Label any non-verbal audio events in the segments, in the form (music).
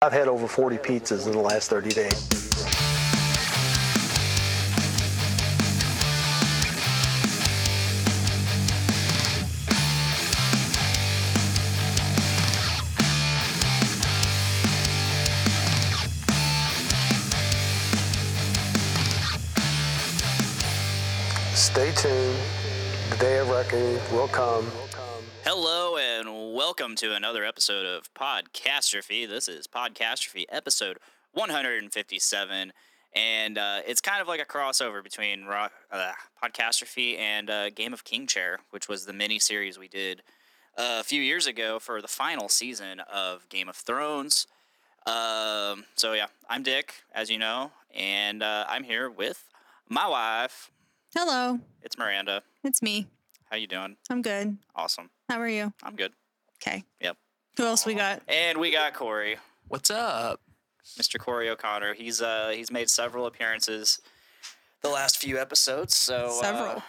I've had over 40 pizzas in the last 30 days. Stay tuned. The day of reckoning will come. Hello welcome to another episode of Podcastrophe. This is Podcastrophe episode 157, and uh, it's kind of like a crossover between Ro- uh, Podcastrophe and uh, Game of King Chair, which was the mini series we did uh, a few years ago for the final season of Game of Thrones. Um, so yeah, I'm Dick, as you know, and uh, I'm here with my wife. Hello, It's Miranda. it's me. How you doing? I'm good. Awesome. How are you? I'm good. Okay. Yep. Who else we got? And we got Corey. What's up? Mr. Corey O'Connor. He's uh he's made several appearances the last few episodes, so uh, Several.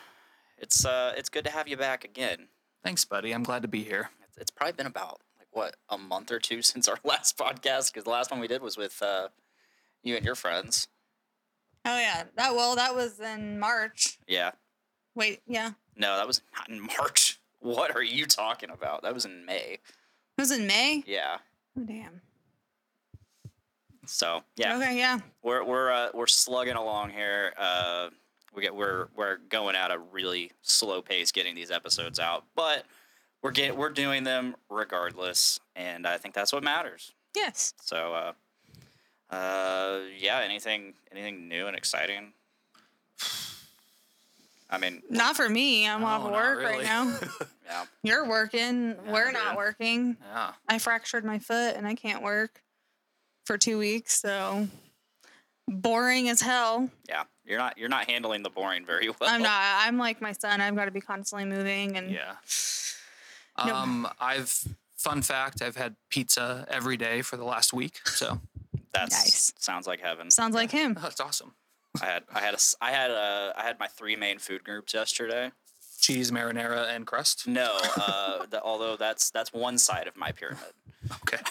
it's uh it's good to have you back again. Thanks, buddy. I'm glad to be here. It's, it's probably been about like what a month or two (laughs) since our last podcast because the last one we did was with uh you and your friends. Oh yeah. That well, that was in March. Yeah. Wait, yeah. No, that was not in March. What are you talking about? That was in May. It was in May. Yeah. Oh damn. So yeah, Okay, yeah. we're we're uh, we're slugging along here. Uh, we get we're we're going at a really slow pace getting these episodes out, but we're get we're doing them regardless, and I think that's what matters. Yes. So, uh, uh, yeah, anything anything new and exciting? (sighs) (sighs) (sighs) I mean, Not for me. I'm off No, not work really. right now. (laughs) yeah, You're working. We're dude. not working. Yeah. I fractured my foot and I can't work for two weeks. So boring as hell. yeah. You're not you're not handling the boring very well. I'm not. I'm like my son. I've got to be constantly moving and Yeah. (sighs) No. Um, I've fun fact. I've had pizza every day for the last week. So That's (laughs) Nice. sounds like heaven. sounds like him. that's awesome. I had I had a I had a I had my three main food groups yesterday. Cheese, marinara, and crust. No, uh, the, although that's that's one side of my pyramid. Okay. (laughs)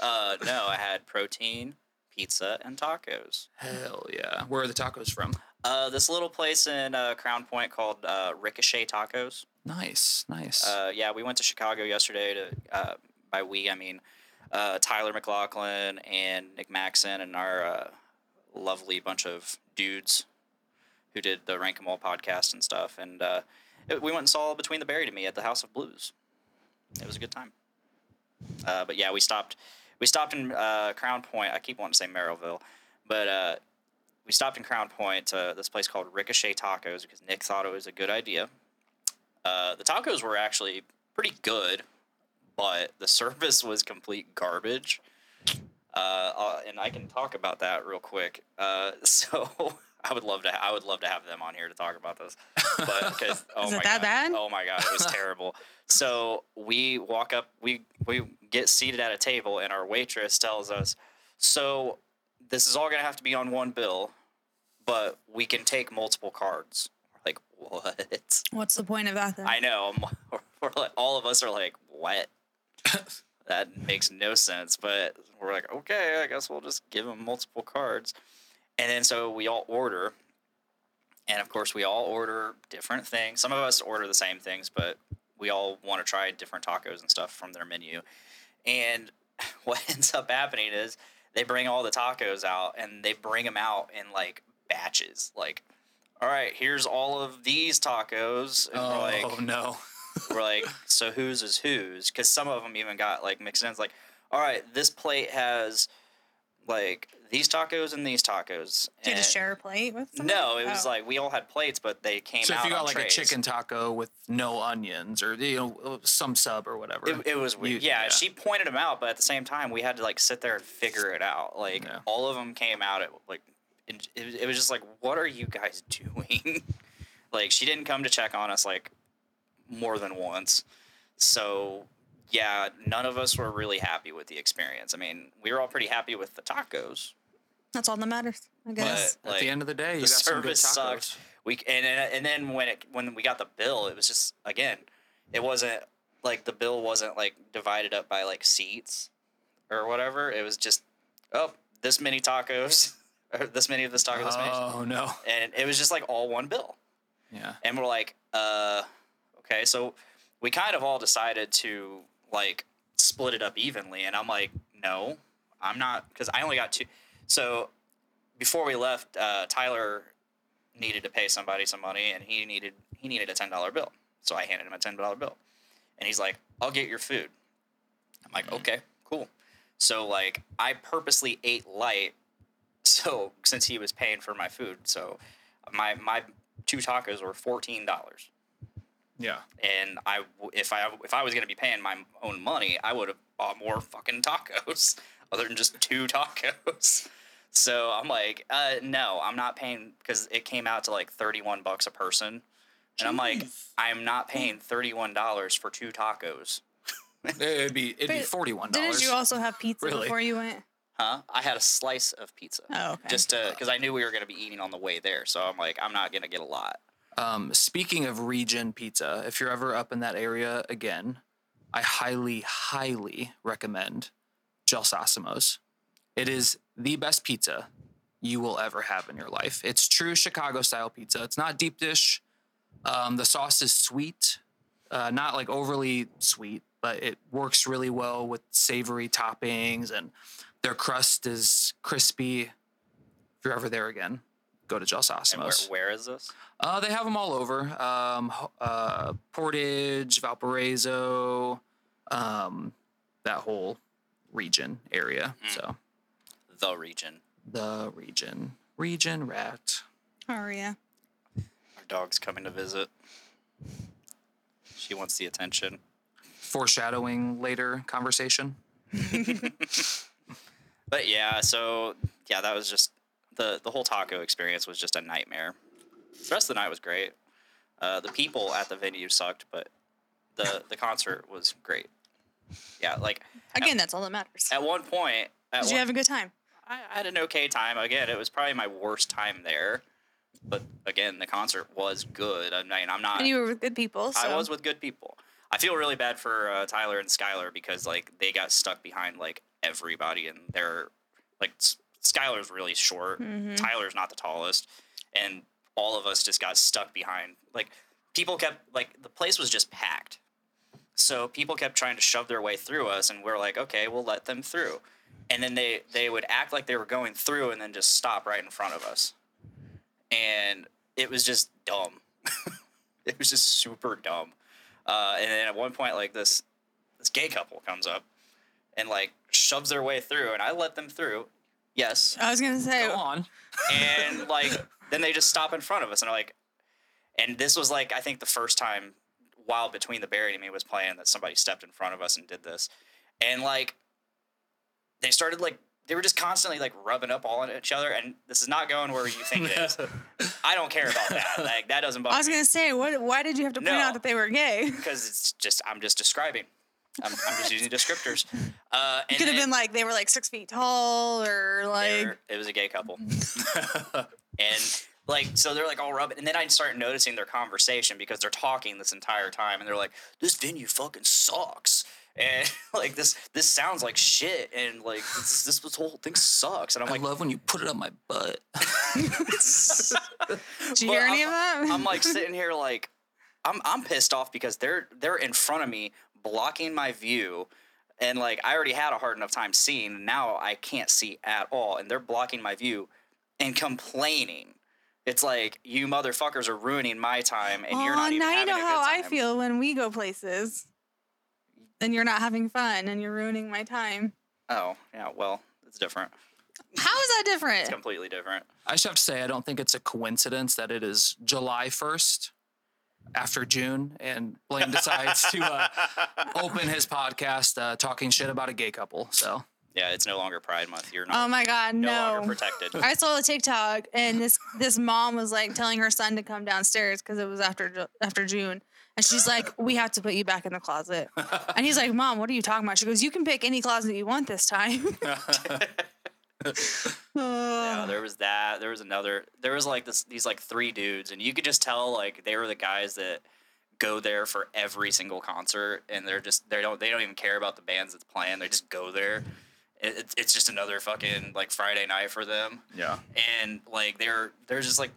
Uh, no, I had protein, pizza, and tacos. Hell yeah. Where are the tacos from? Uh, this little place in uh, Crown Point called uh, Ricochet Tacos. Nice, nice. Uh, yeah, we went to Chicago yesterday to. Uh, by we, I mean uh, Tyler McLaughlin and Nick Maxon and our uh, lovely bunch of dudes who did the Rank 'Em All podcast and stuff. And uh, it- we went and saw Between the Buried and Me at the House of Blues. It was a good time. Uh, but yeah, we stopped. We stopped in uh, Crown Point. I keep wanting to say Merrillville, but uh, we stopped in Crown Point to this place called Ricochet Tacos because Nick thought it was a good idea. Uh, the tacos were actually pretty good, but the (laughs) service was complete garbage. Uh, uh, and I can talk about that real quick. Uh, (laughs) so I would love to. I would love to have them on here to talk about this. But (laughs) because (laughs) oh Is my that god, bad? oh my god, it was terrible. So we walk up. We we get seated at a table, and our waitress tells us, "So this is all gonna have to be on one bill, but we can take multiple cards." We're like, what? What's the point of that then? I know. Like, all of us are like, what? That makes no sense. But we're like, okay, I guess we'll just give them multiple cards. And then so we all order. And of course, we all order different things. Some of us order the same things, but we all want to try different tacos and stuff from their menu. And (laughs) what ends up happening is they bring all the tacos out and they bring them out in like batches. Like, all right, here's all of these tacos. And oh like, no. We're like, so whose is whose? Because some of them even got like mixed in. It's like, all right, this plate has like these tacos and these tacos. Did you just share a plate with somebody? No, it was Oh. like we all had plates, but they came So out if you got on like trays. a chicken taco with no onions or you know uh, some sub or whatever. It, it was weird. You- yeah, yeah. she pointed them out, but at the same time, we had to like sit there and figure it out. Like Yeah. all of them came out at like it, it, was- it was just like, what are you guys (laughs) doing? like she didn't come to check on us like more than once. So yeah, none of us were really happy with the experience. I mean, we were all pretty happy with the tacos, That's all that matters, I guess. but At the end of the day, you the got some good service tacos. sucked. We and and and then when it when we got the bill, it was just again, it wasn't like the bill wasn't like divided up by like seats or whatever. It was just oh, this many tacos, (laughs) or this many of this taco, this many, Oh no. and it was just like all one bill. Yeah. And we're like, uh, okay. So we kind of all decided to like split it up evenly. And I'm like, no, I'm not, because I only got two. So before we left, uh, Tyler needed to pay somebody some money, and he needed he needed a ten dollar bill. So I handed him a ten dollar bill, and he's like, "I'll get your food." I'm like, "Okay, cool." So like, I purposely ate light, (laughs) so since he was paying for my food, so my my two tacos were fourteen dollars, Yeah. and I, if I if I was gonna be paying my own money, I would have bought more fucking tacos (laughs) other than just two tacos. So I'm like, uh, no, I'm not paying because it came out to like 31 bucks a person. And I'm like, I'm not paying $31 for two tacos. (laughs) It'd be it'd be But forty one Didn't dollars. you also have pizza Really? before you went? Huh? I had a slice of pizza. Oh, okay. Just to, because I knew we were going to be eating on the way there. So I'm like, I'm not going to get a lot. Um, speaking of region pizza, if you're ever up in that area again, I highly, highly recommend Gel Gelsosomo's. It is the best pizza you will ever have in your life. It's true Chicago style pizza. It's not deep dish. Um, the sauce is sweet, uh, not like overly sweet, but it works really well with savory toppings, and their crust is crispy. If you're ever there again, go to And where, where is this? Uh, they have them all over. Um, uh, Portage, Valparaiso, um, that whole region area. So The region. the region, region rat. Oh yeah. Our dog's coming to visit. She wants the attention. Foreshadowing later conversation. (laughs) But yeah, so yeah, that was just the the whole taco experience was just a nightmare. The rest of the night was great. Uh, the people at the venue sucked, but the the concert was great. Yeah, like Again, that's all that matters. at one point, at Did you have a good time? I, I had an okay time. Again, it was probably my worst time there, but again, the concert was good. I mean, I'm not. And you were with good people. So. I was with good people. I feel really bad for uh, Tyler and Skylar because like they got stuck behind like everybody, and they're like Skylar's really short. Mhm. Tyler's not the tallest, and all of us just got stuck behind. Like people kept like the place was just packed, so people kept trying to shove their way through us, and we're like, okay, we'll let them through. And then they they would act like they were going through, and then just stop right in front of us, and it was just dumb. (laughs) it was just super dumb. Uh, and then at one point, like this this gay couple comes up and like shoves their way through, and I let them through. Yes, I was gonna say. Go on. and (laughs) like then they just stop in front of us and are like and this was like i think the first time while between the buried and me was playing that somebody stepped in front of us and did this and like they started like they were just constantly like rubbing up all on each other and this is not going where you think it is (laughs) i don't care about that like that doesn't bother I was gonna say, what? Why did you have to point No. out that they were gay? (laughs) because it's just i'm just describing i'm, I'm just using descriptors uh (laughs) It and could have been like they were like six feet tall, or like were- it was a gay couple (laughs) and like so they're like all rubbing and then I'd start noticing their conversation because they're talking this entire time and they're like this venue fucking sucks and (laughs) like this this sounds like shit and like this this, this whole thing sucks and i'm I like love when you put it on my butt. did you Well, hear any I'm- of that? i'm like sitting here like i'm i'm pissed off because they're they're in front of me blocking my view and like i already had a hard enough time seeing now i can't see at all and they're blocking my view and complaining it's like you motherfuckers are ruining my time and you're not even now you know a how I feel when we go places, and you're not having fun, and you're ruining my time. oh yeah well it's different How is that different? it's different? completely different I just have to say, I don't think it's a coincidence that it is July 1st after June, and Blaine decides to uh, (laughs) open his podcast uh, talking shit about a gay couple. So yeah it's no longer pride month you're not. Oh my god, no, no! longer protected (laughs) I saw a TikTok, and this this mom was like telling her son to come downstairs because it was after after June, and she's like, "We have to put you back in the closet." (laughs) And he's like, "Mom, what are you talking about?" She goes, "You can pick any closet you want this time." (laughs) Yeah, Oh. there was that. There was another. There was like this. These like three dudes, and you could just tell like they were the guys that go there for every single concert, and they're just they don't they don't even care about the bands that's playing. They just go there, it, it's- it's just another fucking like Friday night for them. Yeah. and like they're they're just like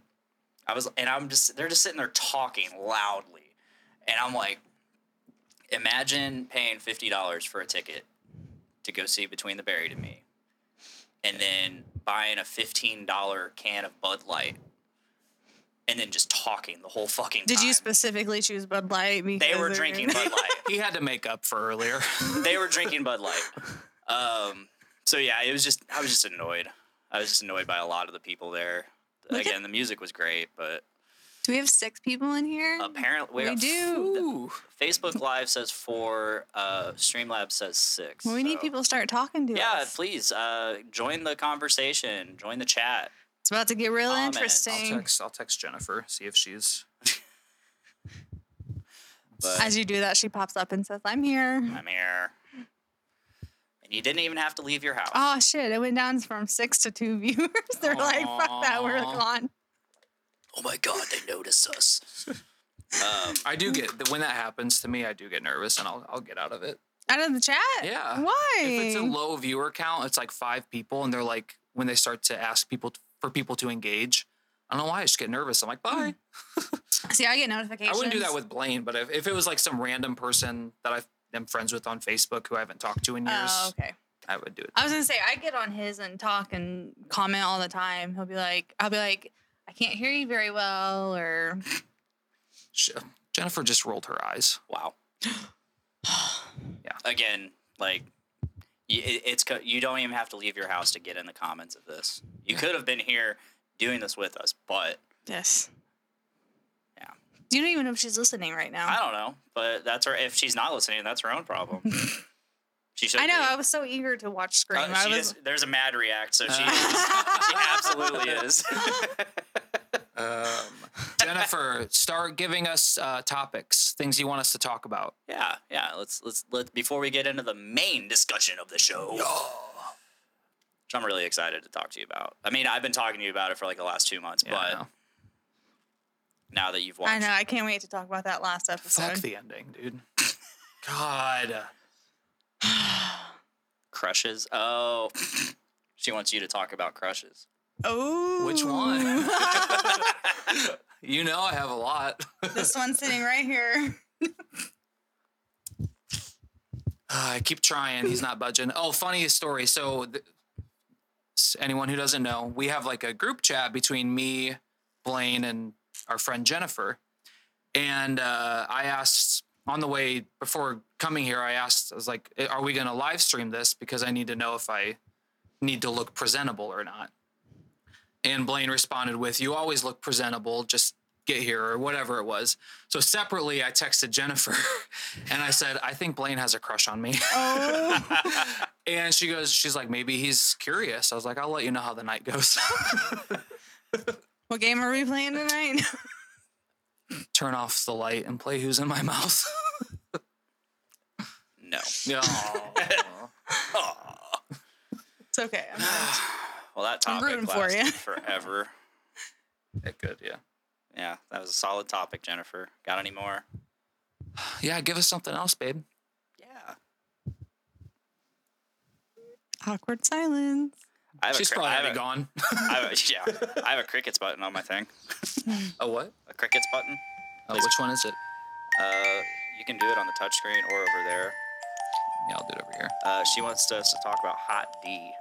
I was and I'm just they're just sitting there talking loudly, and I'm like, imagine paying fifty dollars for a ticket to go see Between the Buried and Me, and then buying a fifteen dollar can of Bud Light, and then just talking the whole fucking. Did you specifically choose Bud Light? They because were they're- drinking Bud Light. (laughs) He had to make up for earlier. they were drinking Bud Light. (laughs) Um, so yeah, it was just I was just annoyed. I was just annoyed by a lot of the people there. Look at- Again, the music was great, but Do we have six people in here? apparently we do. Ooh. Facebook Live says four. Uh, Streamlabs says six. Well, we need people to start talking to Yeah, us. Yeah, please uh, join the conversation. Join the chat. It's about to get real Comment. I'll I'll interesting. text I'll text Jennifer, see if she's (laughs) But As you do that, she pops up and says, "I'm here." I'm here. And you didn't even have to leave your house. Oh shit! It went down from six to two viewers. (laughs) They're like, "Fuck that, we're gone." Oh my god, they notice us. (laughs) um, I do get when that happens to me, I do get nervous and I'll I'll get out of it. Out of the chat. Yeah. Why? If it's a low viewer count, it's like five people, and they're like when they start to ask people for people to engage. I don't know why I just get nervous. I'm like, bye. (laughs) See, I get notifications. I wouldn't do that with Blaine, but if, if it was like some random person that I am friends with on Facebook who I haven't talked to in years, Oh, okay. I would do it. I was gonna say I get on his and talk and comment all the time. He'll be like, "I'll be like, I can't hear you very well," or Jennifer just rolled her eyes. wow. (gasps) Yeah. Again, like y- it, it's co- you don't even have to leave your house to get in the comments of this. You could have been here doing this with us, but yes. Yeah. You don't even know if she's listening right now. I don't know. But that's her. If she's not listening, that's her own problem. (laughs) she should. I know. be. I was so eager to watch Scream. Uh, she was. is- there's a mad react, so she she absolutely is. (laughs) Um, Jennifer, start giving us uh, topics, things you want us to talk about. yeah, yeah. Let's let's let before we get into the main discussion of the show. Which I'm really excited to talk to you about. I mean, I've been talking to you about it for like the last two months, Yeah, but now that you've watched, I know. I can't wait to talk about that last episode. fuck the ending, dude. God, (sighs) crushes. Oh, (sniffs) she wants you to talk about crushes. oh, which one? (laughs) you know, I have a lot. (laughs) this one's sitting right here. (sighs) I keep trying. He's not budging. Oh, funny story. So, th- anyone who doesn't know, we have like a group chat between me, Blaine, and our friend Jennifer. And uh, I asked on the way before coming here, I asked, I was like, "Eh, are we going to live stream this? Because I need to know if I need to look presentable or not. And Blaine responded with, You always look presentable. Just get here or whatever it was. So separately, I texted Jennifer (laughs) and I said, I think Blaine has a crush on me. Oh, (laughs) And she goes, She's like, Maybe he's curious. I was like, I'll let you know how the night goes. (laughs) what game are we playing tonight? Turn off the light and play Who's in My Mouth. (laughs) No. (laughs) yeah. it's okay. I'm not. (sighs) Well, that I'm topic rooting for lasted you. (laughs) forever. Good. Yeah. Yeah, that was a solid topic, Jennifer. Got any more? Yeah. Give us something else, babe. Yeah. Awkward silence. I have She's a, probably I have a- gone. I have a, (laughs) yeah, I have a crickets button on my thing. a what? A crickets button. Oh, which one is it? Uh, you can do it on the touchscreen or over there. Yeah, I'll do it over here. Uh, she wants us to talk about Hot D.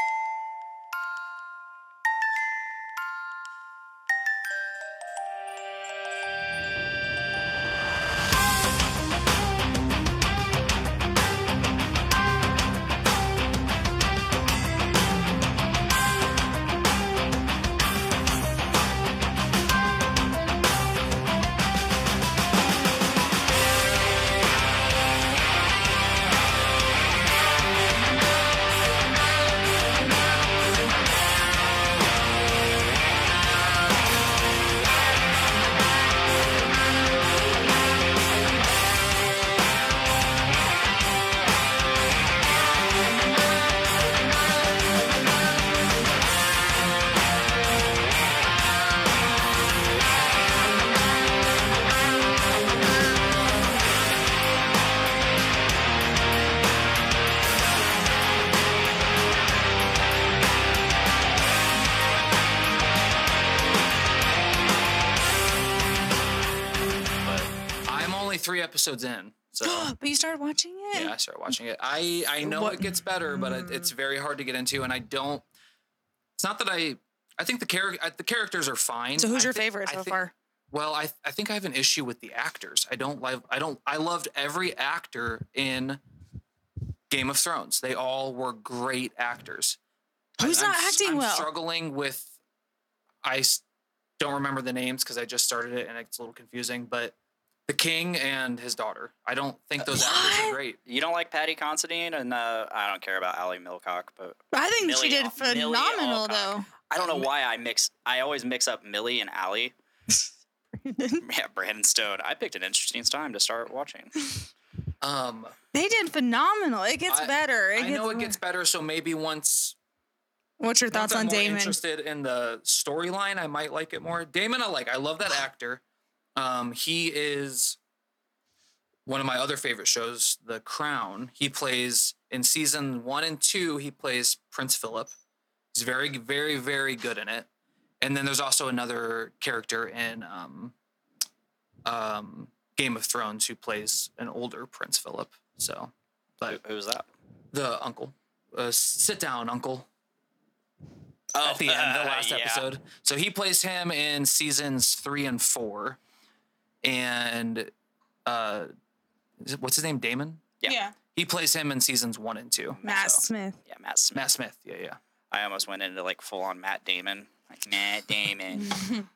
episodes in. So (gasps) but you started watching it. yeah, I started watching it. I I know What- it gets better, but it, it's mm. very hard to get into, and I don't. It's not that I. I think the character the characters are fine. So who's I your favorite I so far? Well, I I think I have an issue with the actors. I don't love. I don't. I loved every actor in Game of Thrones. They all were great actors. Who's I'm not s- acting I'm well? struggling with. I don't remember the names because I just started it and it's a little confusing. But the king and his daughter. I don't think those actors are great. You don't like Paddy Considine, and uh, I don't care about Ali Milcock, but I think Millie she did Al- Millie phenomenal Alcock. though. I don't know why I mix. I always mix up Millie and Ali. (laughs) yeah, Brandon Stone. I picked an interesting time to start watching. Um, They did phenomenal. It gets I- better. It I know gets it gets better, so maybe once What's your thoughts Once on I'm more Daemon? Interested in the storyline, I might like it more. Daemon, I like. I love that actor. Um, he is one of my other favorite shows, The Crown. He plays in season one and two. He plays Prince Philip. He's very, very, very good in it. And then there's also another character in um, um, Game of Thrones who plays an older Prince Philip. So, but Who- Who's that? the uncle, uh, sit down, uncle Oh, at the end, the uh, (laughs) last yeah. episode. So he plays him in seasons three and four, and uh, it- what's his name? Damon. Yeah. He plays him in seasons one and two. Matt So- Smith. Yeah, Matt Smith. Matt Smith. Yeah, yeah. I almost went into like full on Matt Damon. Like Matt Damon. (laughs)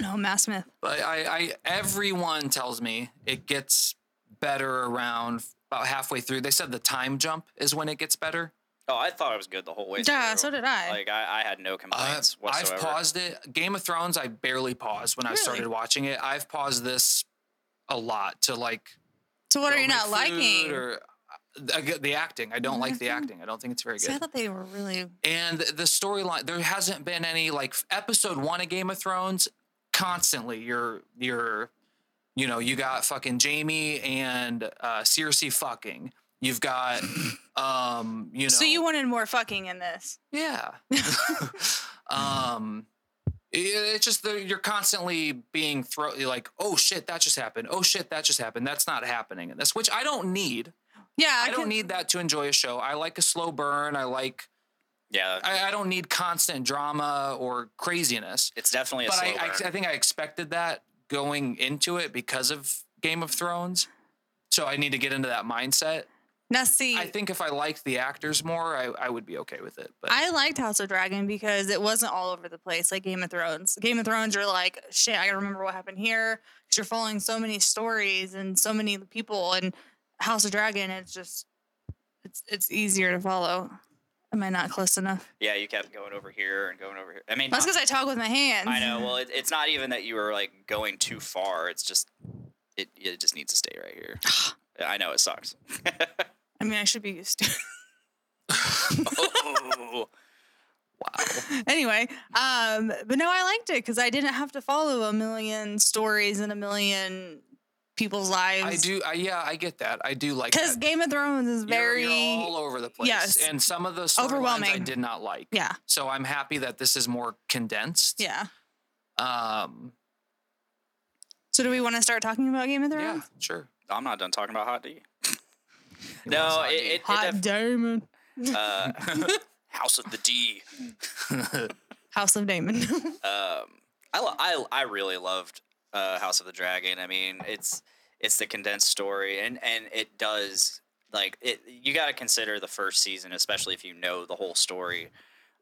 No, Matt Smith. But I, I, everyone tells me it gets better around about halfway through. They said the time jump is when it gets better. Oh, I thought it was good the whole way Yeah, through. so did I. Like I, I had no Uh, complaints whatsoever. I've paused it. Game of Thrones, I barely paused when I started watching it. I've paused this a lot to like so what are you not liking? Or I the acting. I don't like the acting. I don't think it's very See, I thought they were really. And the storyline, there hasn't been any like episode one of Game of Thrones. Constantly, you're you're, you know, you got fucking Jaime and uh, Cersei fucking. You've got, (clears throat) um, you know. So you wanted more fucking in this? Yeah. (laughs) um, it, it's just that you're constantly being thrown. Like, oh shit, that just happened. Oh shit, that just happened. That's not happening in this, which I don't need. Yeah, I, don't can- need that to enjoy a show. I like a slow burn. I like. yeah, I, I don't need constant drama or craziness. it's definitely a But slow I, I, burn. I think I expected that going into it because of Game of Thrones. So I need to get into that mindset. Now see, I think if I liked the actors more, I, I would be okay with it. But I liked House of Dragon because it wasn't all over the place like Game of Thrones. Game of Thrones, you're like, shit, I gotta remember what happened here. Because you're following so many stories and so many people. And House of Dragon, it's just, it's it's easier to follow. Am I not close enough? yeah, you kept going over here and going over here. I mean, That's because I talk with my hands. I know. Well, it, it's not even that you were like going too far. It's just it it just needs to stay right here. (sighs) I know it sucks. (laughs) I mean, I should be used to. it. (laughs) oh, (laughs) anyway, um, but no, I liked it because I didn't have to follow a million stories and a million people's lives. I do. I, yeah, I get that. I do like because. Game of Thrones is You're- very you're all over the place. yes. and some of the storylines I did not like. yeah, So I'm happy that this is more condensed. yeah. Um. So do we want to start talking about Game of Thrones? Yeah. Sure. I'm not done talking about Hot D. He No, wants it, it, it Hot def- Damon, uh, (laughs) (laughs) House of the D. (laughs) House of Damon. Um, I, lo- I I really loved uh, House of the Dragon. I mean, it's it's the condensed story, and and it does like it. You got to consider the first season, especially if you know the whole story.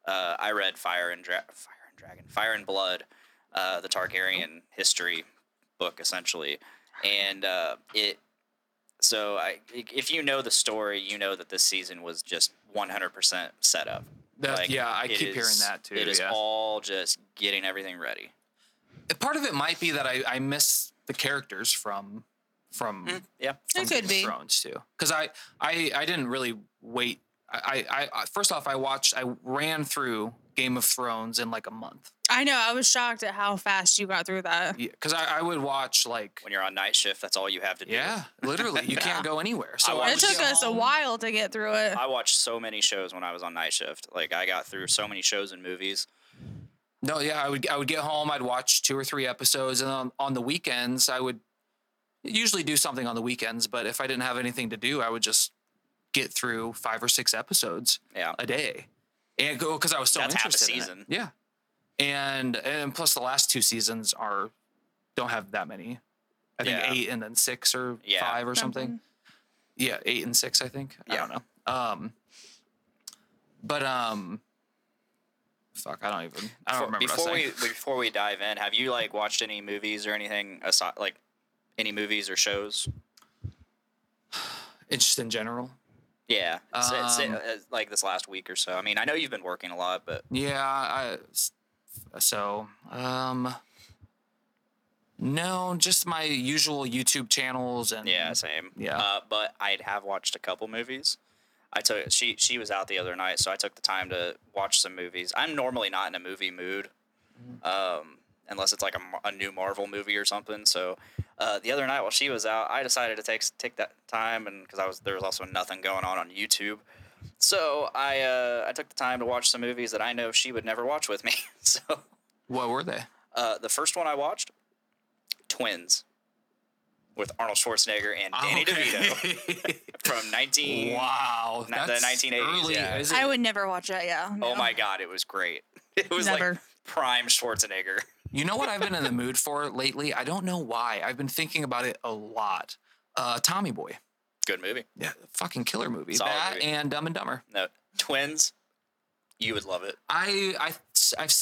Uh, I read Fire and Dra- Fire and Dragon, Fire and Blood, uh, the Targaryen history book, essentially, and uh, it. So I, if you know the story, you know that this season was just 100% set up. That- Like, yeah, I it keep hearing that too. It is yeah. all just getting everything ready. Part of it might be that I, I miss the characters from from mm, Yeah. from It Game could of be. Thrones too. Because I, I I didn't really wait. I, I I first off I watched I ran through Game of Thrones in like a month. I know. I was shocked at how fast you got through that. Because I, I would watch like When you're on night shift, that's all you have to do. yeah, literally you (laughs) can't go anywhere. So I I It took get us a while to get through it. I watched so many shows when I was on night shift. Like I got through so many shows and movies. No, yeah, I would I would get home. I'd watch two or three episodes, and on, on the weekends I would usually do something on the weekends, but if I didn't have anything to do, I would just get through five or six episodes Yeah. a day, and go because I was so That's half a interested. in season. Yeah, and and plus the last two seasons are don't have that many. I think Yeah. eight and then six or Yeah. five or something. Something. Yeah, eight and six, I think. I don't know. Um, but um, fuck, I don't even. I don't Before- remember. Before what I we was saying. (laughs) before we dive in, have you like watched any movies or anything aside like any movies or shows? (sighs) Just in general. Yeah, Um, uh, like this last week or so. I mean, I know you've been working a lot, but Yeah, I so um no, just my usual YouTube channels and yeah, same. Yeah. Uh, but I have watched a couple movies. I took she she was out the other night, so I took the time to watch some movies. I'm normally not in a movie mood, um, unless it's like a, a new Marvel movie or something. So uh, the other night while she was out, I decided to take take that time, and because I was there was also nothing going on on YouTube, so I uh, I took the time to watch some movies that I know she would never watch with me. (laughs) so what were they? uh, the first one I watched, Twins, with Arnold Schwarzenegger and Danny DeVito (laughs) from 19. wow, Not the 1980s, yeah. I would never watch that. Yeah. Oh my god, it was great. (laughs) It was Never. like prime Schwarzenegger. You know what I've been in the (laughs) mood for lately? I don't know why. I've been thinking about it a lot. Uh, Tommy Boy. Good movie. Yeah, fucking killer movie. Solid that movie. and Dumb and Dumber. No, Twins. You would love it. I I I've,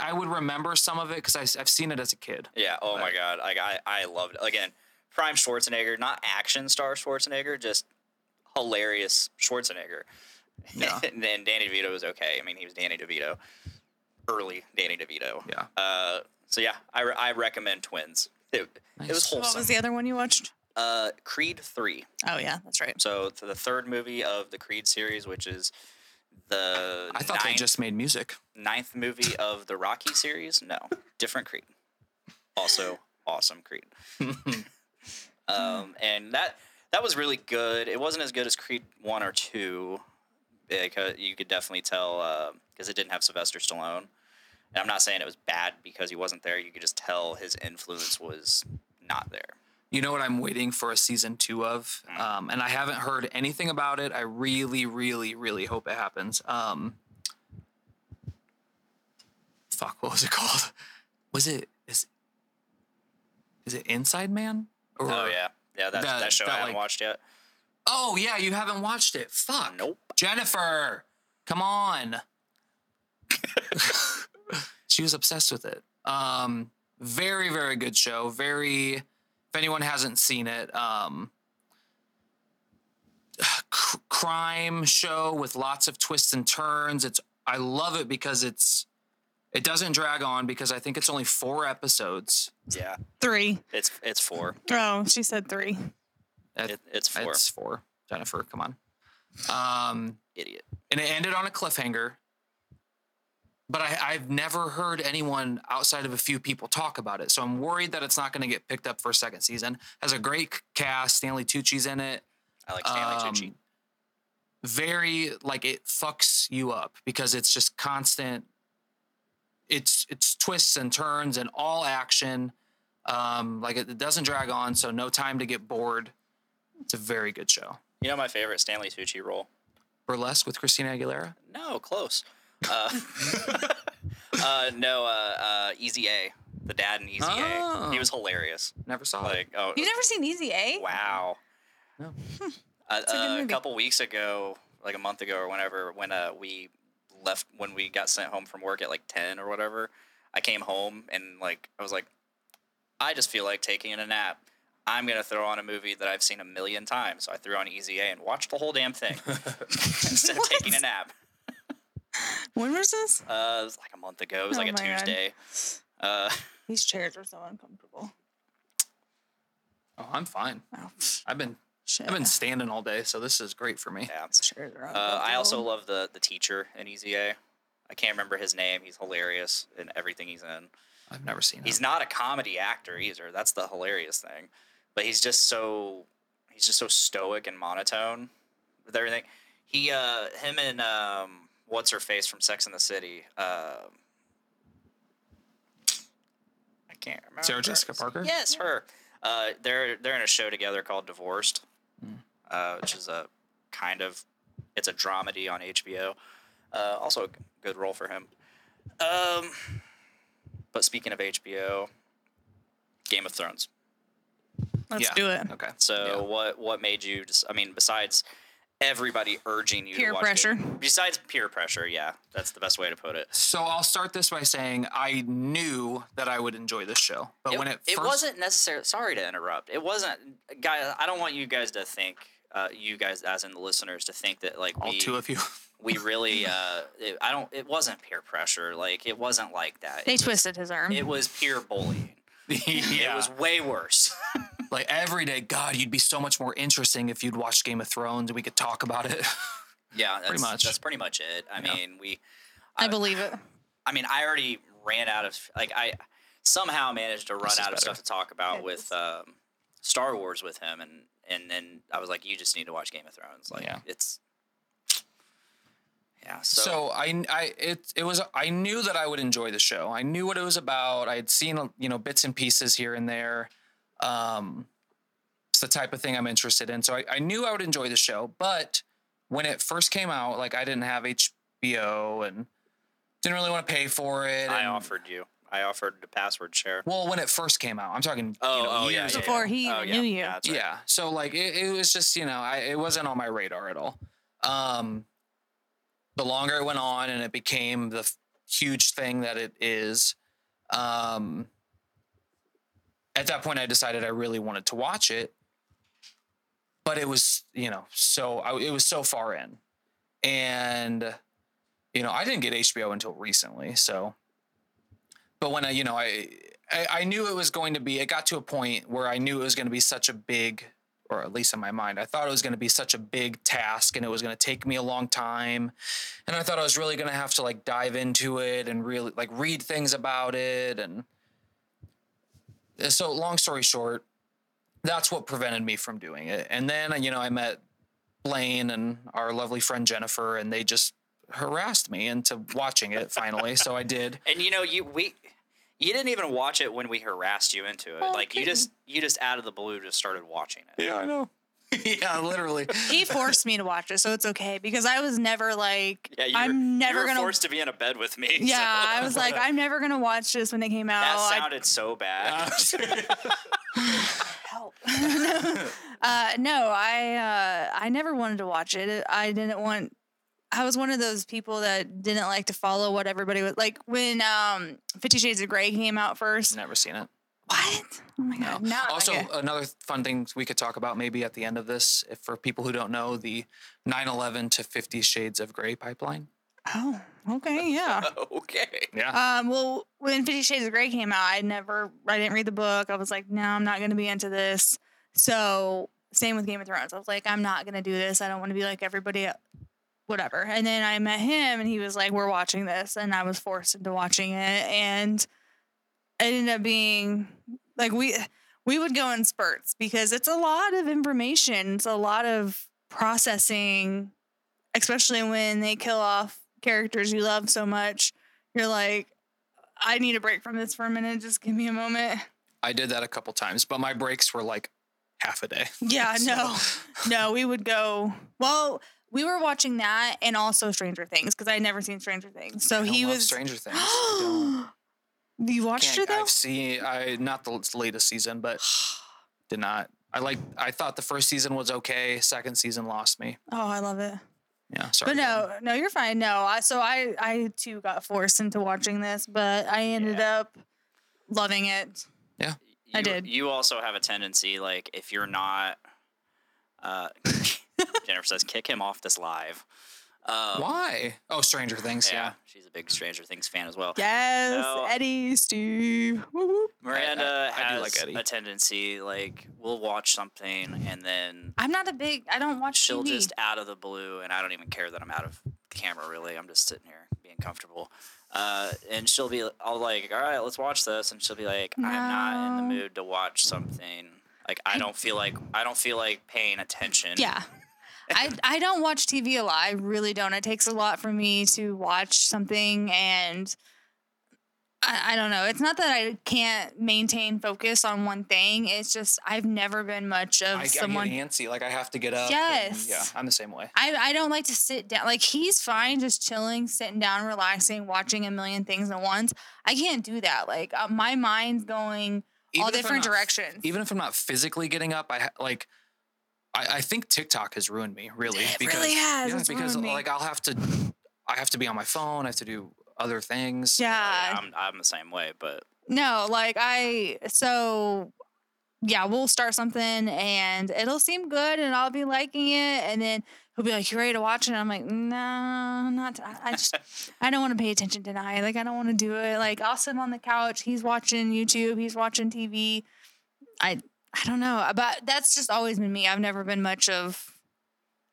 I would remember some of it because I've seen it as a kid. Yeah. Oh my god. Like I I loved it. Again, prime Schwarzenegger, not action star Schwarzenegger, just hilarious Schwarzenegger. Yeah. and (laughs) then Danny DeVito was okay. I mean, he was Danny DeVito. Early Danny DeVito. Yeah. Uh, so yeah, I, re- I recommend Twins. It, it was Nice. What was the other one you watched? uh, Creed three. Oh yeah, that's right. So to the third movie of the Creed series, which is the I thought they just made music. ninth movie of the Rocky series. No, different Creed. Also awesome Creed. (laughs) um, and that that was really good. It wasn't as good as Creed one or two, because you could definitely tell because it didn't have Sylvester Stallone. And I'm not saying it was bad because he wasn't there. You could just tell his influence was not there. You know what I'm waiting for a season two of, um, and I haven't heard anything about it. I really, really, really hope it happens. Um, fuck, what was it (laughs) called? Was it is is it Inside Man? Or, Oh yeah, yeah. That that- that, show that, I haven't like- watched yet. Oh yeah, you haven't watched it. Fuck. Nope. Jennifer, come on. (laughs) she was obsessed with it. Um, very, very good show. Very, if anyone hasn't seen it, um, (sighs) c- crime show with lots of twists and turns. It's I love it because it's it doesn't drag on because I think it's only four episodes. Yeah, Three. it's it's four. Oh, she said three. It- It, it's four. It's four. Jennifer, come on. Um, Idiot. and it ended on a cliffhanger. But I, I've never heard anyone outside of a few people talk about it, so I'm worried that it's not going to get picked up for a second season. Has a great cast. Stanley Tucci's in it. I like Stanley Um, Tucci. Very like it fucks you up because it's just constant. It's it's twists and turns and all action. Um, like it, it doesn't drag on, so no time to get bored. It's a very good show. You know my favorite Stanley Tucci role? Burlesque with Christina Aguilera. No, close. Uh, (laughs) uh, no, uh, uh, Easy A, the dad in Easy A. Oh. He was hilarious. Never saw it. Like, oh, You've never seen Easy A? wow. No. Uh, (laughs) a good uh, a movie. couple weeks ago, like a month ago or whenever, when uh, we left, when we got sent home from work at like ten or whatever, I came home and like I was like, I just feel like taking a nap. I'm gonna throw on a movie that I've seen a million times. So I threw on Easy A and watched the whole damn thing (laughs) instead of taking a nap. When was this? Uh, it was like a month ago. It was Oh like a my God. Tuesday. Uh, (laughs) These chairs are so uncomfortable. Oh, I'm fine. Oh, I've been shit. I've been standing all day, so this is great for me. yeah. These chairs are Uh, I also love the the teacher in Easy A. I can't remember his name. He's hilarious in everything he's in. I've never seen him. He's it. not a comedy actor either. That's the hilarious thing. But he's just so he's just so stoic and monotone with everything. He uh him and um what's her face from Sex in the City. Um I can't remember. Sarah Jessica Parker? Yes, her. Uh, they're they're in a show together called Divorced, uh, which is a kind of it's a dramedy on HBO. Uh, also a good role for him. Um, but speaking of HBO, Game of Thrones. Let's Yeah. do it. Okay. So Yeah. what what made you? Just, I mean, besides everybody urging you Peer to watch pressure. Game- besides peer pressure, yeah, that's the best way to put it. So I'll start this by saying I knew that I would enjoy this show, but when it it first, wasn't necessarily sorry to interrupt it wasn't guys i don't want you guys to think uh, you guys as in the listeners to think that like all we, two of you. we (laughs) really uh it, i don't it wasn't peer pressure like it wasn't like that They it was, twisted his arm. it was peer bullying (laughs) yeah. it was way worse (laughs) like every day. God, you'd be so much more interesting if you'd watched Game of Thrones and we could talk about it. (laughs) yeah that's, pretty much. that's pretty much it i Yeah. mean we I believe it. i mean i already ran out of like i somehow managed to run This is out of stuff to talk about It with um star wars with him and and then i was like you just need to watch game of thrones like Yeah. it's yeah So, I, I, it, it was. I knew that I would enjoy the show. I knew what it was about. I had seen, you know, bits and pieces here and there. Um, it's the type of thing I'm interested in. So I, I knew I would enjoy the show. But when it first came out, like I didn't have HBO and didn't really want to pay for it. I and- offered you. I offered the password share. Well, when it first came out, I'm talking. Oh, you know, oh yeah, years yeah. Before yeah. he oh, even yeah. knew you. Yeah, right. Yeah. So like it, it was just, you know, I, it wasn't on my radar at all. Um the longer it went on and it became the f- huge thing that it is, um at that point I decided I really wanted to watch it. But it was, you know, so I, it was so far in. And you know, I didn't get HBO until recently, so but when I, you know, I, I I knew it was going to be. It got to a point where I knew it was going to be such a big, or at least in my mind, I thought it was going to be such a big task, and it was going to take me a long time, and I thought I was really going to have to like dive into it and really like read things about it, and so long story short, that's what prevented me from doing it. And then you know I met Blaine and our lovely friend Jennifer, and they just harassed me into watching it finally. so I did. (laughs) And you know, you we you didn't even watch it when we harassed you into it. Oh, like you just you just out of the blue just started watching it. Yeah, I know. (laughs) yeah, literally. He forced me to watch it, so it's okay because I was never like, Yeah, you were, I'm never you were gonna. forced to be in a bed with me. yeah, so- I was like, I'm never gonna watch this when they came out. that I- sounded so bad. (laughs) help. (laughs) uh, no, I uh, I never wanted to watch it. I didn't want. I was one of those people that didn't like to follow what everybody was like when um Fifty Shades of Grey came out first. Never seen it. What? Oh my god! No. Also, like another fun thing we could talk about maybe at the end of this, if for people who don't know, the 9/11 to Fifty Shades of Grey pipeline. oh, okay, yeah. (laughs) okay. Yeah. Um, well, when Fifty Shades of Grey came out, I never, I didn't read the book. I was like, no, I'm not going to be into this. So, same with Game of Thrones. I was like, I'm not going to do this. I don't want to be like everybody, el- whatever. And then I met him, and he was like, we're watching this, and I was forced into watching it, and it ended up being like we we would go in spurts because it's a lot of information. It's a lot of processing, especially when they kill off characters you love so much. You're like, I need a break from this for a minute. Just give me a moment. I did that a couple times, but my breaks were like half a day. Yeah, (laughs) So- no, no, we would go. Well, we were watching that and also Stranger Things because I had never seen Stranger Things. So he was. Stranger Things. (gasps) (gasps) (gasps) I don't. you watched Can't- it though? I've seen I not the latest season, but (sighs) did not. I like. I thought the first season was okay. Second season lost me. Oh, I love it. Yeah, sorry. But no, on. no, you're fine. No, I so I I too got forced into watching this, but I ended up loving it. Yeah. I did. You also have a tendency, like, if you're not, uh, (laughs) Jennifer says, kick him off this live. Um, Why? Oh, Stranger Things. Yeah, Yeah. she's a big Stranger Things fan as well. Yes, No. Eddie, Steve. Woo woo. Miranda I- I do has like Eddie. a tendency, like, we'll watch something and then I'm not a big. I don't watch she'll TV. just out of the blue, and I don't even care that I'm out of the camera. Really, I'm just sitting here being comfortable. Uh, and she'll be, I'll like, all right, let's watch this, and she'll be like, I'm not in the mood to watch something. Like I don't feel like I don't feel like paying attention. Yeah. I, I don't watch TV a lot. I really don't. It takes a lot for me to watch something and I, I don't know. It's not that I can't maintain focus on one thing. It's just I've never been much of I, someone. I get antsy. Like I have to get up. and- Yes. yeah, I'm the same way. I, I don't like to sit down. Like he's fine, just chilling, sitting down, relaxing, watching a million things at once. I can't do that. Like uh, my mind's going all Even I'm different not- directions. Even if I'm not physically getting up, I ha- like. I, I think TikTok has ruined me really It because really has. yeah, It's because me. like I'll have to I have to be on my phone. I have to do other things. Oh, yeah. I'm I'm the same way, but No, like I so yeah, we'll start something and it'll seem good and I'll be liking it and then he'll be like, You ready to watch it? And I'm like, No, not t- I I just (laughs) I don't want to pay attention tonight. Like I don't want to do it. Like I'll sit on the couch, he's watching YouTube, he's watching TV. I I don't know. But that's just always been me. I've never been much of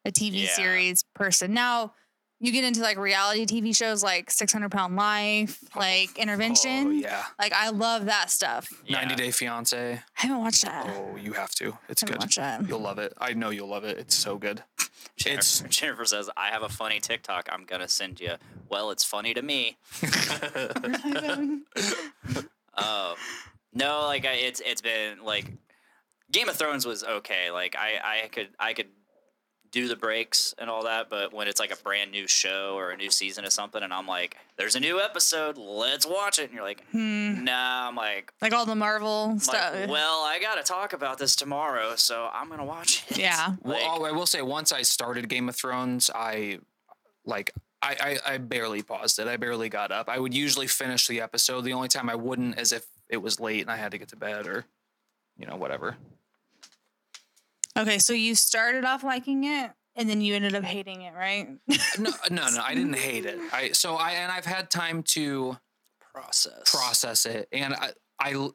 a TV Yeah. series person. Now you get into like reality TV shows like 600 Pound Life, like Intervention. Oh yeah. Like I love that stuff. 90. Day Fiance. I haven't watched that. Oh, you have to. It's I good. watched that. You'll love it. I know you'll love it. It's so good. (laughs) It's Jennifer, Jennifer says, I have a funny TikTok I'm going to send you. Well, it's funny to me. (laughs) (laughs) Um, no, like I, it's it's been like Game of Thrones was okay. Like I I could I could do the breaks and all that, but when it's like a brand new show or a new season of something, and I'm like, "There's a new episode, let's watch it," and you're like, Hmm. "Nah," I'm like, Like all the Marvel I'm stuff. like, well, I gotta talk about this tomorrow, so I'm gonna watch it. Yeah. (laughs) Well, Like, oh, I will say, once I started Game of Thrones, I like I, I I barely paused it. I barely got up. I would usually finish the episode. The only time I wouldn't is if it was late and I had to get to bed or you know whatever. Okay, so you started off liking it and then you ended up hating it, right? No, no, no. I didn't hate it. (laughs) I so I and I've had time to process. process it, and I I.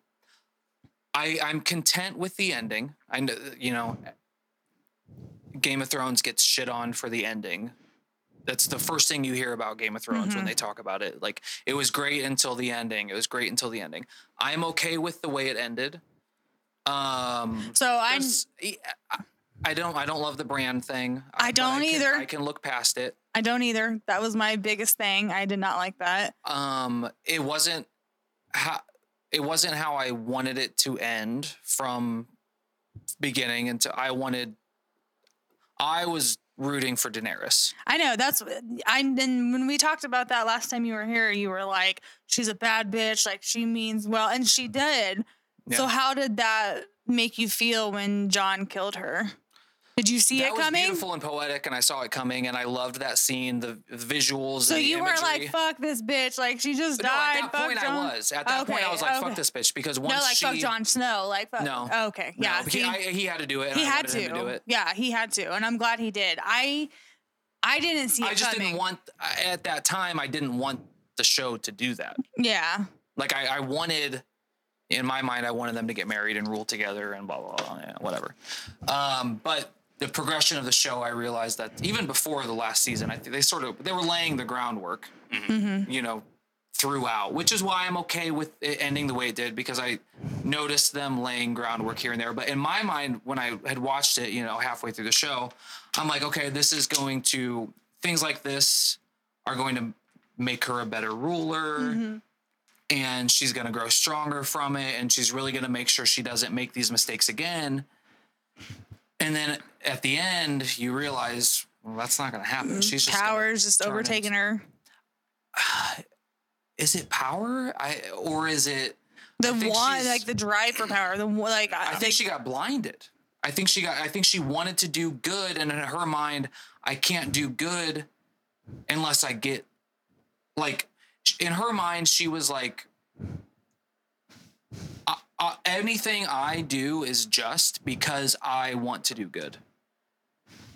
I, I'm content with the ending. I know, you know, Game of Thrones gets shit on for the ending. That's the first thing you hear about Game of Thrones when they mm-hmm. talk about it. Like it was great until the ending. It was great until the ending. I'm okay with the way it ended. Um, So I I- I don't. I don't love the brand thing. I don't can- either. I can look past it. I don't either. That was my biggest thing. I did not like that. um it wasn't how it wasn't how I wanted it to end from beginning until I wanted I was rooting for Daenerys. I know that's I then when we talked about that last time you were here, you were like, she's a bad bitch, like she means well, and she did. So how did that make you feel when Jon killed her? Did you see that it was coming? beautiful and poetic and I saw it coming and I loved that scene, the, the visuals So the you weren't like, fuck this bitch, like she just no, died. at that point Jon. I was. At that point I was like, okay. fuck this bitch because once she. No, like she fuck Jon Snow. Like fuck. No. Okay. No, Yeah. he, I, he had to do it and he I had to. to do it. Yeah, he had to, and I'm glad he did. I, I didn't see it I just coming. didn't want at that time I didn't want the show to do that. Yeah. like I, I wanted in my mind i wanted them to get married and rule together and blah blah blah whatever. Um, but the progression of the show i realized that even before the last season i think they sort of they were laying the groundwork you know throughout which is why i'm okay with it ending the way it did because i noticed them laying groundwork here and there. But in my mind when i had watched it you know halfway through the show i'm like okay this is going to things like this are going to make her a better ruler and she's going to grow stronger from it and she's really going to make sure she doesn't make these mistakes again and then at the end you realize well that's not going to happen mm-hmm. she's just Powers just overtaking her. (sighs) is it power i or is it The I think one, like the drive for power. The one- like I think she got blinded. I think she got. I think she wanted to do good, and in her mind, I can't do good unless I get like. In her mind, she was like, uh, uh, anything I do is just because I want to do good.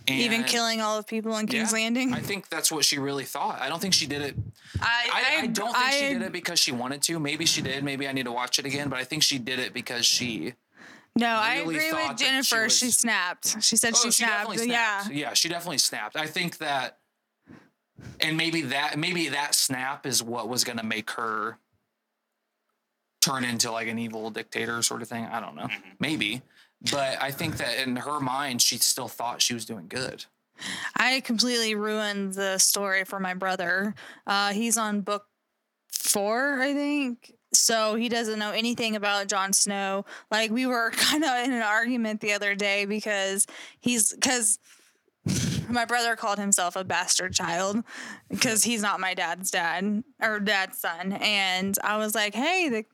even killing all the people in King's Yeah, Landing. I think that's what she really thought. I don't think she did it I, I, I don't think she did it because she wanted to. Maybe she did. Maybe I need to watch it again. But I think she did it because she. No, I agree with that she Jennifer. She, snapped. She said Oh, she, snapped. definitely Yeah. snapped. Yeah, she definitely snapped. I think that, and maybe that maybe that snap is what was going to make her turn into like an evil dictator sort of thing. I don't know. Maybe. But I think that in her mind, she still thought she was doing good. I completely ruined the story for my brother. Uh, he's on book four, I think. So he doesn't know anything about Jon Snow. Like we were (laughs) kind of in an argument the other day because he's because my brother called himself a bastard child because he's not my dad's dad or dad's son. And I was like, hey, the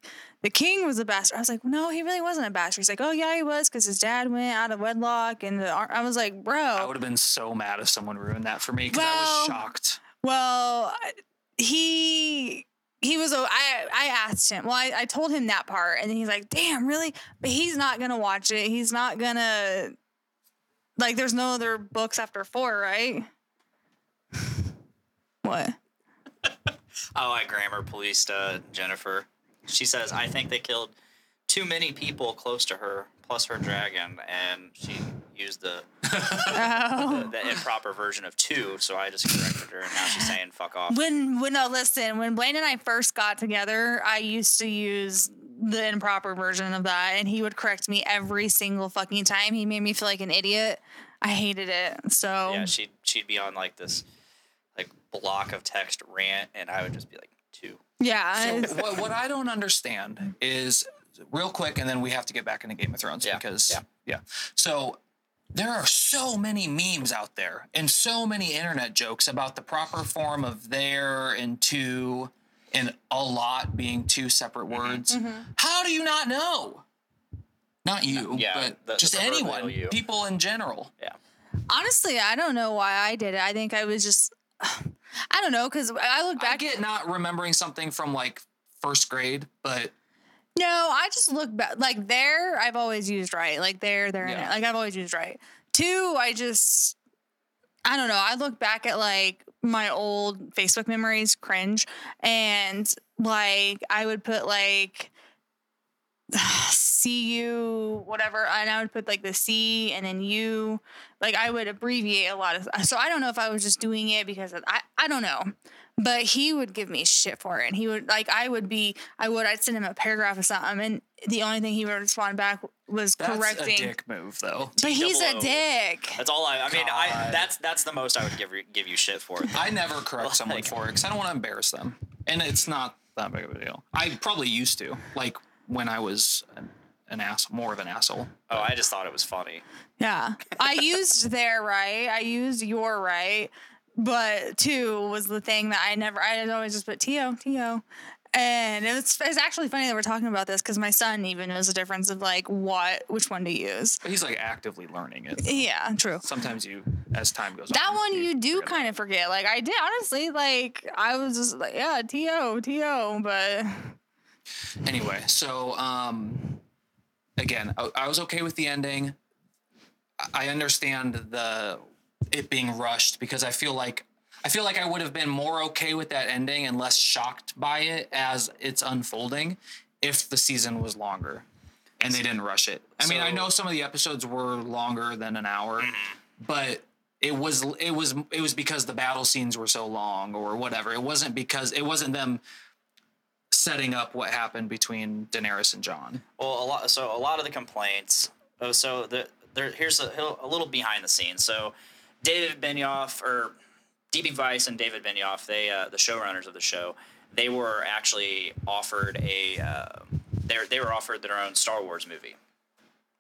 the king was a bastard. I was like, no, he really wasn't a bastard. He's like, oh yeah, he was because his dad went out of wedlock. And the, I was like, bro, I would have been so mad if someone ruined that for me because I Well- was shocked. Well, he he was. a- I I asked him. Well, I, I told him that part, and he's like, "Damn, really?" But he's not gonna watch it. He's not gonna like. There's no other books after four, right? (laughs) What? Oh, I grammar policed uh, Jennifer. She says, I think they killed too many people close to her, plus her dragon, and she used the, Oh. the, the improper version of two, so I just corrected her, and now she's saying fuck off. When when no listen, when Blaine and I first got together, I used to use the improper version of that, and he would correct me every single fucking time. He made me feel like an idiot. I hated it. So Yeah, she'd, she'd be on like this like block of text rant, and I would just be like, two. yeah, So what, what I don't understand is real quick, and then we have to get back into Game of Thrones Yeah, because yeah. yeah. So there are so many memes out there and so many internet jokes about the proper form of there and to and a lot being two separate Mm-hmm. words. How do you not know? Not you, Yeah, but the- the just proverbial anyone, people in general. Yeah. honestly, I don't know why I did it. I think I was just, (sighs) I don't know, because I look I back. get not remembering something from like first grade, but no, I just look back. Like there, I've always used right. Like there, there, and Yeah. there. Like I've always used right. Two, I just, I don't know. I look back at like my old Facebook memories, cringe, and like I would put like. (sighs) See you, whatever, and I would put like the C and then you, like I would abbreviate a lot of. So I don't know if I was just doing it because I I don't know, but he would give me shit for it. And he would like I would be I would I'd send him a paragraph or something, and the only thing he would respond back was that's correcting. a dick move though. But he's a dick. That's all I. I mean, I God. that's that's the most I would give you- give you shit for. I never correct (laughs) someone for it because I don't want to embarrass them, and it's not that big of a deal. I probably used to, like when I was an, an ass, more of an asshole. Oh, I just thought it was funny. Yeah. I used their right. I used your right. But two was the thing that I never, I always just put T-O, T-O. And it was, it's actually funny that we're talking about this because my son even knows the difference of like what, which one to use. But he's like actively learning it. Yeah, true. Sometimes you, as time goes That on, one you do forget kind of forget. Like I did, honestly, like I was just like, yeah, T-O, T-O. But Anyway, so um, again, I, I was okay with the ending. I understand the it being rushed because I feel like I feel like I would have been more okay with that ending and less shocked by it as it's unfolding if the season was longer and they didn't rush it. I mean, I know some of the episodes were longer than an hour, mm-hmm. but it was it was it was because the battle scenes were so long or whatever. It wasn't because it wasn't them setting up what happened between Daenerys and Jon. Well, a lot. So a lot of the complaints. Oh, so the there. Here's a, a little behind the scenes. So David Benioff or DB Weiss and David Benioff, they uh, the showrunners of the show, they were actually offered a. Uh, they they were offered their own Star Wars movie.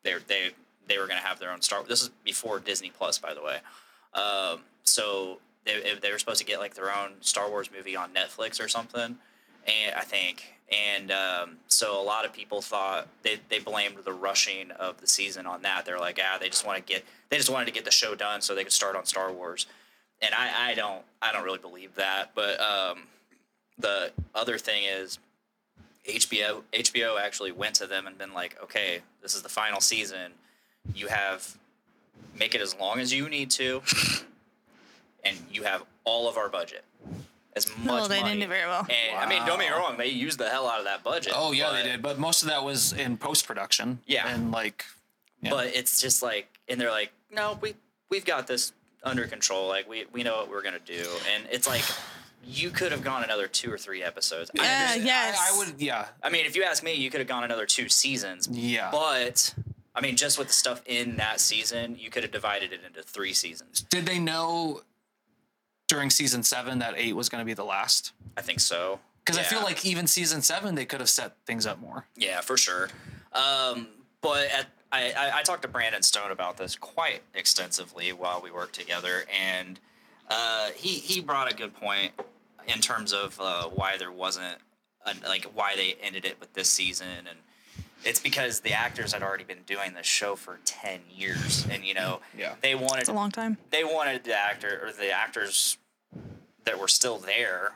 They they they were going to have their own Star. This is before Disney Plus, by the way. Um, so they, they were supposed to get like their own Star Wars movie on Netflix or something, and I think, and um, so a lot of people thought they, they blamed the rushing of the season on that. They're like, ah, they just want to get they just wanted to get the show done so they could start on Star Wars, and I, I don't I don't really believe that. But um, the other thing is HBO HBO actually went to them and been like, okay, this is the final season. You have make it as long as you need to, and you have all of our budget. As much well, they money. didn't do very well. And I mean, don't get me wrong, they used the hell out of that budget. Oh yeah, but, they did, but most of that was in post production. Yeah. and like yeah. But it's just like, and they're like, no, we we've got this under control. Like we we know what we're gonna do, and it's like. You could have gone another two or three episodes. I Yeah, understand- yes. I, I would yeah I mean, if you ask me, you could have gone another two seasons. yeah. But I mean, just with the stuff in that season, you could have divided it into three seasons. Did they know during season seven that eight was going to be the last? I think so. Because I feel like even season seven, they could have set things up more. Yeah, for sure. Um, but at, I, I, I talked to Brandon Stone about this quite extensively while we worked together, and uh, he he brought a good point in terms of uh, why there wasn't a, like why they ended it with this season, and it's because the actors had already been doing this show for ten years, and you know Yeah. they wanted It's a long time. they wanted the actor or the actors that were still there.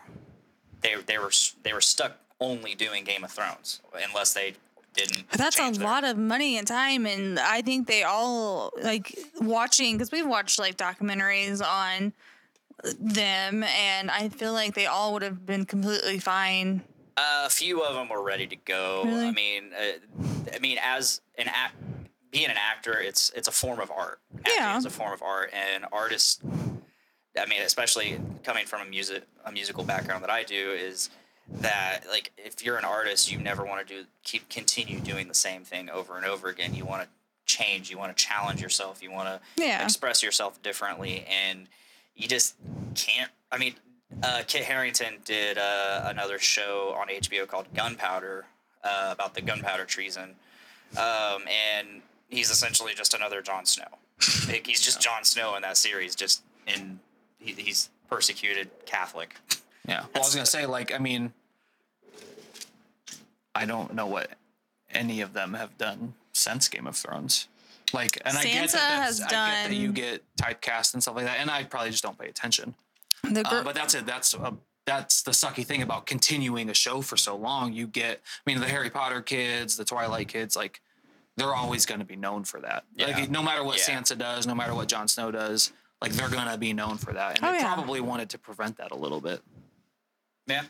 They they were they were stuck only doing Game of Thrones unless they didn't. But that's a their- lot of money and time, and I think they all like watching because we've watched like documentaries on them, and I feel like they all would have been completely fine. A few of them were ready to go. I mean, uh, I mean, as an act, being an actor, it's it's a form of art. Acting Yeah. is a form of art, and artists. I mean, especially coming from a music a musical background that I do, is that like if you're an artist, you never want to do keep continue doing the same thing over and over again. You want to change. You want to challenge yourself. You want to Yeah. express yourself differently, and you just can't. I mean, uh, Kit Harington did uh, another show on HBO called Gunpowder uh, about the gunpowder treason, um, and he's essentially just another Jon Snow. Like, he's just Jon Snow in that series, just in he, he's persecuted Catholic. Yeah. Well, I was gonna say, like, I mean, I don't know what any of them have done since Game of Thrones. Like, and I get that has that's, I get that you get typecast and stuff like that, and I probably just don't pay attention. The gr- Uh, but that's it. That's a, that's the sucky thing about continuing a show for so long. You get, I mean, the Harry Potter kids, the Twilight kids, like they're always going to be known for that. Yeah. Like no matter what Yeah. Sansa does, no matter what Jon Snow does, like they're going to be known for that. And Oh, they yeah. probably wanted to prevent that a little bit. Yeah.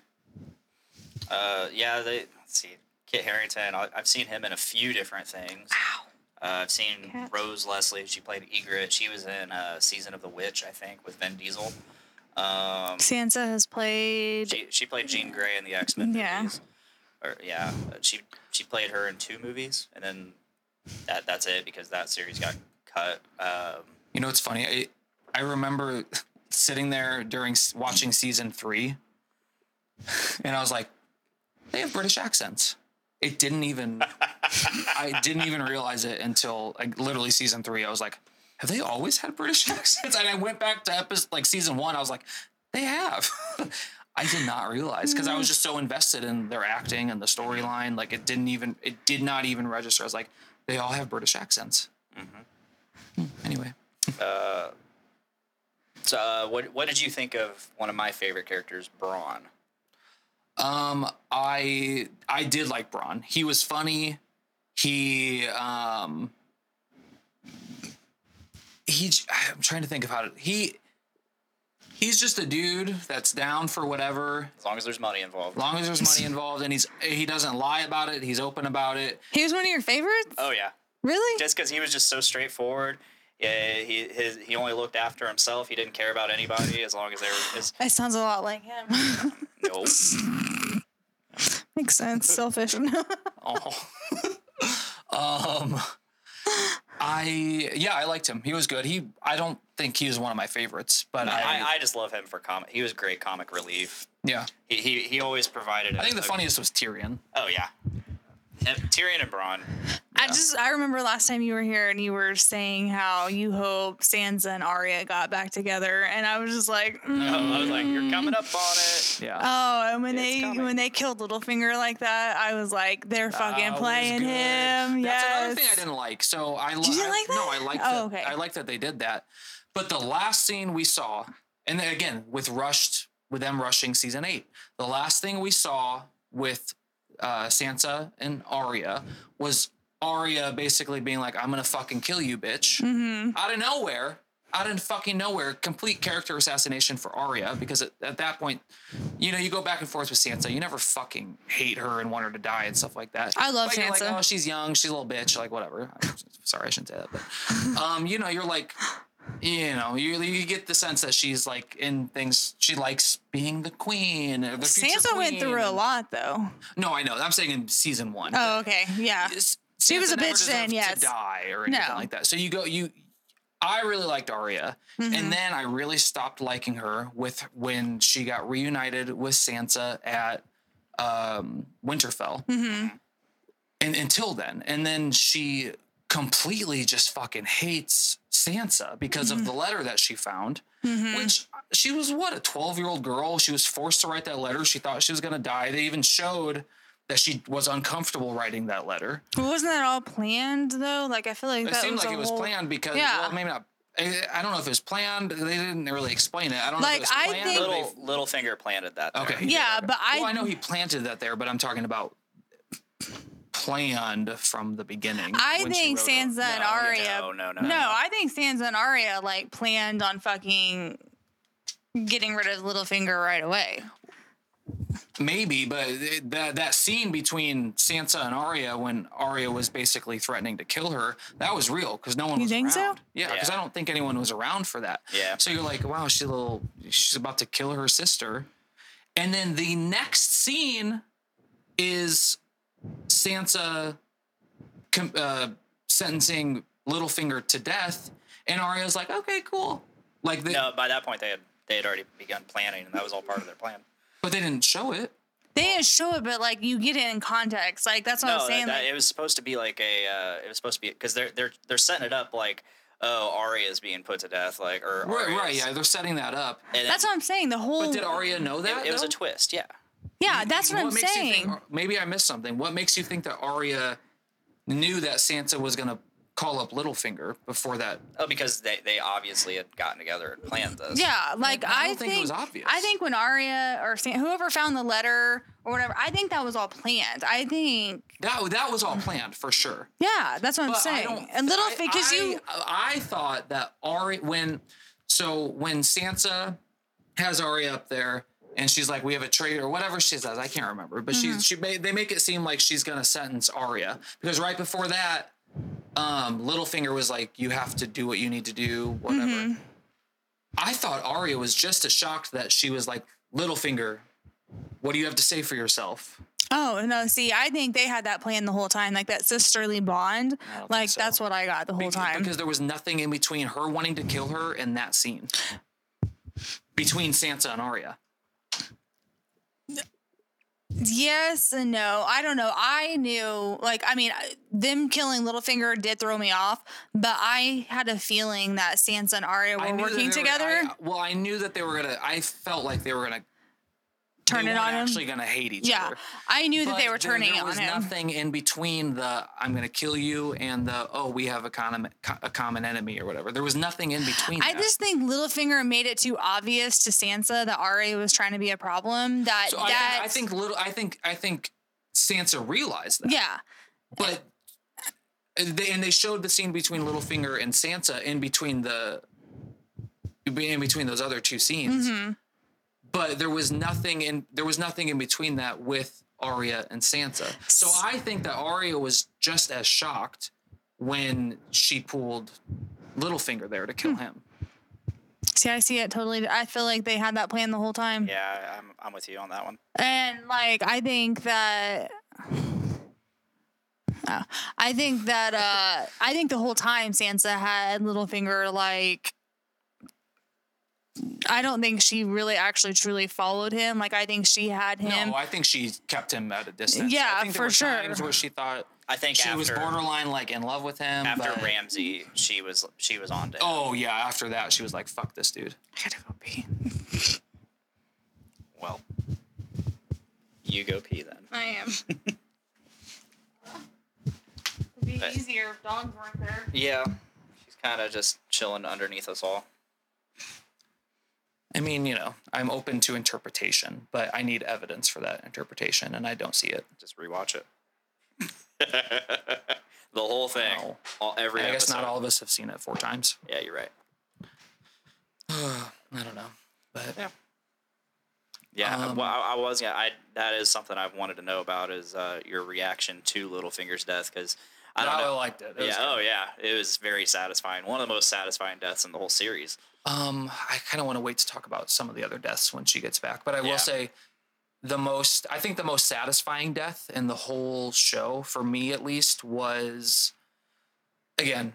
Uh, yeah. They let's see. Kit Harington. I, I've seen him in a few different things. Uh, I've seen Cat. Rose Leslie. She played Ygritte. She was in uh, season of The Witch, I think, with Vin Diesel. Um, Sansa has played. she she played Jean Grey in the X Men Yeah. movies. Or yeah, she she played her in two movies, and then that that's it because that series got cut. Um, You know, it's funny. I, I remember sitting there during watching season three, (laughs) and I was like, they have British accents. It didn't even, (laughs) I didn't even realize it until like literally season three. I was like, have they always had British (laughs) accents? And I went back to episode like season one. I was like, they have. (laughs) I did not realize because I was just so invested in their acting and the storyline. Like it didn't even, it did not even register. I was like, they all have British accents. Hmm, Anyway. so uh, what what did you think of one of my favorite characters, Bronn? Um, I I did like Bronn. He was funny. He um he I'm trying to think of how to he he's just a dude that's down for whatever As long as there's money involved. as long as there's money involved and he's he doesn't lie about it he's open about it He was one of your favorites. Oh yeah, Really? just because he was just so straightforward. Yeah, he his he only looked after himself. He didn't care about anybody as long as they were his. That sounds a lot like him. (laughs) Nope. (laughs) Makes sense. Selfish. (laughs) oh um I yeah I liked him he was good he I don't think he was one of my favorites but I, I, I just love him for comic. He was great comic relief. yeah He he, he always provided. I think the a- funniest was Tyrion Oh yeah, And Tyrion and Bronn. I just I remember last time you were here and you were saying how you hope Sansa and Arya got back together, and I was just like, mm. I was like, you're coming up on it. yeah oh, and when It's they coming. when they killed Littlefinger like that, I was like, they're fucking That was playing him. That's That's yes. another thing I didn't like. So I, li- You didn't I- like No. I like Oh, that. okay. I like that they did that. But the last scene we saw, and then again with rushed with them rushing season eight, the last thing we saw with uh, Sansa and Arya was Arya basically being like, "I'm gonna fucking kill you, bitch," Mm-hmm. out of nowhere. Out of fucking nowhere, complete character assassination for Arya because at, at that point, you know, you go back and forth with Sansa. You never fucking hate her and want her to die and stuff like that. I love you're Sansa. Like, oh, she's young. She's a little bitch. Like whatever. Sorry, I shouldn't say that. But (laughs) um, you know, you're like, you know, you you get the sense that she's like in things. She likes being the queen. The Sansa went through a lot though. No, I know. I'm saying in season one. Oh, okay, yeah. She was a bitch then, yes. To die or anything No. like that. So you go you. I really liked Arya, Mm-hmm. and then I really stopped liking her with when she got reunited with Sansa at um, Winterfell. hmm and until then and then she completely just fucking hates sansa because of the letter that she found hmm which she was what a 12 year old girl she was forced to write that letter she thought she was going to die they even showed that she was uncomfortable writing that letter Well, wasn't that all planned though? Like I feel like it that seemed was like it was whole- planned because Yeah. well maybe not I I don't know if it was planned. They didn't really explain it. I don't know Like, if it was I planned. think- or Little Littlefinger planted that. There. Okay. he Yeah, but I- Well, I know he planted that there, but I'm talking about planned from the beginning. I think wrote it. Sansa and No, Arya. No, no, no. No, I think Sansa and Arya like planned on fucking getting rid of Littlefinger right away. Maybe, but it- that that scene between Sansa and Arya when Arya was basically threatening to kill her, that was real because no one You was think so? around. Yeah, because Yeah. I don't think anyone was around for that. Yeah. So you're like, wow, she's a little, she's about to kill her sister, and then the next scene is Sansa com- uh, sentencing Littlefinger to death, and Arya's like, okay, cool. Like, they, No, by that point they had they had already begun planning, and that was all part of their plan. But they didn't show it. They didn't show it, but like you get it in context. Like that's what no, I'm saying. that, that- like, it was supposed to be like a. Uh, it was supposed to be because they're they're they're setting it up like, oh, Arya is being put to death, like or Right, right, yeah, they're setting that up. and that's then what I'm saying. The whole But did Arya know that? It, it was a twist, yeah. yeah, that's what, I'm makes you saying. think- maybe I missed something. What makes you think that Arya knew that Sansa was gonna call up Littlefinger before that? Oh, because they, they obviously had gotten together and planned this. Yeah, like I I, don't think it was obvious. I think when Arya or San, whoever found the letter or whatever, I think that was all planned. I think That that was all planned for sure. yeah, that's what I'm saying. And little I- because you I, I thought that Arya when so when Sansa has Arya up there. And she's like, "We have a traitor," or whatever she says. I can't remember, but Mm-hmm. she she made, they make it seem like she's gonna sentence Arya because right before that, um, Littlefinger was like, "You have to do what you need to do, whatever." Mm-hmm. I thought Arya was just as shocked that she was like, "Littlefinger, what do you have to say for yourself?" Oh no! See, I think they had that plan the whole time, like that sisterly bond. Like so. that's what I got the whole Because- time. because there was nothing in between her wanting to kill her and that scene between Sansa and Arya. Yes and no. I don't know. I knew, like, I mean, them killing Littlefinger did throw me off, but I had a feeling that Sansa and Arya were working they were- together. I- well, I knew that they were gonna. I felt like they were gonna turn they it weren't on. Actually, gonna hate each yeah, other. I knew that they were turning there it on was him. nothing in between the "I'm gonna kill you" and the "Oh, we have a common a common enemy" or whatever. There was nothing in between. I that. just think Littlefinger made it too obvious to Sansa that Arya was trying to be a problem. That So that think, I think little. I think. I think Sansa realized that. yeah, but they and they showed the scene between Littlefinger and Sansa in between the in between those other two scenes. Mm-hmm. But there was nothing in there was nothing in between that with Arya and Sansa. So I think that Arya was just as shocked when she pulled Littlefinger there to Hmm. kill him. see, I see it totally. I feel like they had that plan the whole time. Yeah, I'm, I'm with you on that one. And like I think that Oh, I think that uh I think the whole time Sansa had Littlefinger like I don't think she really actually truly followed him. Like I think she had him. No, I think she kept him at a distance. Yeah, I think there for were sure. Times where she thought I think she after was borderline like in love with him. after but- Ramsay, she was she was on to him. Oh yeah, after that she was like, "Fuck this dude." I gotta go pee. (laughs) Well, you go pee then. I am. (laughs) It'd be But- easier if dogs weren't there. Yeah, she's kind of just chilling underneath us all. I mean, you know, I'm open to interpretation, but I need evidence for that interpretation, and I don't see it. Just rewatch it. (laughs) the whole thing, all every. I guess episode. not all of us have seen it four times. Yeah, you're right. (sighs) I don't know, but Yeah. Yeah, Um, well, I, I was. Yeah, I that is something I've wanted to know about is uh, your reaction to Littlefinger's death because I don't I know. liked it. It yeah. Oh, yeah. It was very satisfying. One of the most satisfying deaths in the whole series. Um, I kind of want to wait to talk about some of the other deaths when she gets back, but I Yeah. will say the most, I think the most satisfying death in the whole show, for me at least, was again,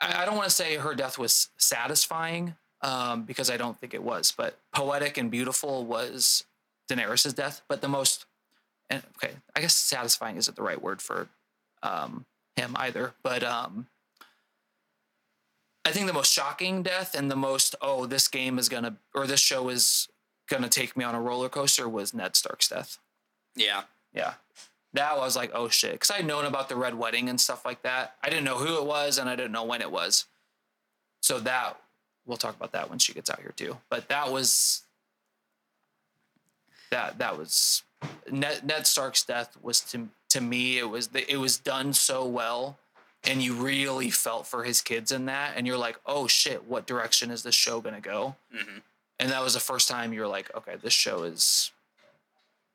I, I don't want to say her death was satisfying um, because I don't think it was, but poetic and beautiful was Daenerys' death. But the most and okay, I guess satisfying isn't the right word for um, him either, but um, I think the most shocking death and the most oh this game is gonna or this show is gonna take me on a roller coaster was Ned Stark's death. Yeah. Yeah. That was like, oh shit. Because I'd known about the Red Wedding and stuff like that. I didn't know who it was and I didn't know when it was. So that, we'll talk about that when she gets out here too. But that was, that, that was, Ned, Ned Stark's death was to, to me, it was, the, it was done so well. And you really felt for his kids in that. And you're like, oh shit, what direction is this show going to go? Mhm. And that was the first time you were like, okay, this show is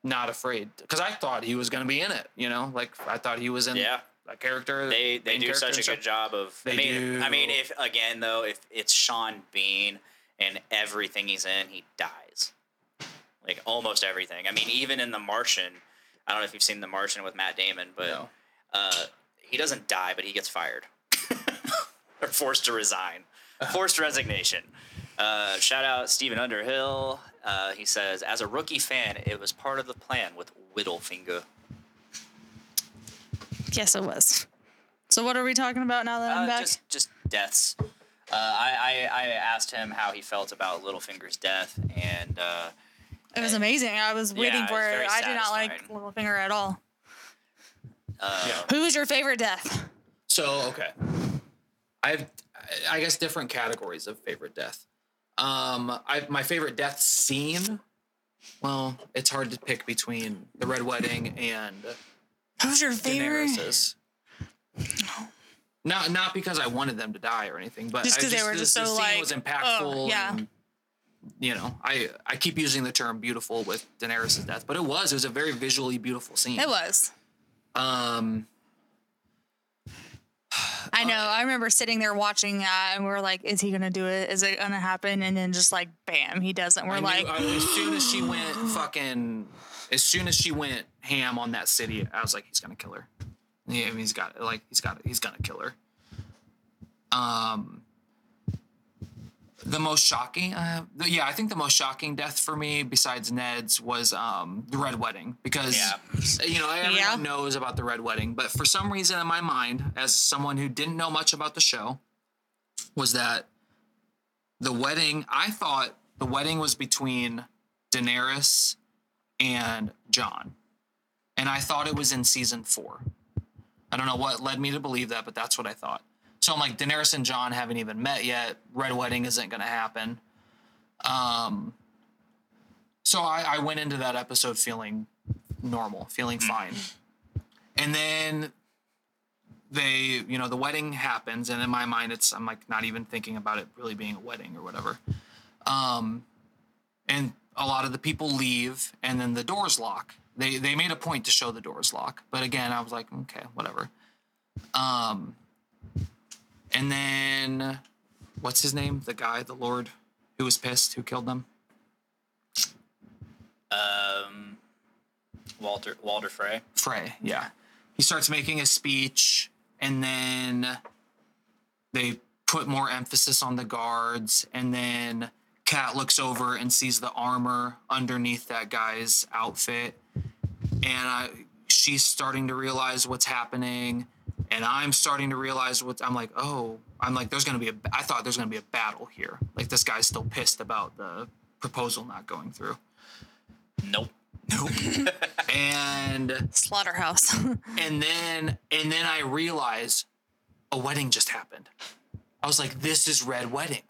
not afraid because I thought he was going to be in it. You know, like I thought he was in Yeah. a character. They they do such a good job of. They I mean, I mean, if again though, if it's Sean Bean and everything he's in, he dies. Like almost everything. I mean, even in The Martian, I don't know if you've seen The Martian with Matt Damon, but No. uh, he doesn't die, but he gets fired (laughs) or forced to resign, forced resignation. Uh, shout out Stephen Underhill. Uh, he says, as a rookie fan, it was part of the plan with Littlefinger. Yes, it was. So what are we talking about now that I'm Uh, back? just just deaths. Uh, I, I I asked him how he felt about Littlefinger's death, and uh, it was amazing. I was waiting Yeah, it for was it. I did not like. Littlefinger at all. Yeah. Who your favorite death? So okay, I have I guess different categories of favorite death. Um, I my favorite death scene. Well, it's hard to pick between the Red Wedding and Who's your favorite? Daenerys's. Not not because I wanted them to die or anything, but Just I 'cause they were the- just so, scene like, was oh, impactful. yeah. and, you know, I I keep using the term beautiful with Daenerys' death, but it was it was a very visually beautiful scene. It was. Um, (sighs) I know. I remember sitting there watching that, and we are like, "Is he gonna do it? Is it gonna happen?" And then just like, bam, he doesn't. We're I knew- like, I- as soon as she (gasps) went fucking, as soon as she went ham on that city, I was like, he's gonna kill her. Yeah, I mean, he's got like he's got he's gonna kill her. Um, the most shocking, uh, the, yeah, I think the most shocking death for me, besides Ned's, was um the Red Wedding because Yeah. you know everyone Yeah. knows about the Red Wedding, but for some reason in my mind, as someone who didn't know much about the show, was that the wedding i thought the wedding was between daenerys and jon and i thought it was in season four i don't know what led me to believe that but that's what i thought so i'm like daenerys and jon haven't even met yet. Red wedding isn't going to happen. Um so I, I went into that episode feeling normal feeling fine. And then they you know the wedding happens and in my mind it's i'm like not even thinking about it really being a wedding or whatever. Um and a lot of the people leave and then the doors lock. They they made a point to show the doors lock but again i was like okay whatever. Um and then what's his name the guy the lord who was pissed who killed them um, Walder Walder Frey. Frey, yeah. He starts making a speech, and then they put more emphasis on the guards, and then Kat looks over and sees the armor underneath that guy's outfit, and I, she's starting to realize what's happening, and I'm starting to realize what I'm like. Oh, I'm like, there's gonna be a. I thought there's gonna be a battle here. Like this guy's still pissed about the proposal not going through. Nope. Nope. (laughs) and slaughterhouse. (laughs) and then and then I realized a wedding just happened. I was like, this is Red Wedding.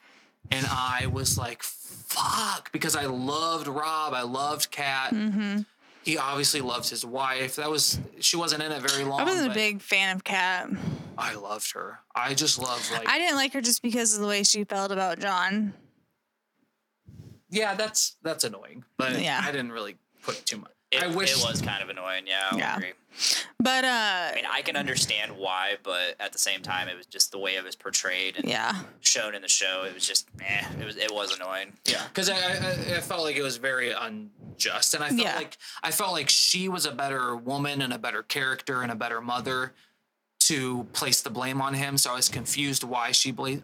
And I was like, fuck, because I loved Robb. I loved Kat. Mm-hmm. He obviously loved his wife. That was she wasn't in it very long. I wasn't a big fan of Kat. I loved her. I just love like I didn't like her just because of the way she felt about Jon. yeah, that's that's annoying. But Yeah. I didn't really put too much. It, I wish it was kind of annoying. Yeah, I Yeah. agree. But uh, I mean, I can understand why, but at the same time, it was just the way it was portrayed and yeah, shown in the show. It was just, eh, it was it was annoying. Yeah, because I, I I felt like it was very unjust, and I felt Yeah. like I felt like she was a better woman and a better character and a better mother to place the blame on him. So I was confused why she bla-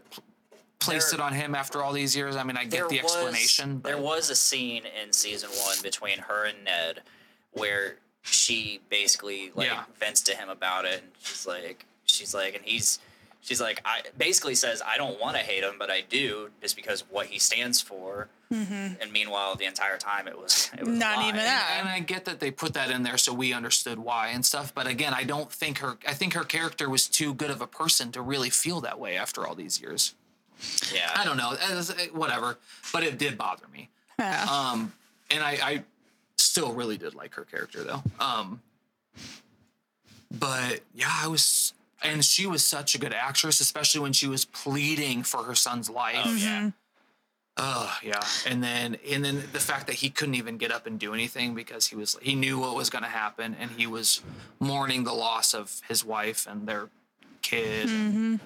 placed There- it on him after all these years. I mean, I get the explanation, Was, there was a scene in season one between her and Ned where she basically like Yeah. vents to him about it, and she's like, she's like, and he's, she's like, I basically says, I don't want to hate him, but I do, just because what he stands for. And meanwhile, the entire time it was, (laughs) it was Mm-hmm. Not lie. even that. and I get that they put that in there so we understood why and stuff. But again, I don't think her. I think her character was too good of a person to really feel that way after all these years. Yeah, I don't know. Whatever. But it did bother me. Yeah. Um, and I, I still really did like her character though. Um, but yeah, I was, and she was such a good actress, especially when she was pleading for her son's life. Oh yeah. Oh yeah, and then and then the fact that he couldn't even get up and do anything because he was he knew what was going to happen and he was mourning the loss of his wife and their kid.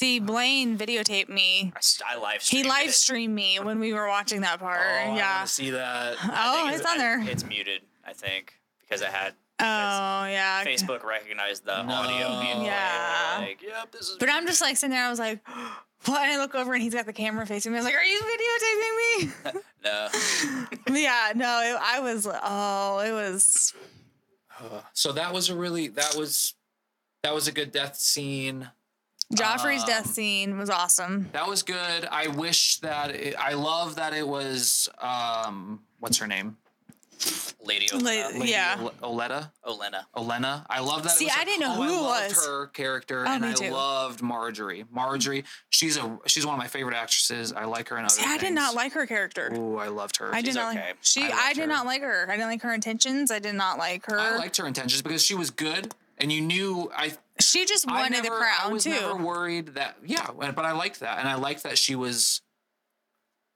See, Blaine videotaped me. I, st- I live He live streamed me when we were watching that part. Oh, I yeah. want see that. I Oh, think it's on I- there. It's muted, I think, because I had Oh, yeah. Facebook recognized the No. audio being Yeah. played. Like, yep, this is. But I'm just like sitting there. I was like, (gasps) what? And I look over and he's got the camera facing me. I was like, are you videotaping me? (laughs) no. (laughs) yeah, no, it, I was. Oh, it was. So that was a really that was that was a good death scene. Joffrey's death Um, scene was awesome. That was good. I wish that it, I love that it was um what's her name? Lady La- Olenna. Lady Yeah. Ole- Oleta. Olenna. Olenna. I love that. See, it was I her- didn't know oh, who I it loved was. her character, Oh, and me I too. loved Margaery. Margaery, she's a she's one of my favorite actresses. I like her in other See, I did not like her character. Ooh, I loved her. I did not okay. like she. I I, did her. not like her. I didn't like her intentions. I did not like her. I liked her intentions because she was good, and you knew I she just wanted never, the crown too. I was too. never worried that yeah, but I liked that, and I liked that she was.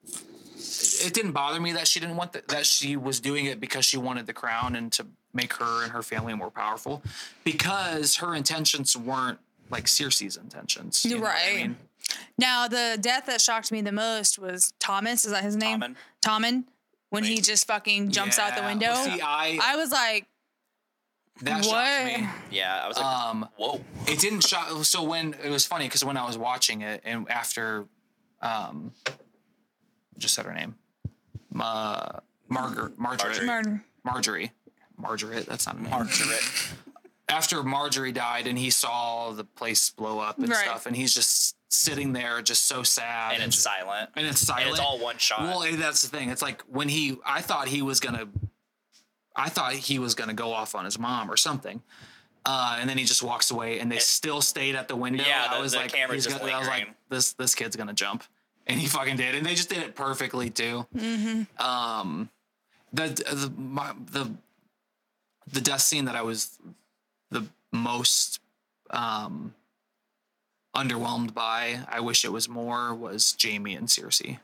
It didn't bother me that she didn't want the, that she was doing it because she wanted the crown and to make her and her family more powerful, because her intentions weren't like Cersei's intentions. you know I Right. mean? Now, the death that shocked me the most was Thomas. Is that his name? Tommen. Tommen. When he just fucking jumps out the Yeah. window. See, I, I was like, that shocked me. Yeah, I was like, Um, whoa. it didn't shock. So when it was funny because when I was watching it and after, um, just said her name, uh, Margaret, Margaret, Margaery. Martin. Margaery, Margaret. That's not a name. Margaret. After Margaery died and he saw the place blow up and Right. stuff, and he's just sitting there, just so sad, and it's silent. and it's silent. And it's all one shot. Well, and that's the thing. It's like when he, I thought he was gonna, I thought he was gonna go off on his mom or something. Uh, and then he just walks away, and they still stayed at the window. Yeah, I the- was the like, camera's he's just gonna- I was like, this this kid's gonna jump, (laughs) and he fucking did, and they just did it perfectly too. Mm-hmm. Um, the the my, the the death scene that I was the most um underwhelmed by, I wish it was more, was Jaime and Cersei.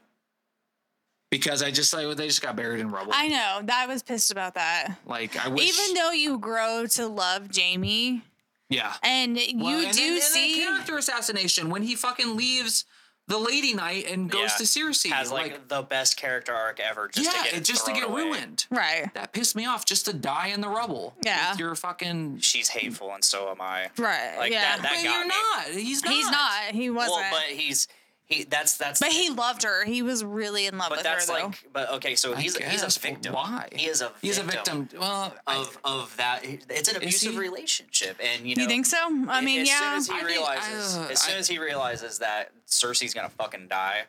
Because I just like they just got buried in rubble. I know. that I was pissed about that. like I wish, Even though you grow to love Jaime, yeah, and you Well, and do then- and see. character assassination when he fucking leaves the Lady Knight and goes Yeah. to Cersei. has like, the best character arc ever. Just yeah, to get just to get away. ruined. right. That pissed me off. Just to die in the rubble. Yeah. with your fucking. She's hateful, and so am I. Right. Like yeah. that. That Man, got you're me. not. He's not. He's not. He wasn't. Well, but he's he. That's that's. But he loved her. He was really in love But with her, But that's though. like. But okay, so I he's he's a victim. Why? He is a. victim He's a victim. Well, I- of of that. It's an abusive he? relationship, and you know. you think so? I mean, as yeah. Soon as he I think- realizes, uh, as soon as he realizes that Cersei's gonna fucking die,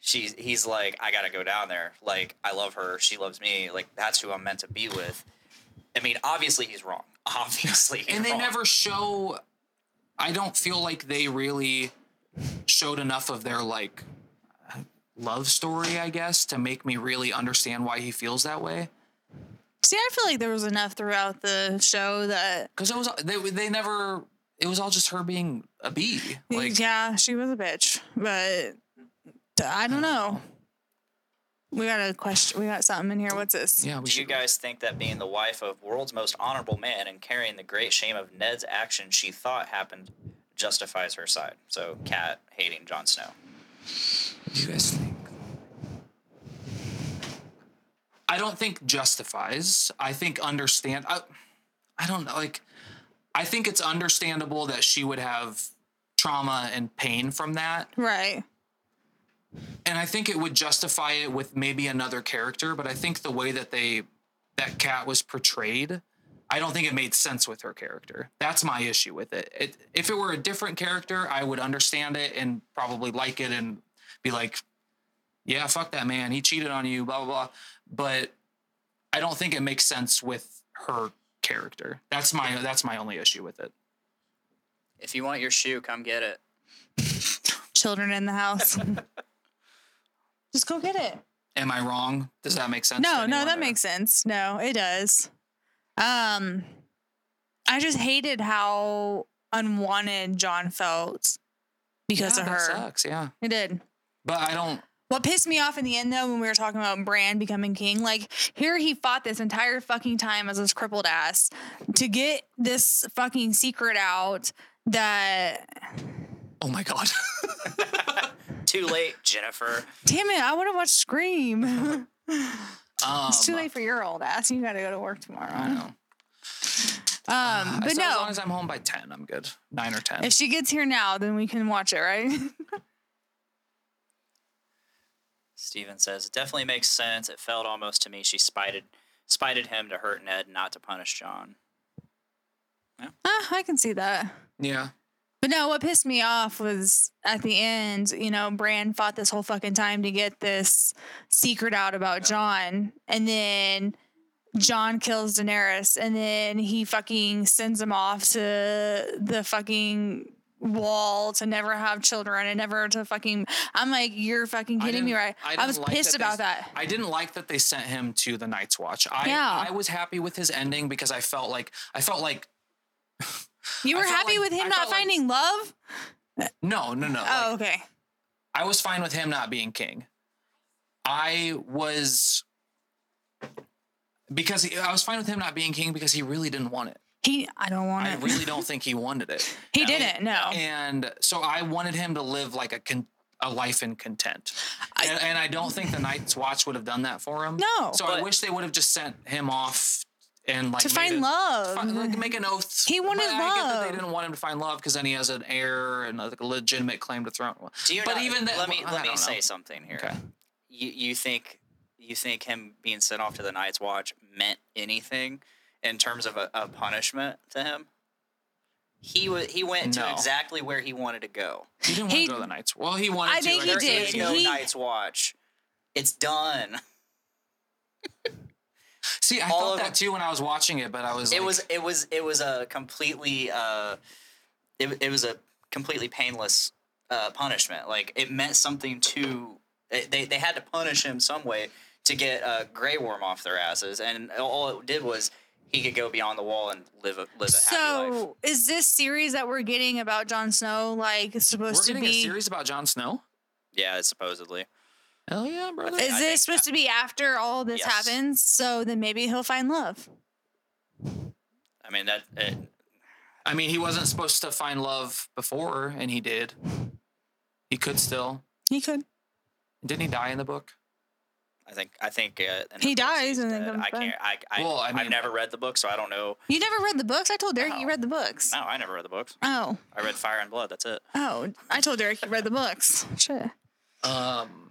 she's he's like, I gotta go down there. Like, I love her. She loves me. Like, that's who I'm meant to be with. I mean, obviously he's wrong. (laughs) Obviously, he's and they wrong. never show. I don't feel like they really showed enough of their like love story, I guess, to make me really understand why he feels that way. See, I feel like there was enough throughout the show that. Because it was they they never. It was all just her being a bee. Like yeah, she was a bitch, but I don't know. We got a question. We got something in here. What's this? yeah, we Do you guys think that being the wife of world's most honorable man and carrying the great shame of Ned's action she thought happened justifies her side? So, Kat hating Jon Snow. What do you guys think? I don't think justifies. I think understand. I, I don't know. Like, I think it's understandable that she would have trauma and pain from that. Right. And I think it would justify it with maybe another character. But I think the way that they, that cat was portrayed I don't think it made sense with her character. That's my issue with it. it. If it were a different character, I would understand it and probably like it and be like, yeah, fuck that man. He cheated on you, blah, blah, blah. But I don't think it makes sense with her character. That's my that's my only issue with it. If you want your shoe, come get it. Children in the house. (laughs) Just go get it. Am I wrong? Does that make sense? No, no, that makes sense. No, it does. Um, I just hated how unwanted Jon felt because Yeah, of that her. Sucks, yeah. It did. But I don't What pissed me off in the end, though, when we were talking about Bran becoming king, like here he fought this entire fucking time as this crippled ass to get this fucking secret out that. Oh my god. (laughs) Too late, Jennifer. Damn it! I want to watch Scream. (laughs) um, it's too late for your old ass. You got to go to work tomorrow. I know. Um, but so no, as long as I'm home by ten, I'm good. Nine or ten. if she gets here now, then we can watch it, right? (laughs) Steven says it definitely makes sense. It felt almost to me she spited spited him to hurt Ned, not to punish Jon. Ah, I can see that. yeah. But no, what pissed me off was at the end, you know, Bran fought this whole fucking time to get this secret out about Jon. And then Jon kills Daenerys. And then he fucking sends him off to the fucking wall to never have children and never to fucking. I'm like, you're fucking kidding me, right? I, didn't was like pissed that they- about that. I didn't like that they sent him to the Night's Watch. I Yeah. I was happy with his ending because I felt like I felt like (laughs) You were happy like- with him I not felt like- finding love? no, no, no. Oh, like, okay. I was fine with him not being king. I was because he, I was fine with him not being king because he really didn't want it. He, I don't want I it. I really don't (laughs) think he wanted it. he That didn't, no. And so I wanted him to live like a con- a life in content. and, and I don't think the Night's Watch would have done that for him. No. So I wish they would have just sent him off and like to find a- love. fi- like make an oath. He wanted but I get that love. they didn't want him to find love because then he has an heir and like a legitimate claim to the throne. Do you but not, even that, let me I let me don't say know. something here. Okay. You you think you think him being sent off to the Night's Watch meant anything in terms of a, a punishment to him? He was he went to exactly where he wanted to go. He didn't want He- to go to the Knights. Well, he wanted I to. think he There did. is no He- Night's Watch. It's done. (laughs) See, I all felt of that it- too when I was watching it, but I was. it like, was it was it was a completely uh it, it was a completely painless uh punishment like it meant something to they they had to punish him some way to get uh Grey Worm off their asses and all it did was he could go beyond the wall and live a live a happy life So, is this series that we're getting about Jon Snow like We're supposed to be? a series about Jon Snow. yeah supposedly Hell yeah, brother! Is I this think- supposed to be after all this Yes. happens? So then maybe he'll find love. I mean that it, I mean, he wasn't supposed to find love before, and he did. He could still. He could. Didn't he die in the book? I think I think uh, He dies and then comes I can't I, I, Well, I I've mean- never read the book so I don't know You never read the books? I told Derek No. you read the books. no I never read the books Oh, I read Fire and Blood that's it oh! I told Derek you read the books. Shit. Um.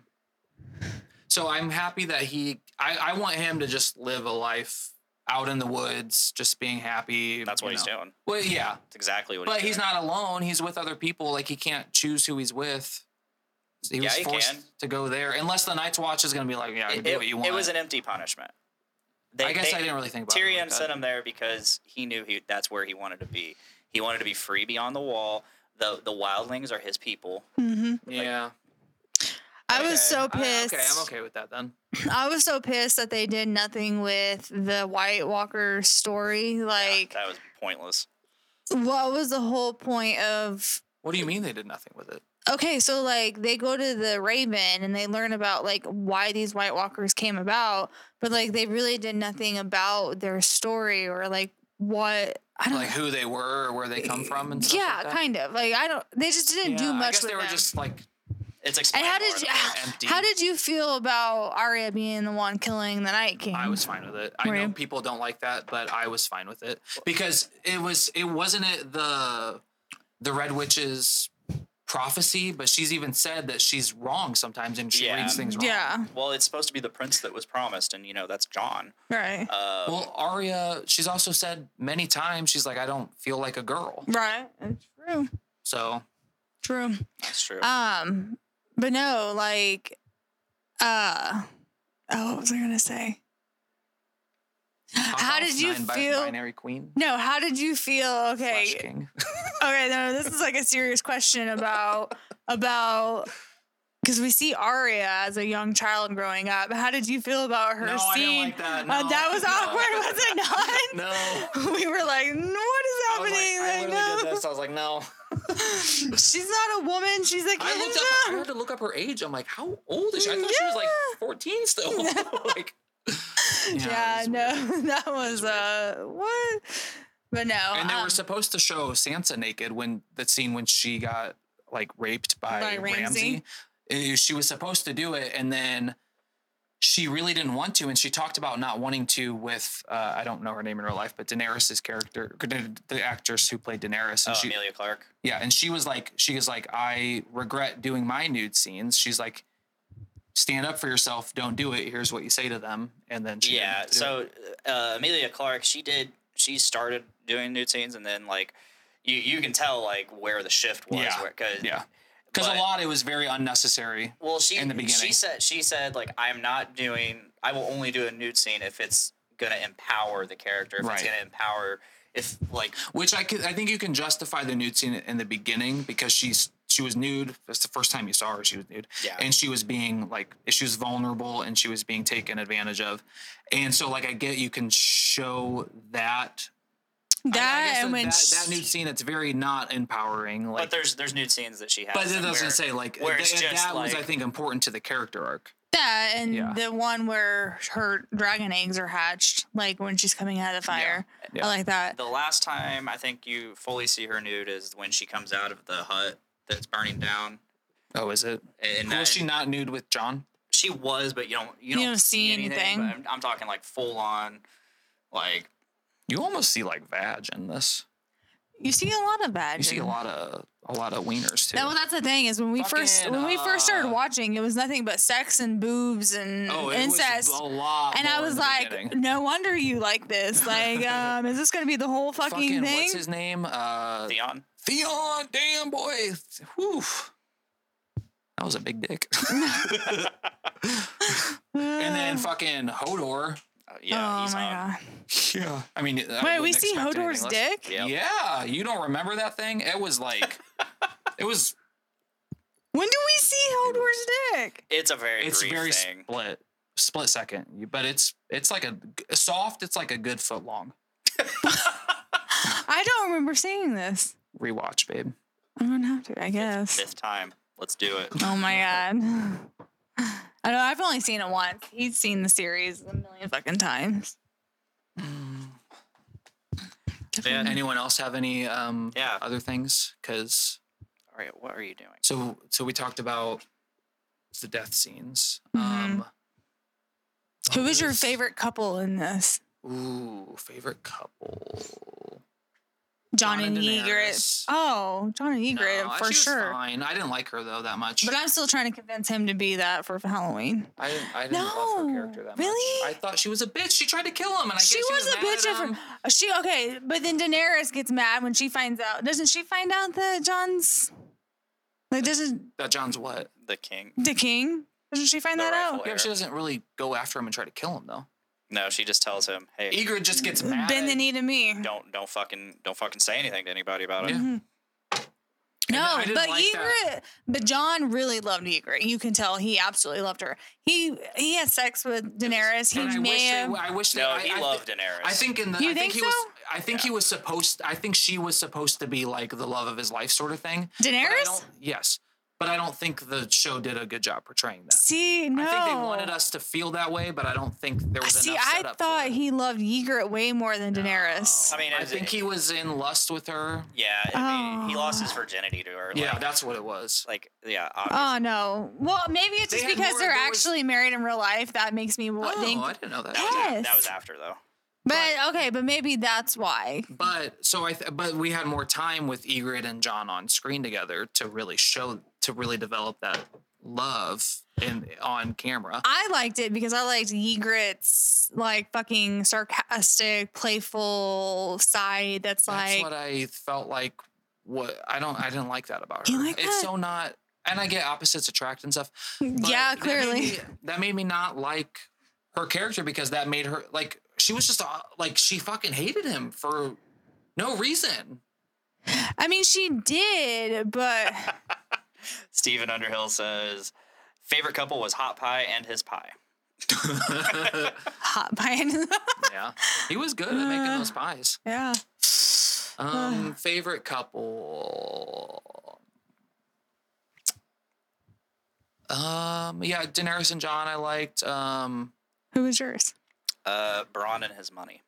So I'm happy that he. I, I want him to just live a life out in the woods, just being happy. that's what you he's doing Well, yeah, (laughs) that's exactly what but he's he's doing. not alone. He's with other people. Like he can't choose who he's with. He Yeah, was he forced can. to go there, unless the Night's Watch is going to be like, yeah, it, do what you want. it was an empty punishment. They, I guess they- I didn't really think about it Tyrion like sent him there because he knew he that's where he wanted to be. He wanted to be free beyond the wall. The the wildlings are his people. Mm-hmm. yeah. I was so I- pissed. okay, I'm okay with that then. I was so pissed that they did nothing with the White Walker story. Like, That was pointless. what was the whole point of What do you mean they did nothing with it? okay, so like they go to the Raven and they learn about like why these White Walkers came about, but like they really did nothing about their story or like what I don't Like who they were or where they come from and stuff yeah, like that? kind of like I don't. They just didn't Yeah, do much I guess they were them. just like It's and how did you empty. how did you feel about Arya being the one killing the Night King? I was fine with it. I Were know you? people don't like that, but I was fine with it because it was it wasn't it the the Red Witch's prophecy, but she's even said that she's wrong sometimes and she Yeah. reads things wrong. Yeah. Well, it's supposed to be the prince that was promised, and you know that's Jon. Right. Uh, Well, Arya, she's also said many times, she's like, I don't feel like a girl. right. It's true. So True. that's true. Um, but no, like, uh, oh, what was I gonna say? How did you feel? Binary queen. No, how did you feel? Okay, okay, no, this is like a serious question about about because we see Arya as a young child growing up. How did you feel about her No, scene? like that. Uh, that was (laughs) No. awkward, was it not? no. (laughs) We were like, what is happening? I was like, I Like, literally no. did this. I was like, no. (laughs) She's not a woman. She's a kid. I looked up. I had to look up her age. I'm like, how old is she? I thought she was like 14 still. like, yeah, was no, weird. that was uh what? But no, And they um, were supposed to show Sansa naked when that scene when she got like raped by, By Ramsay. Uh, She was supposed to do it, and then she really didn't want to, and she talked about not wanting to with uh, I don't know her name in real life, but Daenerys's character, the actress who played Daenerys, oh, and she Emilia Clarke. yeah, and she was like, she was like, I regret doing my nude scenes. She's like, stand up for yourself, don't do it. Here's what you say to them, and then she Yeah. So uh, Emilia Clarke, she did. She started doing nude scenes, and then like you you can tell like where the shift was. Yeah. Cause, yeah, because a lot it was very unnecessary. Well, she in the beginning She said she said like I'm not doing. I will only do a nude scene if it's gonna empower the character. If it's Right. gonna empower. If like Which I could, I think you can justify the nude scene in the beginning because she's she was nude. That's the first time you saw her. She was nude, Yeah. and she was being like she was vulnerable and she was being taken advantage of, and so like I get you can show that. (laughs) I- I that and when that, sh- that nude scene, it's very not empowering. Like but there's there's nude scenes that she has. But it and doesn't where- say like where it's th- just that was I think important to the character arc. that and Yeah. the one where her dragon eggs are hatched, like when she's coming out of the fire. Yeah. I like that. The last time I think you fully see her nude is when she comes out of the hut that's burning down. Oh, is it? And was that- she not nude with Jon? She was, but you don't you, don't, don't see anything. but I'm, I'm talking like full on, like You almost see like vag in this. You see a lot of bad. You see a lot of a lot of wieners too. No, well, that's the thing is when we first Fucking, when we first started uh, watching, it was nothing but sex and boobs and oh, incest. a lot. and I was like, beginning. no wonder you like this. Like, (laughs) um, is this gonna be the whole fucking, fucking thing? what's his name? Uh, Theon. Theon. Damn boy. Whew. That was a big dick. (laughs) (laughs) and then fucking Hodor. Yeah, oh he's my on. god! (laughs) Yeah. I mean, I Wait, we see Hodor's dick. Yep. Yeah, you don't remember that thing? It was like, (laughs) it was. When do we see Hodor's dick? It's a very It's brief very thing. split, split second. But it's it's like a soft. It's like a good foot long. I don't remember seeing this. Rewatch, babe. I'm gonna have to, I guess. Fifth time. Let's do it. Oh my (laughs) god. I know I've only seen it once. He's seen the series a million fucking times. Yeah. Anyone else have any um Yeah. other things? Because All right, what are you doing? so so we talked about the death scenes. Mhm. Um, Who what is your favorite couple in this? Ooh, favorite couple. John, Jon and and Ygritte. Oh, Jon and Ygritte No, for she was sure. Fine. I didn't like her though that much. But I'm still trying to convince him to be that for Halloween. I didn't. I didn't love her character that really? much. I thought she was a bitch. She tried to kill him, and I she guess was, she was a bitch of at her. She okay, but then Daenerys gets mad when she finds out. Doesn't she find out that Jon's like doesn't That Jon's what? The king. the king? Doesn't she find The that rightful out? Yeah, heir. but she doesn't really go after him and try to kill him though. No, she just tells him, "Hey, Ygritte just gets mad. Bend the knee to me. don't don't fucking don't fucking say anything to anybody about it." Yeah. Mhm. No, but like that. Ygritte, but Jon really loved Ygritte. You can tell he absolutely loved her. He he had sex with Daenerys. He I may wish, have. they, I wish they, No, I, he I, loved Daenerys. I think in the You I think, think he so? was I think he was supposed I think she was supposed to be like the love of his life sort of thing. Daenerys? yes. But I don't think the show did a good job portraying that. See, no. I think they wanted us to feel that way, but I don't think there was See, enough I setup thought for it. he loved Ygritte way more than Daenerys. I mean, I think it- he was in lust with her. Yeah, I mean, he lost his Oh. virginity to her. Yeah, like, that's what it was. like yeah. Oh, obviously. Oh no. Well, maybe it's They just had because more- they're there was- actually married in real life. That makes me wa- oh, think. I didn't know that. that, was Yes. that was after though. But okay, but maybe that's why. But so I, th- but we had more time with Ygritte and Jon on screen together to really show, to really develop that love in on camera. I liked it because I liked Ygritte's like fucking sarcastic, playful side. That's, That's like what I felt like. What I don't, I didn't like that about her. You like it's that? so not, and I get opposites attract and stuff. (laughs) yeah, that made clearly. me- that made me not like her character because that made her like she was just uh, like she fucking hated him for no reason. I mean, she did, but (laughs) Steven Underhill says favorite couple was Hot Pie and his pie. hot pine. (laughs) yeah, he was good at making those pies. yeah. Um, favorite couple. Um, yeah, Daenerys and Jon I liked. Um, Who was yours? Uh, Bronn and his money.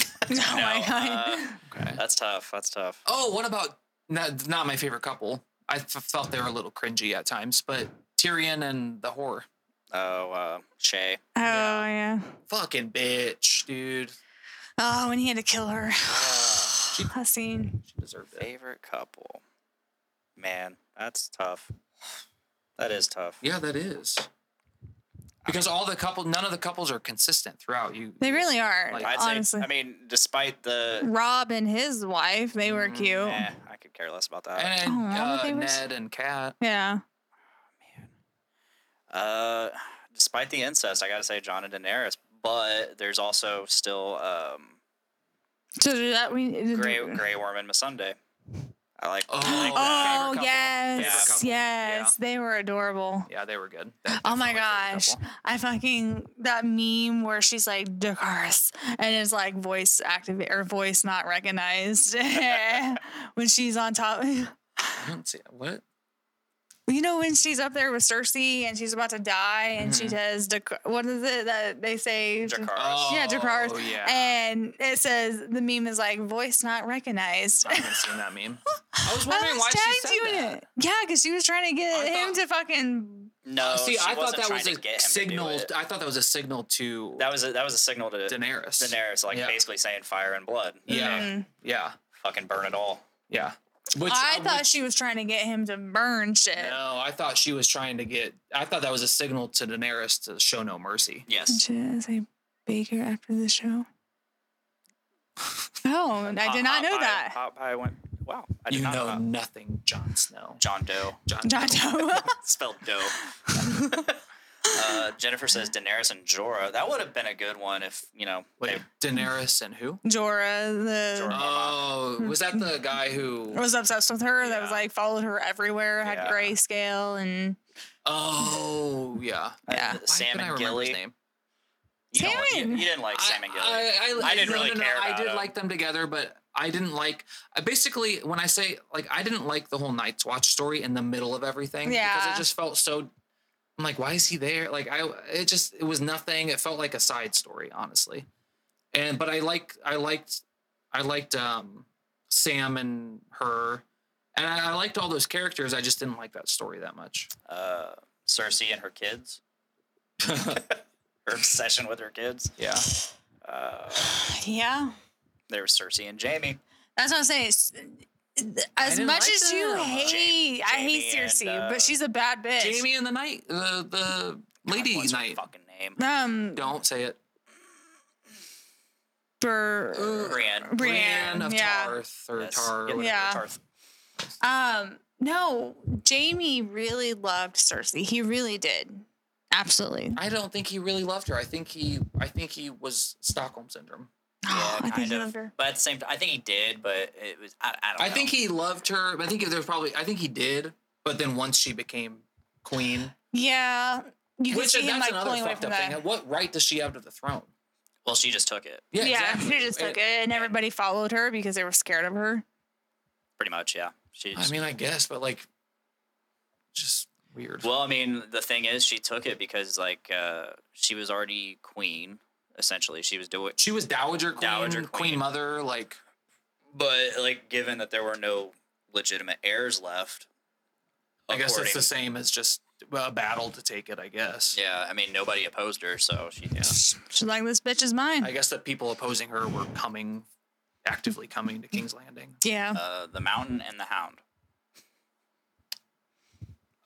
(laughs) Oh my (laughs) god. uh, okay. that's tough. That's tough. Oh, what about not, not my favorite couple? I f- felt they were a little cringy at times, but Tyrion and the whore. Oh, uh, Shae. oh yeah. Fucking bitch, dude. Oh, when he had to kill her. she, that scene. she deserved it. Favorite couple. Man, that's tough. That is tough. Yeah, that is. Because all the couple, none of the couples are consistent throughout. You, They really are. Like, I'd honestly. say. I mean, despite the. Robb and his wife, they were cute. Eh, I could care less about that. and Oh, uh, they were Ned and Kat. Yeah. Man. Uh, despite the incest, I gotta say Jon and Daenerys. But there's also still um, So that we Grey Grey Worm and Missandei. I like. Oh, I like Oh that. couple. yes, Favorite couple. Oh, yes, they were adorable. Yeah, they were good. That- Oh my gosh. I fucking that meme where she's like Dakars and it's like voice activate or voice not recognized (laughs) (laughs) when she's on top. I don't see what. You know when she's up there with Cersei and she's about to die and she Mhm. says what is it that they say? Dracarys. Yeah, Dracarys. Oh, yeah. And it says the meme is like voice not recognized. I haven't seen that meme. (laughs) I was I wondering was why she said you in that. it. Yeah, because she was trying to get I him thought- to fucking. No, See, I thought that was a get him to do signal. I thought that was a signal to That was a, that was a signal to Daenerys. Daenerys, like Yeah. basically saying fire and blood. Yeah, Mm. yeah, Fucking burn it all. yeah. Which I uh, thought which- she was trying to get him to burn shit. No, I thought she was trying to get. I thought that was a signal to Daenerys to show no mercy. Yes. She is a baker after the show. (laughs) Oh, I Hot- did not know Pie- that. Hot Pie went. Wow, I did you not know know nothing, Jon Snow. John Doe. John. John Doe. (laughs) Spelled Doe. (laughs) uh, Jennifer says Daenerys and Jorah. That would have been a good one if you know. Wait, Daenerys and who? Jorah, the Jorah. Oh, was that the guy who? (laughs) was obsessed with her. That was like followed her everywhere. Had Yeah. grayscale and Oh, yeah. Yeah. uh, Why Sam and remember his Gilly. name? You, don't like- you, you didn't like Sam and Gilly. I, I, I didn't no, really no, no, care I about did them. like them together, but I didn't like. I basically, when I say like, I didn't like the whole Night's Watch story in the middle of everything yeah. because it just felt so. I'm like, why is he there? Like, I it just it was nothing. It felt like a side story, honestly. And but I like I liked I liked um Sam and her, and I, I liked all those characters. I just didn't like that story that much. uh, Cersei and her kids. (laughs) her obsession with her kids. Yeah. Uh, (sighs) yeah. there was Cersei and Jaime. That's what I'm saying. S- As much like as you them. hate, I hate Jaime and, Cersei, uh, but she's a bad bitch. Jaime and the knight, the the lady What's her fucking name? um, Don't say it. for Brienne. Brienne, of yeah. Tarth or Yes. Tar. whatever, Yeah. Tarth. Um, no, Jaime really loved Cersei. He really did. Absolutely. I don't think he really loved her. I think he I think he was Stockholm syndrome. Yeah, I think kind he of. loved her. But at the same time, I think he did, but it was I, I don't I know. think he loved her. I think there's probably I think he did, but then once she became queen, Yeah. You can which see him that's like another pulling fucked up that. thing. What right does she have to the throne? Well, she just took it, Yeah, Yeah, exactly. she just took It- it, and everybody followed her because they were scared of her. pretty much. Yeah. She. I mean, I guess, but like, just weird. well, I mean, the thing is, she took it because like uh, she was already queen. Essentially, she was doing. she was dowager queen, Dowager queen, queen. mother. Like, But like, given that there were no legitimate heirs left, I guess it's the same as just a battle to take it, I guess. Yeah, I mean nobody opposed her, so she yeah. She's like, this bitch is mine. I guess that people opposing her were coming, actively coming to King's Landing. yeah. Uh, the Mountain and the Hound.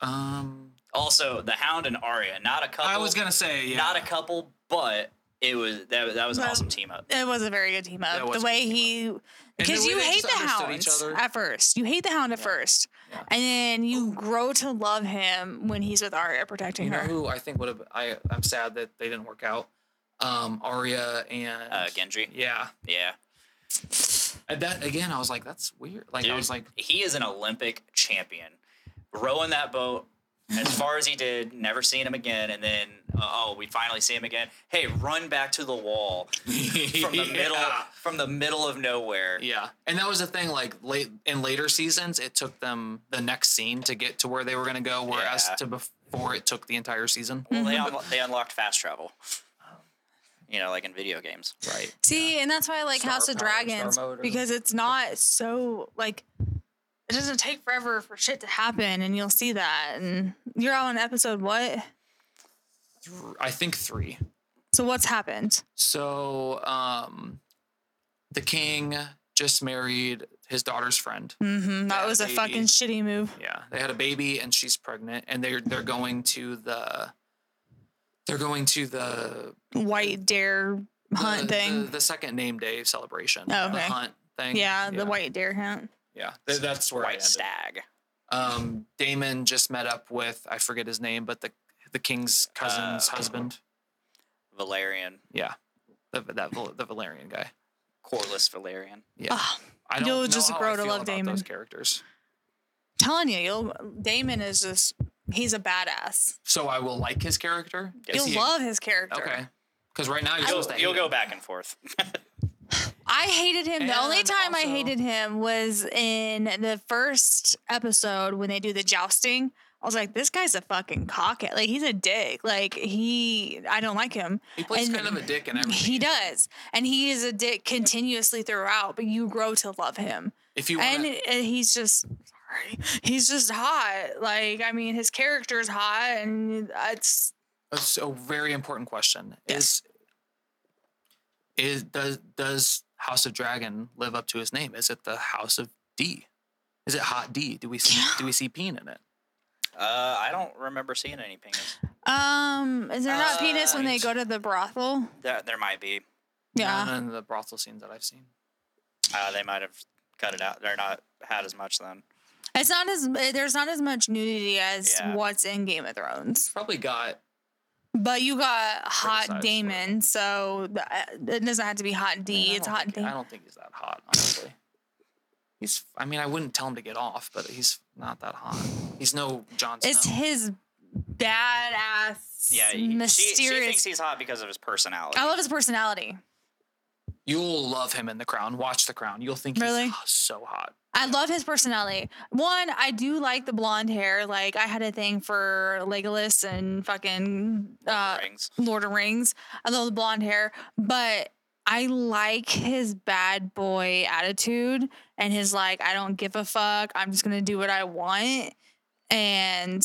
Um, Also, the Hound and Arya, not a couple. I was gonna say, yeah. not a couple, but it was that that was an Well, awesome team up. It was a very good team up. The way he, because you hate the understood each hounds other. at first. You hate the hound at first, Yeah. and then you grow to love him when he's with Arya protecting You know her. who I think would have? I I'm sad that they didn't work out. Um, Arya and Uh, Gendry. Yeah, Yeah, and that again, I was like, that's weird. Like I was like, he is an Olympic champion. Rowing that boat as far as he did, never seen him again, and then uh, oh, we finally see him again. Hey, run back to the wall from the (laughs) middle from the middle of nowhere. Yeah, and that was the thing. Like late in later seasons, it took them the next scene to get to where they were going to go, whereas Yeah. to before it took the entire season. Well, they unlo- they unlocked fast travel. You know, like in video games. Right. See, and that's why I like Star House of Dragons because it's not so like it doesn't take forever for shit to happen, and you'll see that. And you're on episode what? I think three. So what's happened? So, um, the king just married his daughter's friend. Mm-hmm. that was a baby. fucking shitty move. Yeah, they had a baby and she's pregnant, and they're they're going to the they're going to the White dare hunt the, thing. the, the second name day celebration. Oh, The hunt thing. yeah, the white dare hunt. Yeah, th- that's where I White ended. stag. Um, Daemon just met up with I forget his name, but the the king's cousin's Uh, husband. Velaryon. Yeah, the that the Velaryon guy. Corlys Velaryon. Yeah, Ah, I don't you'll know just grow to love Daemon. Those characters. telling you, you'll Daemon is just he's a badass. So I will like his character. Is You'll he- love his character. Okay. Because right now you're You'll, supposed to you'll go back and forth. (laughs) I hated him. The only And time I hated him was in the first episode when they do the jousting. I was like, this guy's a fucking cockhead. Like he's a dick. Like he, I don't like him. He plays and kind of a dick and everything. He does, and he is a dick continuously throughout. But you grow to love him, If you and, want, and he's just. Sorry, he's just hot. Like I mean, his character is hot, and it's a, a very important question Yes. is is does does House of Dragon live up to his name? Is it the House of D? Is it Hot D? Do we see Yeah. do we see (gasps) Peen in it? Uh, I don't remember seeing any penis. um. Is there not Uh, penis when they go to the brothel? There, there might be. Yeah. None in the brothel scenes that I've seen. Uh, they might have cut it out. They're not had as much then. It's not as there's not as much nudity as Yeah. what's in Game of Thrones, Probably got but you got hot Daemon, so th- it doesn't have to be hot D. I It's don't hot think- Daemon. I don't think he's that hot, honestly. He's. I mean, I wouldn't tell him to get off, but he's not that hot. He's no Jon Snow. It's his badass, Yeah, he- she, mysterious. she thinks he's hot because of his personality. I love his personality. You'll love him in The Crown. Watch The Crown. You'll think Really? he's so hot. I love his personality. One, I do like the blonde hair. Like I had a thing for Legolas and fucking uh, Rings. Lord of Rings. I love the blonde hair, but I like his bad boy attitude and his like, I don't give a fuck. I'm just gonna do what I want, and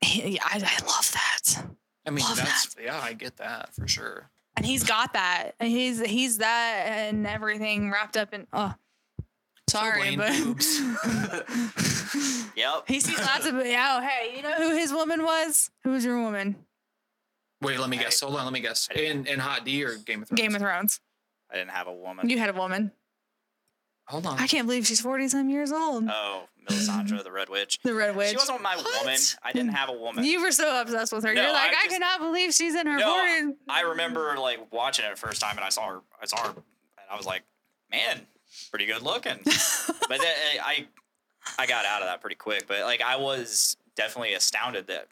he, I, I love that. I mean, Love that's yeah, I get that for sure. And he's got that. And He's he's that and everything wrapped up in. Oh, sorry, Wayne but boobs. (laughs) (laughs) Yep. he sees lots of. Oh, hey, you know who his woman was? Who was your woman? Wait, let me guess. Hold on, let me guess. In in Hot D or Game of Thrones? Game of Thrones. I didn't have a woman. You had a woman. Hold on. I can't believe she's forty some years old. Oh, Melisandre, the Red Witch. the Red Witch. She wasn't my What? woman. I didn't have a woman. You were so obsessed with her. No, You're like, I I, cannot believe she's in her No, forties. I remember like watching it the first time, and I saw her. I saw her, and I was like, "Man, pretty good looking." (laughs) but then eh, I, I got out of that pretty quick. But like, I was definitely astounded that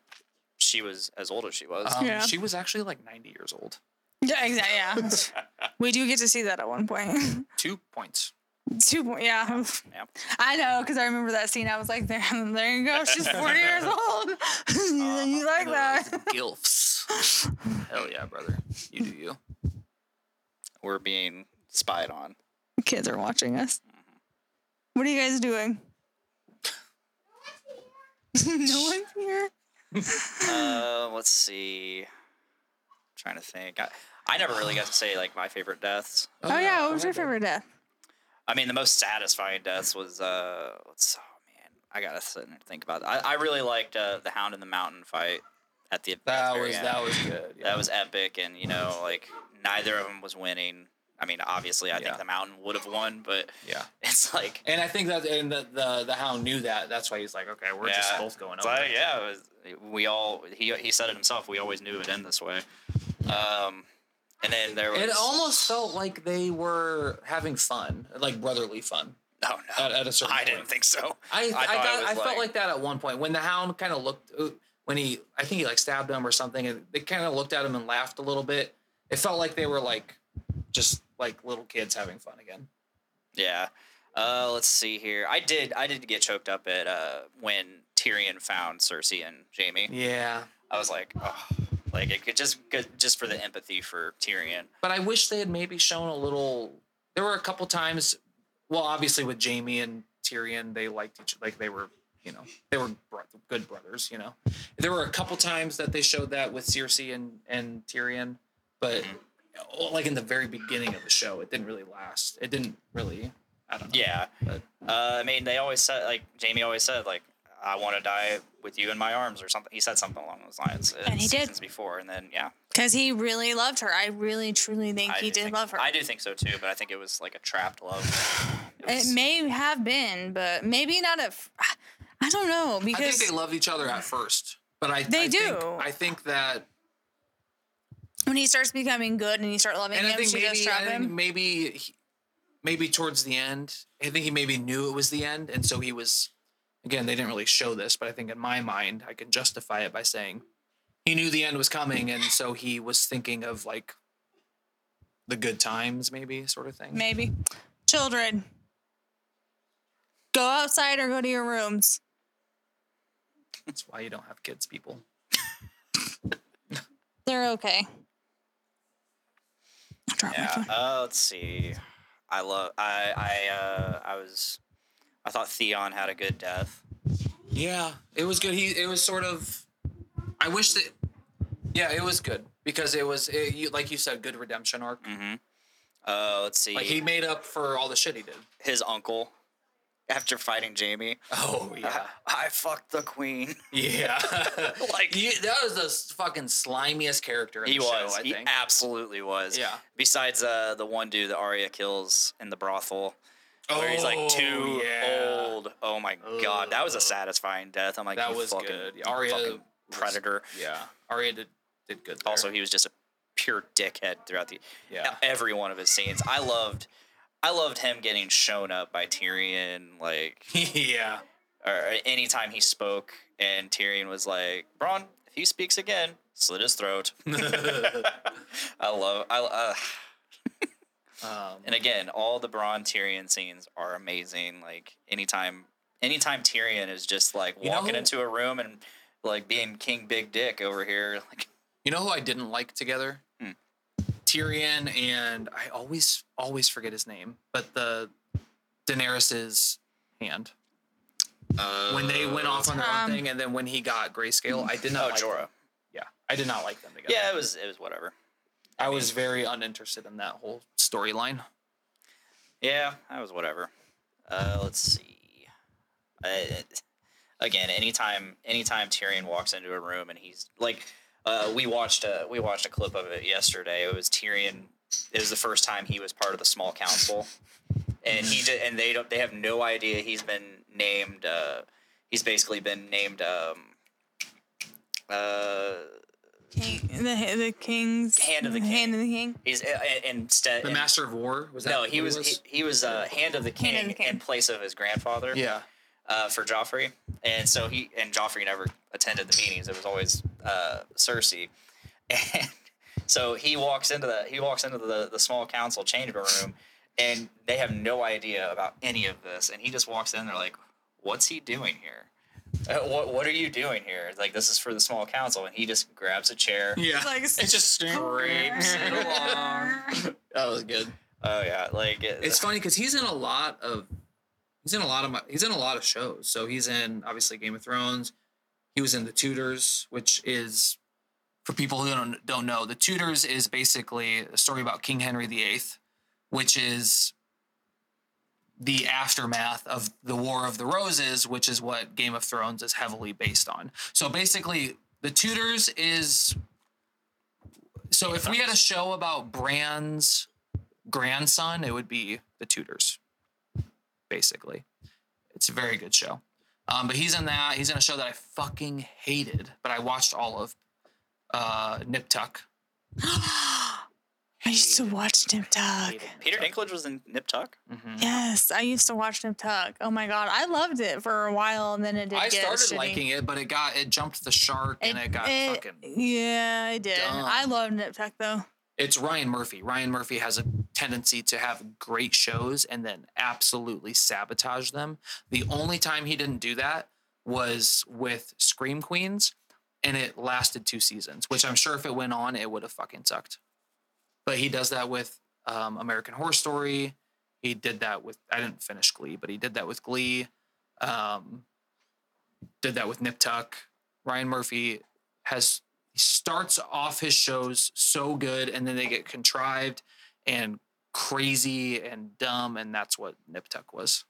she was as old as she was. Um, Yeah. She was actually like 90 years old. Yeah, exactly. Yeah, (laughs) we do get to see that at one point. (laughs) Two points. Two point, yeah. Yeah. I know because I remember that scene. I was like, there, there you go. She's forty years old. you, you like that? Those Gilfs. Hell yeah, brother. You do you. We're being spied on. Kids are watching us. What are you guys doing? (laughs) no one's here. Uh, let's see. trying to think. I, I never really got to say like my favorite deaths. Oh, yeah, what was your favorite death? I mean, the most satisfying deaths was uh, what's oh man, I gotta sit and think about that. I, I really liked uh, the Hound in the Mountain fight at the at That the was end. that was good. yeah. that was epic, and you know, like neither of them was winning. I mean, obviously, I Yeah. think the Mountain would have won, but yeah. (laughs) it's like And I think that and the, the the hound knew that. That's why he's like, okay, we're just both going over. like, yeah, was, we all he he said it himself. We always knew it would end this way. Um, and then there was It almost felt like they were having fun, like brotherly fun. oh no, At, at a certain I point. didn't think so. I I, it got I felt like that at one point when the hound kind of looked uh, when he I think he like stabbed him or something and they kind of looked at him and laughed a little bit. It felt like they were like just like little kids having fun again. Yeah. Uh, let's see here. I did I did get choked up at uh when Tyrion found Cersei and Jaime. Yeah, I was like, oh, like it could just just for the empathy for Tyrion. but I wish they had maybe shown a little. There were a couple times. Well, obviously with Jaime and Tyrion, they liked each like they were you know they were good brothers. You know, there were a couple times that they showed that with Cersei and and Tyrion, but. Like in the very beginning of the show, it didn't really last. It didn't really. I don't know. Yeah. But Uh, I mean, they always said like Jaime always said like I want to die with you in my arms or something. He said something along those lines. uh, And he did. before, and then yeah, Because he really loved her. I really, truly think I he did think- love her. I do think so too, but I think it was like a trapped love. It It may have been, but maybe not at. f- I don't know I because think they loved each other at first, but I They I do. Think, I think that, when he starts becoming good and you start loving and I him, think she does maybe trap him. maybe he- maybe towards the end, I think he maybe knew it was the end, and so he was. Again, they didn't really show this, but I think in my mind, I can justify it by saying he knew the end was coming, and so he was thinking of like the good times, maybe sort of thing. Maybe. Children, go outside or go to your rooms. That's why you don't have kids, people. They're okay. I dropped my Yeah. phone. Uh, let's see. I love. I. I. Uh, I was. I thought Theon had a good death. Yeah, it was good. He it was sort of. I wish that. Yeah, it was good because it was it, you, like you said, good redemption arc. Mm-hmm. Uh, let's see. Like he made up for all the shit he did. his uncle, after fighting Jaime. Oh I, I fucked the queen. (laughs) yeah. (laughs) Like He- that was the fucking slimiest character in he the was. show. I he think. absolutely was. Yeah. Besides uh, the one dude that Arya kills in the brothel, where he's like Oh, too yeah. old. Oh my god, that was a satisfying death. I'm like, That you was fucking, good. you Arya fucking was- predator. Yeah, Arya did did good. There. Also, he was just a pure dickhead throughout the yeah. every one of his scenes. I loved, I loved him getting shown up by Tyrion. Like, (laughs) yeah. or anytime he spoke, and Tyrion was like, "Bronn, if he speaks again, slit his throat." (laughs) (laughs) I love, I uh, Um, and again, all the Bronn Tyrion scenes are amazing. Like anytime, anytime Tyrion is just like You know walking into a room and like being King Big Dick over here, like You know who I didn't like together? Tyrion and I always always forget his name, but the Daenerys's hand when they went off on their Um, own thing, and then when he got grayscale, I did not. oh like Jorah. them. Yeah, I did not like them together. Yeah, it was it was whatever. I was very uninterested in that whole storyline. Yeah, that was whatever. Uh, let's see. Uh, again, anytime anytime Tyrion walks into a room and he's like, uh, we watched a we watched a clip of it yesterday. It was Tyrion. It was the first time he was part of the small council, and he did, and they don't they have no idea he's been named. Uh, he's basically been named. Um, uh, King, the the king's Hand of the king. hand king. of the king. he's uh, instead The Master of War was that? No, he it was, He, he was uh, hand of the king, Hand of the king. in place of his grandfather. yeah. uh, for Joffrey, and so he and Joffrey never attended the meetings. It was always uh, Cersei, and (laughs) so he walks into the he walks into the the small council chamber room, and they have no idea about any of this, and he just walks in. They're like, "What's he doing here? Uh, what What are you doing here? Like this is for the small council," and he just grabs a chair. Yeah. Like, it just scrapes it along. (laughs) That was good. Oh yeah, like it, It's funny because he's in a lot of he's in a lot of my, he's in a lot of shows. So he's in obviously Game of Thrones. He was in The Tudors, which is for people who don't don't know, The Tudors is basically a story about King Henry VIII, which is the aftermath of the War of the Roses, which is what Game of Thrones is heavily based on. So basically, The Tudors is so if we had a show about Bran's grandson, it would be The Tudors. Basically, it's a very good show. Um, but he's in that. He's in a show that I fucking hated, but I watched all of. Uh, Nip Tuck. (gasps) I used to watch Nip Tuck. Peter Dinklage was in Nip Tuck. Mhm. Yes, I used to watch Nip Tuck. Oh my god, I loved it for a while, and then it did I get started shitty. liking it, but it got it jumped the shark and it, got fucking. yeah, I did. dumb. I love Nip Tuck though. It's Ryan Murphy. Ryan Murphy has a tendency to have great shows and then absolutely sabotage them. The only time he didn't do that was with Scream Queens, and it lasted two seasons. Which I'm sure if it went on, it would have fucking sucked. But he does that with um, American Horror Story. He did that with I didn't finish Glee, but he did that with Glee. Um, did that with Nip Tuck. Ryan Murphy has he starts off his shows so good and then they get contrived and crazy and dumb and that's what Nip Tuck was.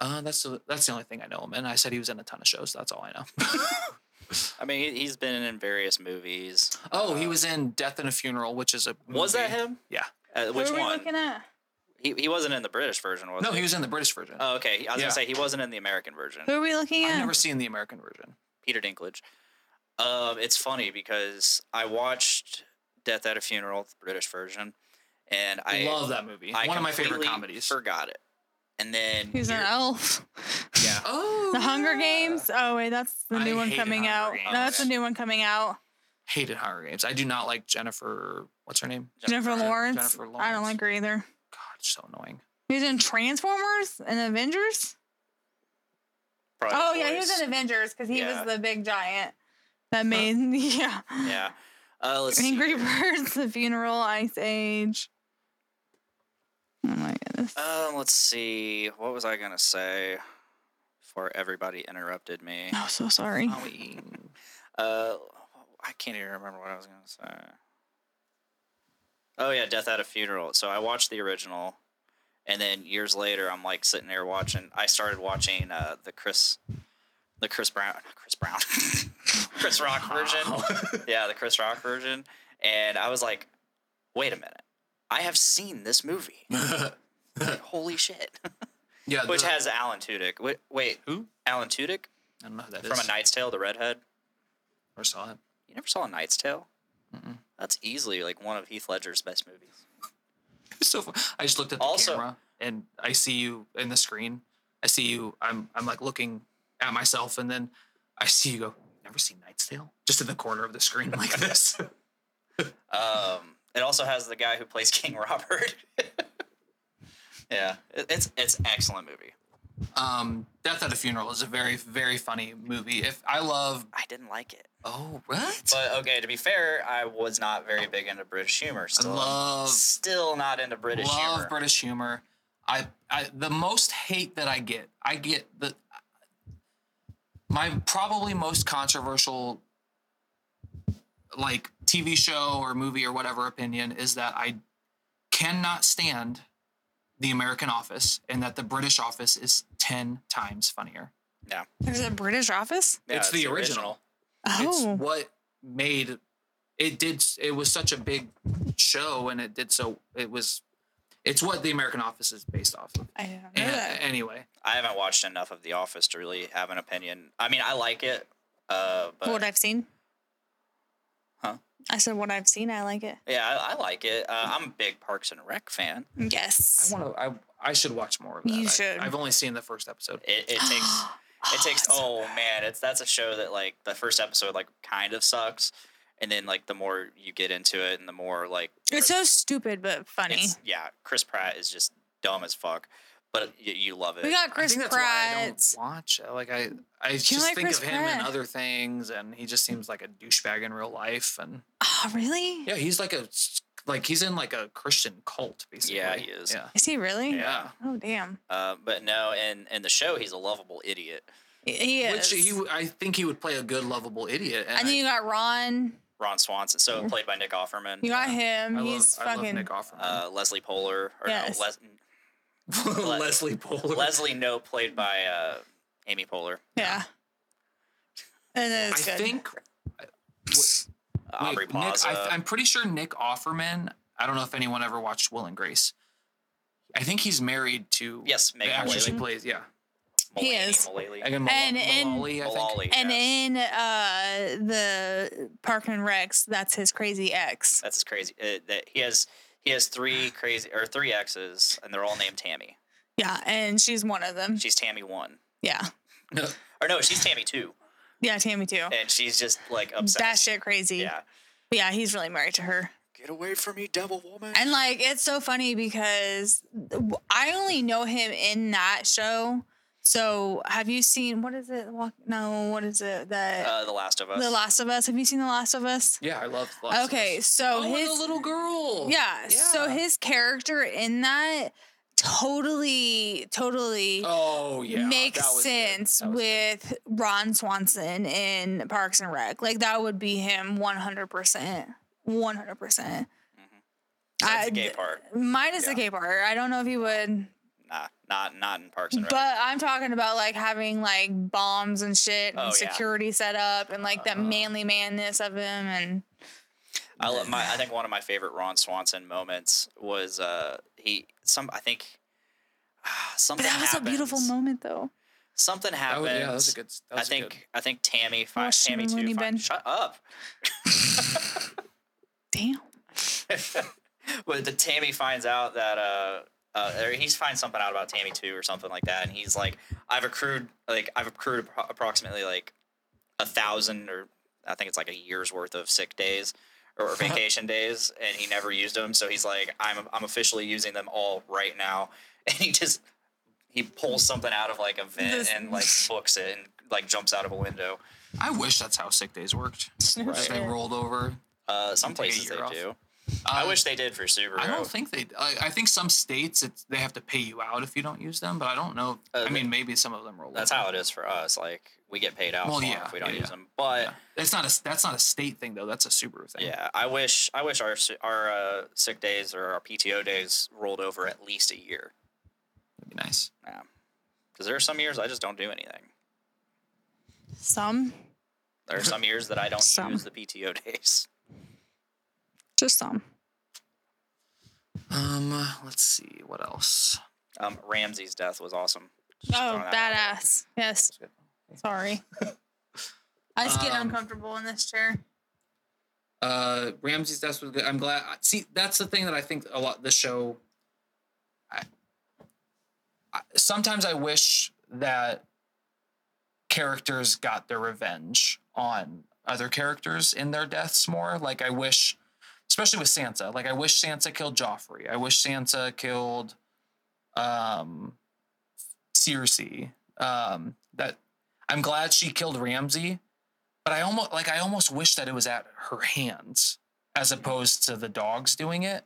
Uh, that's the, that's the only thing I know him in. I said he was in a ton of shows. That's all I know. (laughs) I mean, he, he's been in various movies. oh, he was in Death and a Funeral, which is a Was that him? Yeah. Uh, which Who are we one? looking at? He, he wasn't in the British version, was No, he? he was in the British version. Oh, okay. I was Yeah. gonna say he wasn't in the American version. Who are we looking at? I've at? never seen the American version. Peter Dinklage. Um, it's funny because I watched Death at a Funeral, the British version, and I love that movie. I One of my favorite comedies. Forgot it, and then He's an elf. yeah. oh, (laughs) The Hunger yeah. Games. Oh wait, that's the I new one hated coming Hunger out. Games. No, that's the new one coming out. Hated Hunger Games. I do not like Jennifer. What's her name? Jennifer Jennifer- Lawrence. Jennifer I don't like her either. God, so annoying. He's in Transformers and Avengers. Probably Oh the yeah, he was in Avengers because he Yeah. was the big giant that made (laughs) yeah. Yeah. Uh, let's see Angry. Birds, The Funeral, Ice Age. Oh my goodness. Um, let's see. What was I gonna say before everybody interrupted me? oh, so sorry. Uh, I can't even remember what I was gonna say. Oh yeah, Death at a Funeral. So I watched the original, and then years later, I'm like sitting there watching. I started watching uh, the Chris, the Chris Brown, Chris Brown, (laughs) Chris Rock version. (laughs) Yeah, the Chris Rock version, and I was like, wait a minute, I have seen this movie. (laughs) Holy shit! (laughs) yeah, Which the- has Alan Tudyk. Wait, wait, who? Alan Tudyk I don't know who that from is. A Knight's Tale, the redhead. Never saw it. You never saw A Knight's Tale? Mm-mm. That's easily like one of Heath Ledger's best movies. So fun. I just looked at the Also- camera and I see you in the screen. I see you. I'm I'm like looking at myself and then I see you go. Never seen Knight's Tale? Just in the corner of the screen (laughs) like this. Um, it also has the guy who plays King Robert. (laughs) yeah, it, it's it's excellent movie. um, Death at a Funeral is a very very funny movie. If I love. I didn't like it, Oh what? but okay. To be fair, I was not very big into British humor. Still, love- still not into British love humor. British humor. I, I the most hate that I get, I get the my probably most controversial like TV show or movie or whatever opinion is that I cannot stand the American Office and that the British Office is 10 times funnier. yeah, There's a British Office. Yeah, it's, the original. Oh, It's what made it did it was such a big show and it did so it was it's what the American Office is based off of. I didn't know And, that. anyway, I haven't watched enough of The Office to really have an opinion. I mean, I like it, uh, but what I've seen. Huh? I said what I've seen. I like it. yeah, I, I like it. Uh, I'm a big Parks and Rec fan. Yes. I want to. I I should watch more of that. You I- should. I've only seen the first episode. It, it takes (gasps) it takes it's so oh man it's that's a show that like the first episode like kind of sucks and then like the more you get into it and the more like It's so stupid but funny. yeah chris pratt is just dumb as fuck but you, you love it We got I Chris think that's why I don't watch. it. Like I, I just like think Chris of him in other things, and he just seems like a douchebag in real life. And Oh, really? yeah, he's like a like he's in like a Christian cult, basically. Yeah, he is. Yeah, Is he really? yeah. Oh, damn. uh, but no and in the show he's a lovable idiot He is. Which he, w- I think he would play a good, lovable idiot. and then you got Ron. Ron Swanson, so played by Nick Offerman. You got him. I He's love, I love fucking. Nick Offerman. uh, Leslie Polar, or Yes. no, Les- (laughs) Leslie Polar. Leslie No, played by uh, Amy Poehler. yeah. And I it's good. think Aubrey Wait, Nick, Plaza. I, I'm pretty sure Nick Offerman. I don't know if anyone ever watched Will and Grace. I think he's married to Yes, the Megan actress who plays. Yeah, He is. Mullally. And in- Mullally, I think. Mullally, And yes. in uh the Parks and Rec, that's his crazy ex. That's his crazy. Uh, that he has he has three crazy or three exes, and they're all named Tammy. Yeah, and she's one of them. She's Tammy one, Yeah. (laughs) or no, she's Tammy two, Yeah, Tammy too. and she's just like obsessed. That shit crazy. Yeah. But yeah, he's really married to her. Get away from me, devil woman. And like it's so funny because I only know him in that show. So have you seen what is it? Walk, no, what is it? That uh, the Last of Us. The Last of Us. Have you seen The Last of Us? Yeah, I love. Last of Okay, Us. so oh, and his the little girl. yeah, so his character in that totally, totally Oh yeah, makes that was good. sense That was good. with Ron Swanson in Parks and Rec. Like that would be him one hundred percent, one hundred percent. That's the gay part. Minus the Yeah. gay part. I don't know if he would, Nah, not not in Parks and Rec. but I'm talking about like having like bombs and shit and Oh, yeah. security set up and like that Uh-huh. manly manness of him and I love my. I think one of my favorite Ron Swanson moments was uh he some I think (sighs) something. but that was a beautiful moment though. Something That happens. was, yeah, that was a good. That I was a think good- I think Tammy finds Tammy too. he Find, been- shut up. (laughs) Damn. (laughs) but the Tammy finds out that uh, uh or he finds something out about Tammy too or something like that, and he's like, I've accrued like I've accrued appro- approximately like a thousand or I think it's like a year's worth of sick days or (laughs) vacation days, and he never used them. So he's like, I'm I'm officially using them all right now, (laughs) and he just he pulls something out of like a vent This- and like (laughs) books it and like jumps out of a window. I wish that's how sick days worked. Just They rolled over. Uh, some places they off. do. I Uh, wish they did for Subaru. I don't think they. I, I think some states it's they have to pay you out if you don't use them, but I don't know. Uh, I mean, maybe some of them roll. That's how it is for us. Like we get paid out Well, yeah, if we don't yeah, use yeah. them. But Yeah. It's not a. That's not a state thing though. That's a Subaru thing. yeah, I wish I wish our our uh, sick days or our PTO days rolled over at least a year. That'd be nice. Yeah, because there are some years I just don't do anything. Some. There are some years that I don't (laughs) Some. use the PTO (laughs) days. Just some. Um. Let's see. What else? Um, Ramsay's death was awesome. Just Oh, throwing that out there. badass. Yes. Sorry. (laughs) I just get Um, uncomfortable in this chair. Uh, Ramsay's death was good. I'm glad. See, that's the thing that I think a lot. The show. I, I, sometimes I wish that characters got their revenge on other characters in their deaths more. Like I wish, especially with Sansa. Like I wish Sansa killed Joffrey. I wish Sansa killed, um, Cersei. Um, that I'm glad she killed Ramsay but I almost like I almost wish that it was at her hands as opposed to the dogs doing it.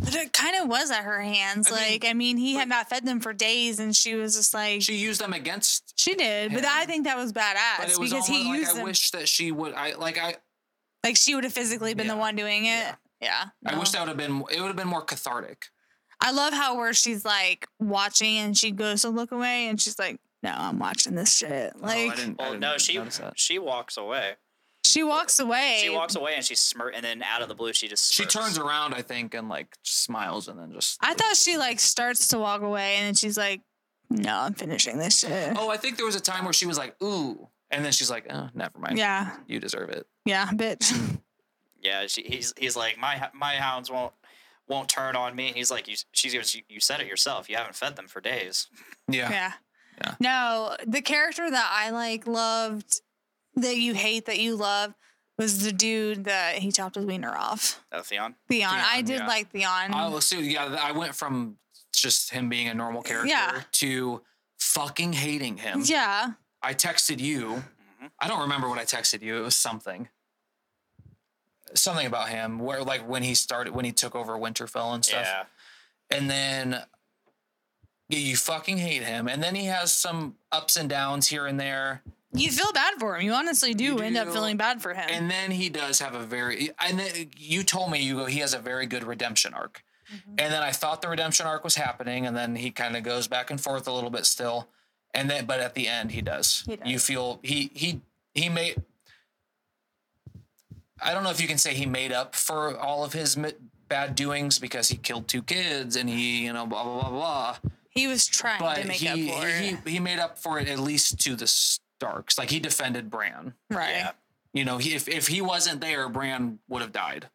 But it kind of was at her hands. I mean, like, I mean, he had not fed them for days, and she was just like, she, used them against, She did. But. I think that was badass but it was because he like used I them. wish that she would. I like I. like, she would have physically been the one doing it. Yeah. Yeah. I wish that would have been. It would have been more cathartic. I love how where she's like watching and she goes to look away and she's like, no, I'm watching this shit. Oh, Like, I didn't. I didn't no, she notice that. she walks away. she walks away. She walks away and she smirk, and then out of the blue she just She turns around, I think, and like smiles, and then just. I thought she like starts to walk away and then she's like, no, I'm finishing this shit. Oh, I think there was a time where she was like, "Ooh," and then she's like, "Oh, never mind. Yeah. You deserve it." Yeah, bitch. (laughs) Yeah, she, he's he's like my my hounds won't won't turn on me. He's like you. She goes, you, you said it yourself. You haven't fed them for days. Yeah. Yeah. Yeah. No, the character that I like loved that you hate that you love was the dude that he chopped his wiener off. Oh, Theon. Theon. I did yeah. like Theon. I will see. Yeah, I went from just him being a normal character Yeah. to fucking hating him. yeah. I texted you. Mm-hmm. I don't remember what I texted you. It was something. Something about him where like when he started when he took over Winterfell and stuff. Yeah. And then you, you fucking hate him, and then he has some ups and downs here and there. You feel bad for him. You honestly do, You end up feeling bad for him. And then he does have a very and then you told me you go he has a very good redemption arc. Mm-hmm. And then I thought the redemption arc was happening and then he kind of goes back and forth a little bit still. And then but at the end he does. He does. You feel he he he made I don't know if you can say he made up for all of his mi- bad doings because he killed two kids and he, you know, blah blah blah blah. he was trying But to make he, up for he it. he made up for it at least to the Starks. Like he defended Bran. Right. Yeah. You know, he, if if he wasn't there, Bran would have died.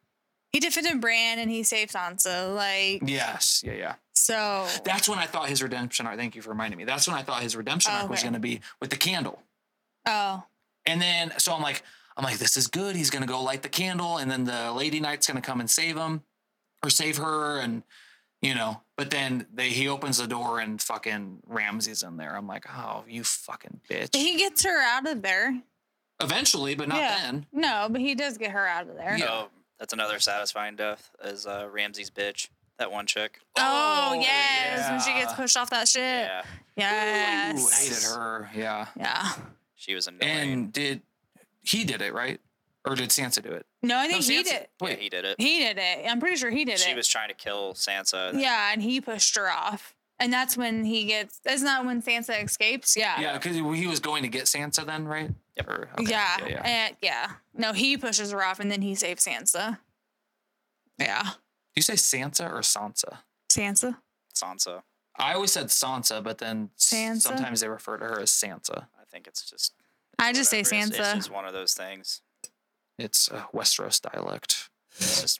He defended Bran and he saved Sansa. Like Yes, yeah, yeah. so. That's when I thought his redemption arc. Thank you for reminding me. That's when I thought his redemption arc was going to be with the candle. oh, And then, so I'm like, I'm like, this is good. He's going to go light the candle, and then the Lady Knight's going to come and save him, or save her, and you know. But then they he opens the door and fucking Ramsay's in there. I'm like, oh, you fucking bitch. he gets her out of there. Eventually, but not yeah. then. No, but he does get her out of there. Yeah. Oh, that's another satisfying death is uh, Ramsay's bitch. That one chick. Oh, Oh, yes, when she gets pushed off that shit. Yeah, Yes. Ooh, hated her. Yeah. Yeah. she was annoying. And did he did it right, or did Sansa do it? No, I No, think he Sansa- did. yeah, Wait, he did it. He did it. I'm pretty sure he did it. she it. was trying to kill Sansa. and yeah, and he pushed her off. And that's when he gets. Isn't that when Sansa escapes? Yeah. yeah, because he was going to get Sansa then, right? Yep. Or, okay, Yeah. yeah, yeah. And yeah. No, he pushes her off and then he saves Sansa. Yeah. Do you say Sansa or Sansa? Sansa? Sansa. I always said Sansa, but then s- Sansa? sometimes they refer to her as Sansa. I think it's just. I just say whatever. It's- It's just one of those things. It's a Westeros dialect. It's just.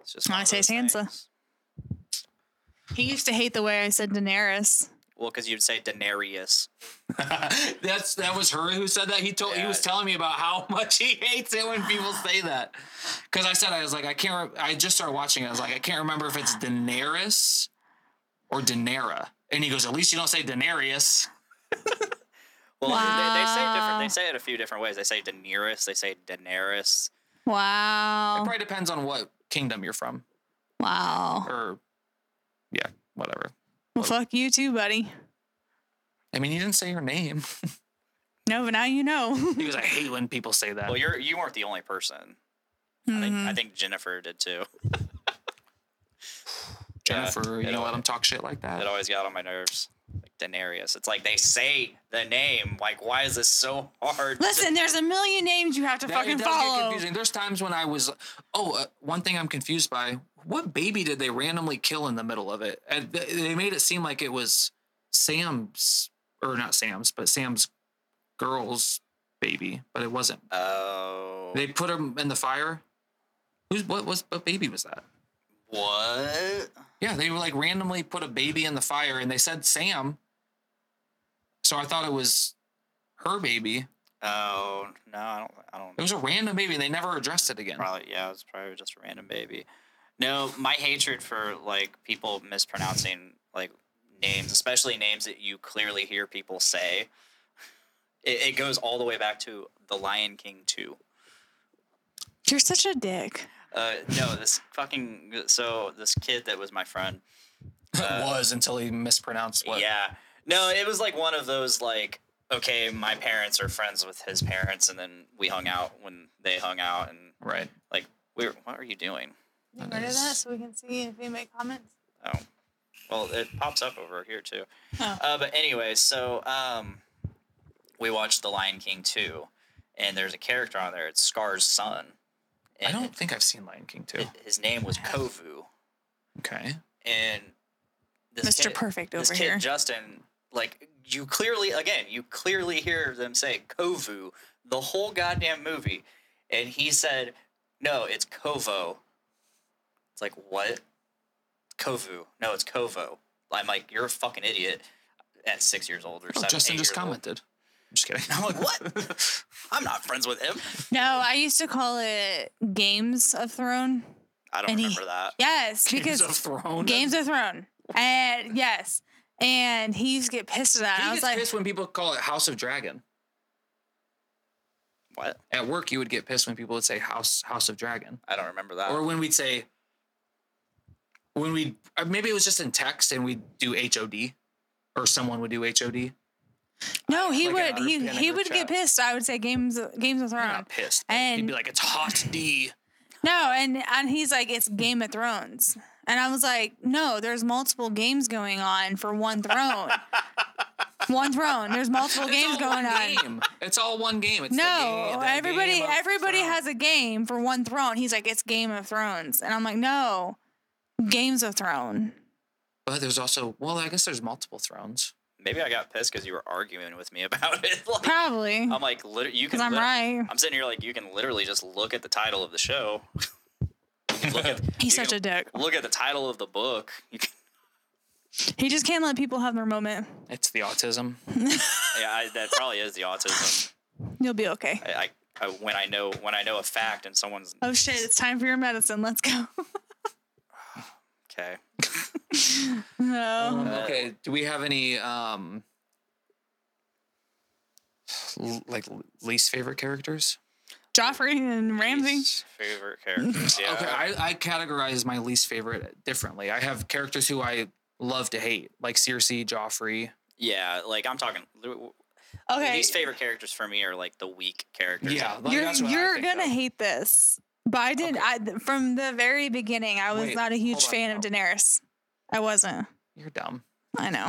It's just. I say those Sansa. things. He used to hate the way I said Daenerys. Well, because you'd say Daenerys. (laughs) That's that was her who said that. He told yeah. he was telling me about how (laughs) much he hates it when people say that. Because I said I was like I can't. Re- I just started watching it. I was like I can't remember if it's Daenerys or Daenerys. And he goes, at least you don't say Daenerys. (laughs) Well, they, they say Wow. different. They say it a few different ways. They say Daenerys. They say Daenerys. Wow. It probably depends on what kingdom you're from, Wow. or yeah, whatever. Well, fuck you too, buddy. I mean, you didn't say your name. (laughs) No, but now you know. (laughs) because I hate when people say that. Well, you're you weren't the only person. I think I mm-hmm. think Jennifer did too. (laughs) Jennifer, Yeah, you it know, let al- him talk shit like that. It always got on my nerves. Like Daenerys. It's like they say the name. Like, why is this so hard? to- Listen, there's a million names you have to That- fucking it does get follow. confusing. There's times when I was, oh, uh, one thing I'm confused by: what baby did they randomly kill in the middle of it? And they made it seem like it was Sam's, or not Sam's, but Sam's girl's baby, but it wasn't. Oh. They put him in the fire. Who's what was what baby was that? what? Yeah, they were like randomly put a baby in the fire, and they said Sam. So I thought it was her baby. Oh no, I don't. I don't. It was a random baby, and they never addressed it again. Probably yeah, it was probably just a random baby. No, my hatred for like people mispronouncing like names, especially names that you clearly hear people say, it, it goes all the way back to The Lion King two. You're such a dick. Uh, no, this fucking so this kid that was my friend. it (laughs) was until he mispronounced what. Yeah, no, it was like one of those like okay, my parents are friends with his parents, and then we hung out when they hung out, and Right. like we were, what are you doing? Get rid of that so we can see if we make comments. Oh, well, it pops up over here too. Oh. Uh, but anyway, so um, we watched The Lion King 2, and there's a character on there. It's Scar's son. I don't think I've seen Lion King two. it- his name was Kovu, Okay. and this Mr. Kid, Perfect this over kid here. Justin, like you clearly again, you clearly hear them say Kovu the whole goddamn movie, and he said, "No, it's Kovo." It's like what? Kovu. No, it's Kovo. I'm like, you're a fucking idiot. At six years old or Oh, seven. Justin just years old. commented. I'm just kidding. I'm like, what? (laughs) I'm not friends with him. No, I used to call it Games of Throne. I don't And he- remember that. Yes, Games because of Throne. Games of Throne. And yes. And he used to get pissed at that. He I was gets like, pissed when people call it House of Dragon. What? At work, you would get pissed when people would say House House of Dragon, I don't remember that. or when we'd say when we uh, maybe it was just in text and we'd do HOD, or someone would do HOD. No, he Like would he he would chat. get pissed. I would say games Games of I'm Thrones. not pissed. but he'd be like, "It's hot D." No, and and he's like, it's Game of Thrones, and I was like, no, there's multiple games going on for one throne. (laughs) one throne. There's multiple It's games going on. Game. It's all one game. It's the No, game, the everybody Game everybody Thrones. has a game for one throne. He's like, it's Game of Thrones, and I'm like, no, Games of Throne. But there's also well, I guess there's multiple thrones. Maybe I got pissed because you were arguing with me about (laughs) it. Like, Probably I'm like, lit- you can. because I'm lit- right. I'm sitting here like you can literally just look at the title of the show. (laughs) You (laughs) can look at He's such can a dick. look at the title of the book. He just can't let people have their moment. It's the autism. (laughs) yeah, I, that probably is the autism. You'll be okay. I, I, I when I know when I know a fact and someone's Oh shit! It's time for your medicine. Let's go. okay. no. (laughs) Um, okay. Do we have any um like least favorite characters? Joffrey and Ramsay. Least favorite characters. (laughs) Yeah. Okay, I, I categorize my least favorite differently. I have characters who I love to hate, like Cersei, Joffrey. yeah, like I'm talking. Okay. Least favorite characters for me are like the weak characters. Yeah, like, you're that's what I you're gonna of. hate this, but I did. I from the very beginning, I was Wait, not a huge hold on. fan of Daenerys. I wasn't. You're dumb. I know.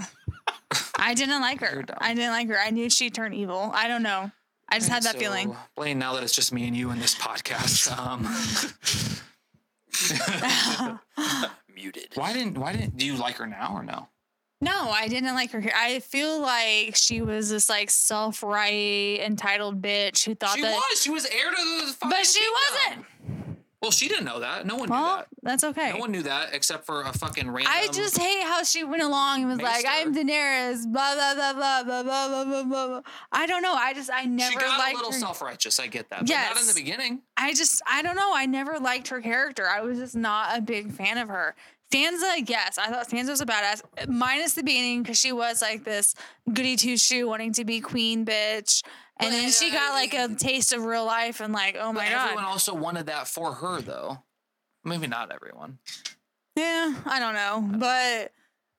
(laughs) I didn't like her. You're dumb. I didn't like her. I knew she'd turn evil. I don't know. I just had that So, feeling. Blaine, now that it's just me and you in this podcast, um, (laughs) Muted. why didn't why didn't do you like her now or no? No, I didn't like her. I feel like she was this like self-right, entitled bitch who thought She that. She was. She was heir to the. But she kingdom. wasn't. Well, she didn't know that. No one knew Well, that. that's okay. No one knew that except for a fucking random. I just hate how she went along and was like, "I'm Daenerys." Blah blah blah blah blah blah blah blah blah. I don't know. I just I never she got a little her. self righteous. I get that. But not in the beginning. I just I don't know. I never liked her character. I was just not a big fan of her. Sansa, yes, I thought Sansa was a badass. Minus the beginning, because she was like this goody two shoe, wanting to be queen bitch, and then she got like a taste of real life, and like, oh my but everyone also wanted that for her, though. Maybe not everyone. yeah, I don't know, but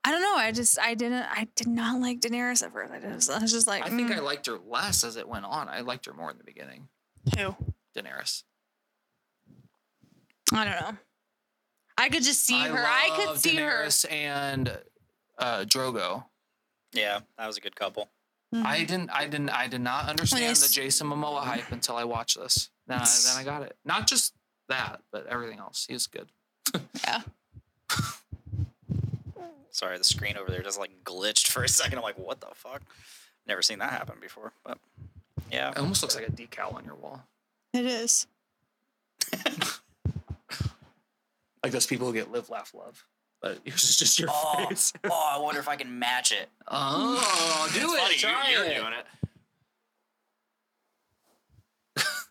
I don't know. I just I didn't I did not like Daenerys at first. I just I was just like, I think mm, I liked her less as it went on. I liked her more in the beginning. who? Daenerys. I don't know. I could just see her. I could love see her. Daenerys and uh, Drogo. Yeah, that was a good couple. Mm-hmm. I didn't. I didn't. I did not understand Yes. the Jason Momoa hype until I watched this. Then I, then I got it. Not just that, but everything else. He was good. Yeah. (laughs) Sorry, the screen over there just like glitched for a second. I'm like, what the fuck? Never seen that happen before. But yeah, It almost looks like a decal on your wall. It is. (laughs) Like those people who get live, laugh, love. But (laughs) yours is just your Oh, face. (laughs) oh, I wonder if I can match it. Oh, do it. funny, Try you, are it. doing it.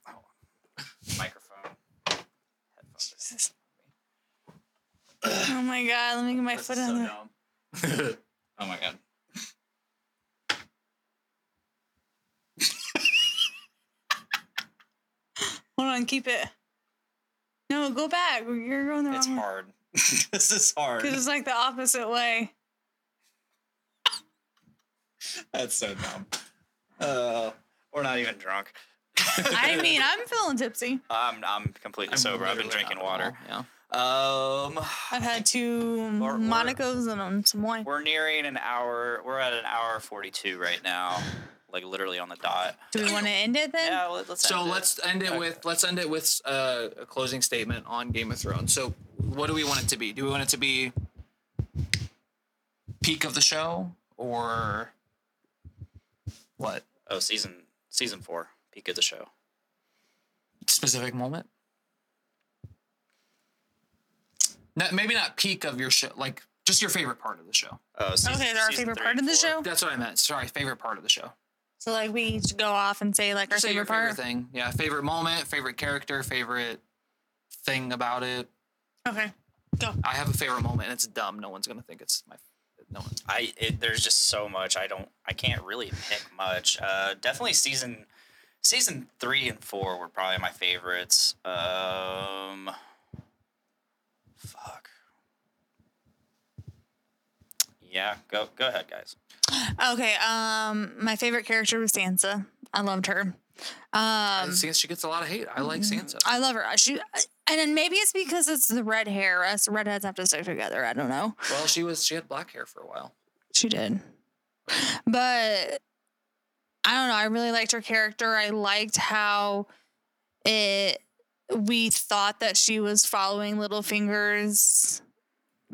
Oh. (laughs) Microphone. Headphones. Oh my god, let me get my This foot is on so there. dumb. oh my god. Hold on, keep it. No, go back. You're going the wrong It's way. hard. (laughs) this is hard. Because it's like the opposite way. That's so dumb. Uh, we're not even drunk. I (laughs) mean, I'm feeling tipsy. I'm I'm completely I'm sober. I've been drinking water. Yeah. Um, I've had two (sighs) We're- we're- Monaco's and um, some wine. we're nearing an hour. We're at an hour forty-two right now, like literally on the dot. Do we want to end it then? Yeah, let- let's. So end it. let's end it Okay. with let's end it with uh, a closing statement on Game of Thrones. So what do we want it to be? Do we want it to be peak of the show or what? Oh, season season four, peak of the show. Specific moment? Not, maybe not peak of your show, like just your favorite part of the show. Oh, season, Okay, our favorite part of the show? That's what I meant. Sorry, favorite part of the show. So like we each go off and say like our Say your favorite part. favorite thing. Yeah, favorite moment, favorite character, favorite thing about it. Okay, go. I have a favorite moment. and It's dumb. No one's gonna think it's my. No one. I it, there's just so much. I don't. I can't really pick much. Uh, definitely season season three and four were probably my favorites. Um, fuck. Yeah, go go ahead, guys. Okay, um, my favorite character was Sansa. I loved her. Um, Sansa, she gets a lot of hate. I like Sansa. I love her. She, and then maybe it's because it's the red hair. Us redheads have to stick together. I don't know. Well, she was she had black hair for a while. She did. But I don't know. I really liked her character. I liked how it we thought that she was following Littlefinger's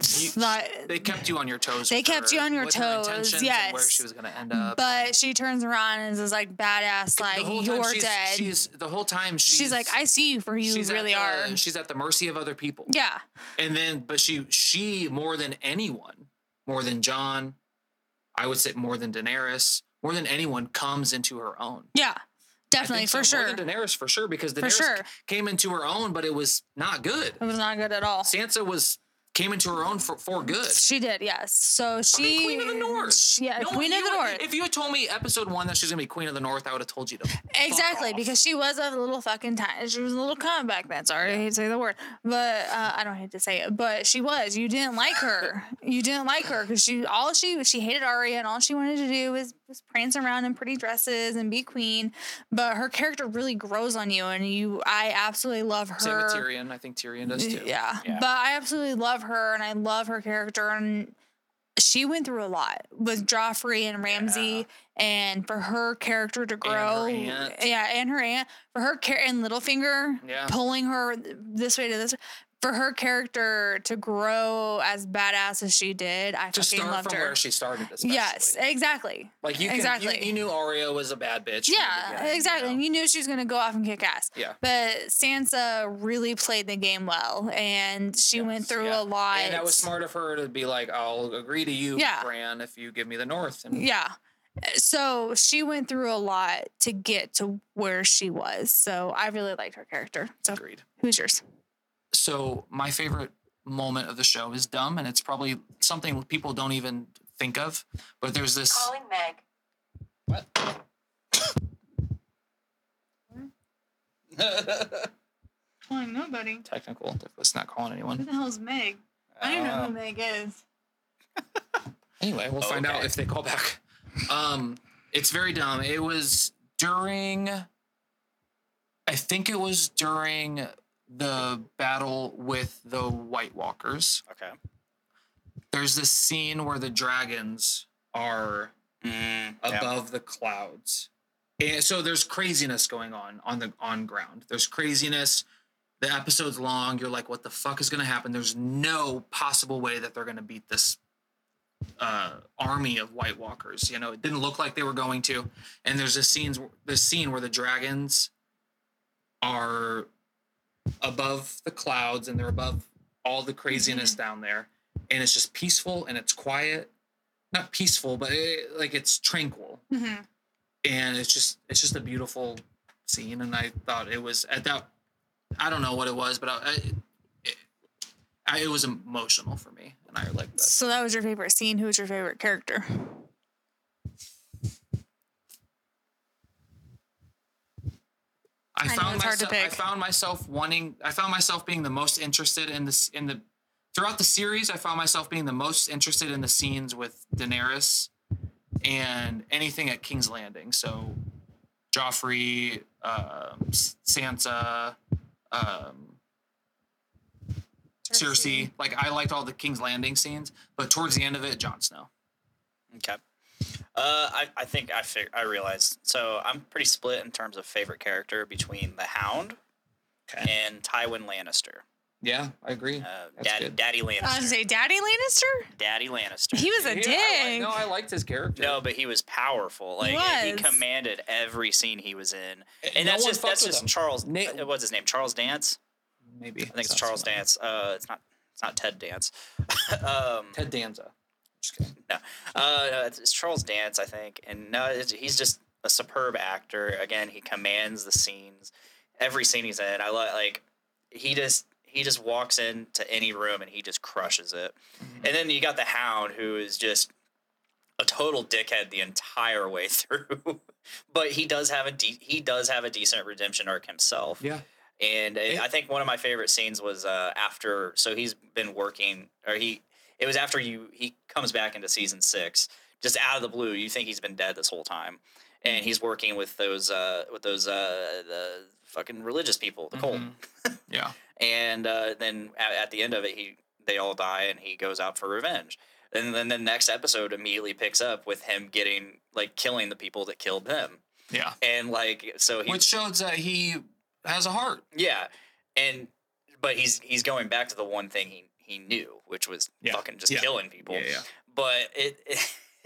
You- thought They kept you on your toes. They kept you on your toes, and where yes. she was going to end up. but she turns around and is like badass like you're she's, dead. She's the whole time she's, She's, like, I see you for who you at really are. She's at the mercy of other people. Yeah. And then, but she she more than anyone, more than Jon, I would say more than Daenerys, more than anyone comes into her own. Yeah. Definitely, for sure. More than Daenerys, for sure, because Daenerys sure. came into her own, but it was not good. It was not good at all. Sansa was came into her own for, for good. She did, yes. So she Queen of the North. she- yeah, No, Queen of the North. If you had told me episode one that she's gonna be Queen of the North, I would have told you to. Exactly, because she was a little fucking tiny. She was a little cunt back then. Sorry, I hate to say the word, but uh, I don't hate to say it. But she was. You didn't like her. (laughs) You didn't like her because she all she she hated Arya and all she wanted to do was was prance around in pretty dresses and be queen. But her character really grows on you, and you. I absolutely love her. Same with Tyrion. I think Tyrion does too. Yeah. Yeah. But I absolutely love her and I love her character and she went through a lot with Joffrey and Ramsay and for her character to grow. aunt. Yeah, and her aunt. For her care and Littlefinger Yeah. pulling her this way to this for her character to grow as badass as she did, I To fucking start loved from her. where she started, especially. yes, exactly. Like you, can, exactly. you, you knew Arya was a bad bitch. Yeah, beginning, you exactly. know? And you knew she was going to go off and kick ass. Yeah. But Sansa really played the game well, and she went through yeah. a lot. And that was smart of her to be like, "I'll agree to you, Yeah. Bran, if you give me the North." And Yeah. So she went through a lot to get to where she was. So I really liked her character. So agreed. who's yours? So my favorite moment of the show is dumb, and it's probably something people don't even think of. But there's this. Calling Meg. What? (laughs) Calling nobody. Technical. It's not calling anyone. Who the hell is Meg? I don't know who Meg is. (laughs) Anyway, we'll find out if they call back. Um, it's very dumb. It was during, I think it was during the battle with the White Walkers. Okay. There's this scene where the dragons are Mm, yeah. above the clouds, and so there's craziness going on on the on ground. There's craziness. The episode's long. You're like, what the fuck is gonna happen? There's no possible way that they're gonna beat this uh, army of White Walkers. You know, it didn't look like they were going to. And there's this scenes, this scene where the dragons are above the clouds and they're above all the craziness down there, and it's just peaceful and it's quiet. Not peaceful, but it, like it's tranquil, Mhm. and it's just it's just a beautiful scene. And I thought it was at that. I don't know what it was, but I, I, it, I, it was emotional for me, and I like that. So that was your favorite scene. Who was your favorite character? Hard to myself. I found myself wanting. I found myself being the most interested in this in the throughout the series. I found myself being the most interested in the scenes with Daenerys and anything at King's Landing. So, Joffrey, um, S- Sansa, um, Cersei. Like I liked all the King's Landing scenes, but towards the end of it, Jon Snow. Okay. Uh, I, I think I fig- I realized. So I'm pretty split in terms of favorite character between the Hound Okay. and Tywin Lannister. Yeah, I agree. Uh, That's Daddy, good. Daddy I was Lannister. say Daddy Lannister. Daddy Lannister. He was a (laughs) Yeah, dick. I like- no, I liked his character. No, but he was powerful. Like he was. commanded every scene he was in, And and that's one just that's just him. Charles. Na- uh, what's his name? Charles Dance. maybe I think it's Charles familiar. Dance. Uh, it's not. It's not Ted Dance. (laughs) um, Ted Danza. No, uh, it's, it's Charles Dance, I think, and no, it's, he's just a superb actor. Again, he commands the scenes. Every scene he's in, I love Like he just he just walks into any room and he just crushes it. And then you got the Hound, who is just a total dickhead the entire way (laughs) through. but he does have a de- he does have a decent redemption arc himself. Yeah. And uh, It- I think one of my favorite scenes was uh, after. So he's been working, or he it was after you he comes back into season six, just out of the blue. You think he's been dead this whole time, and he's working with those uh with those uh the fucking religious people, the cult, (laughs) Yeah. and uh, then at, at the end of it, he they all die, and he goes out for revenge. And then the next episode immediately picks up with him getting like killing the people that killed him, Yeah. and like so he Which shows that he has a heart. yeah, and but he's he's going back to the one thing he he knew, which was Yeah. fucking just Yeah. killing people. Yeah, yeah. But it,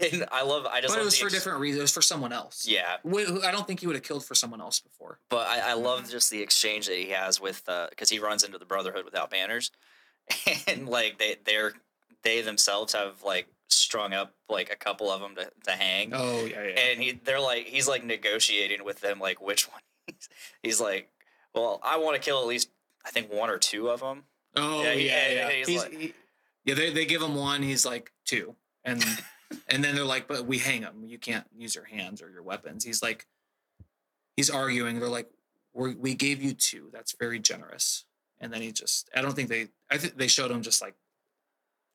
(laughs) and I love I just But it was for ex- different reasons. It was for someone else. Yeah, I don't think he would have killed for someone else before. but I, I love just the exchange that he has with uh, because he runs into the Brotherhood without banners, (laughs) and like they they're they themselves have like strung up like a couple of them to, to hang. Oh yeah, yeah. and he they're like he's like negotiating with them like which one (laughs) he's, he's like well i want to kill at least i think one or two of them oh yeah, yeah, he- yeah. and he's He's- like- he- yeah, they they give him one. He's like two, and (laughs) and then they're like, but we hang him. You can't use your hands or your weapons. He's like, he's arguing. They're like, we we gave you two. That's very generous. And then he just, I don't think they, I think they showed him just like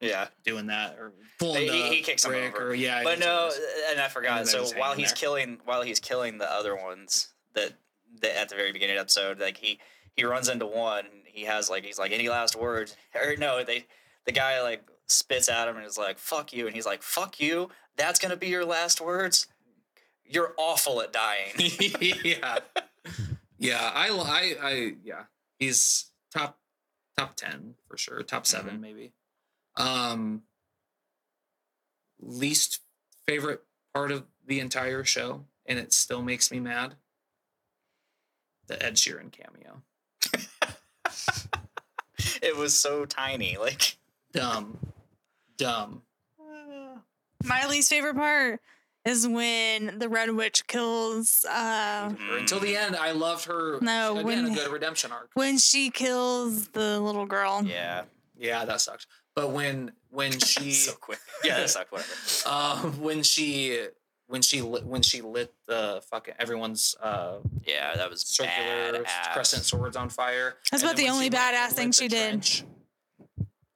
yeah doing that or pulling They- he- the he kicks him over. or yeah. but no and i forgot then so they're while he's there. killing while he's killing the other ones that, that at the very beginning of the episode like he he runs into one he has like he's like any last words or no they the guy like spits at him and is like fuck you and he's like fuck you that's gonna be your last words you're awful at dying (laughs) yeah, yeah. I, I, I, yeah. He's top, top ten for sure. Top 7 Mm-hmm. maybe. Um, least favorite part of the entire show, and it still makes me mad. The Ed Sheeran cameo. (laughs) (laughs) it was so tiny like Dumb, dumb. My least favorite part is when the Red Witch kills uh Until the end, I loved her. No, again, when- a good redemption arc. when she kills the little girl. yeah Yeah, that sucked. But when when (laughs) she so quick yeah that sucked whatever (laughs) um when she when she lit when she lit the fucking everyone's uh yeah that was circular badass. crescent swords on fire. That's And about the only badass thing she the did. trench-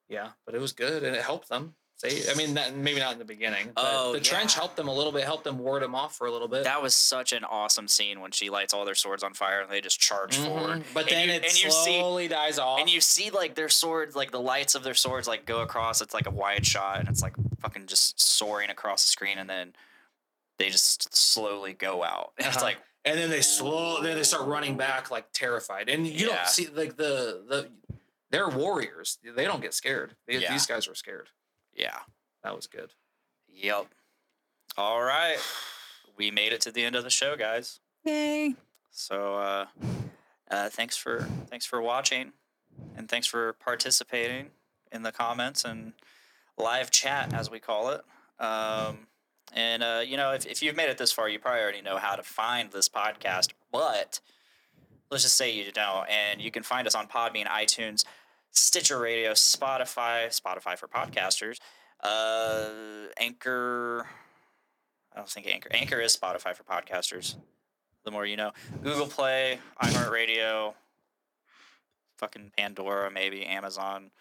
Yeah, but it was good and it helped them. Say, I mean, that, maybe not in the beginning. But Oh, the trench helped them a little bit. Helped them ward them off for a little bit. That was such an awesome scene when she lights all their swords on fire and they just charge forward. Mhm. But And then you- it and you see- slowly dies off. And you see like their swords, like the lights of their swords, like go across. It's like a wide shot, and it's like fucking just soaring across the screen, and then they just slowly go out. And (laughs) It's Uh-huh. like and then they slow. Then they start running back like terrified. And you Yeah. don't see like the the they're warriors. They don't get scared. They, Yeah. These guys were scared. yeah, That was good. yep. All right, we made it to the end of the show, guys. Yay. So uh, uh, thanks for thanks for watching, and thanks for participating in the comments and live chat as we call it. Um, and uh, you know, if, if you've made it this far, you probably already know how to find this podcast. But let's just say you don't, and you can find us on Podbean, iTunes, Stitcher Radio, Spotify, Spotify for podcasters, uh, Anchor. I don't think Anchor. Anchor is Spotify for podcasters the more you know. Google Play, iHeartRadio, fucking Pandora, maybe Amazon.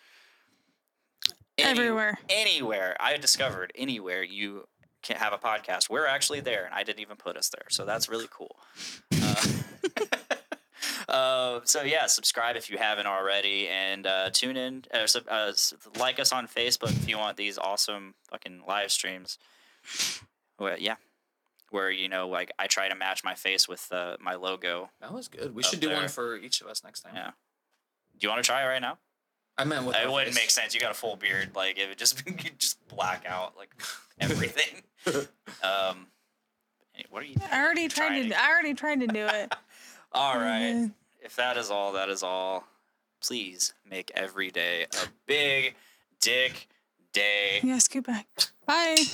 Any- Everywhere. Anywhere. I discovered anywhere you can have a podcast. We're actually there, and I didn't even put us there. So that's really cool. Uh, (laughs) uh, so yeah, subscribe if you haven't already, and uh, tune in. Sub- uh, like us on Facebook if you want these awesome fucking live streams. Well, yeah, where you know, like I try to match my face with uh, my logo. That was good. We should do there. one for each of us next time. Yeah. Do you want to try it right now? I meant with It wouldn't face. make sense. You got a full beard. Like it would just (laughs) you just black out like everything. (laughs) um, what are you? I already tried to to- I already tried to do it. (laughs) All right. Mhm. If that is all, that is all. Please make every day a big dick day. Yeah, scoot back. Bye. Bye.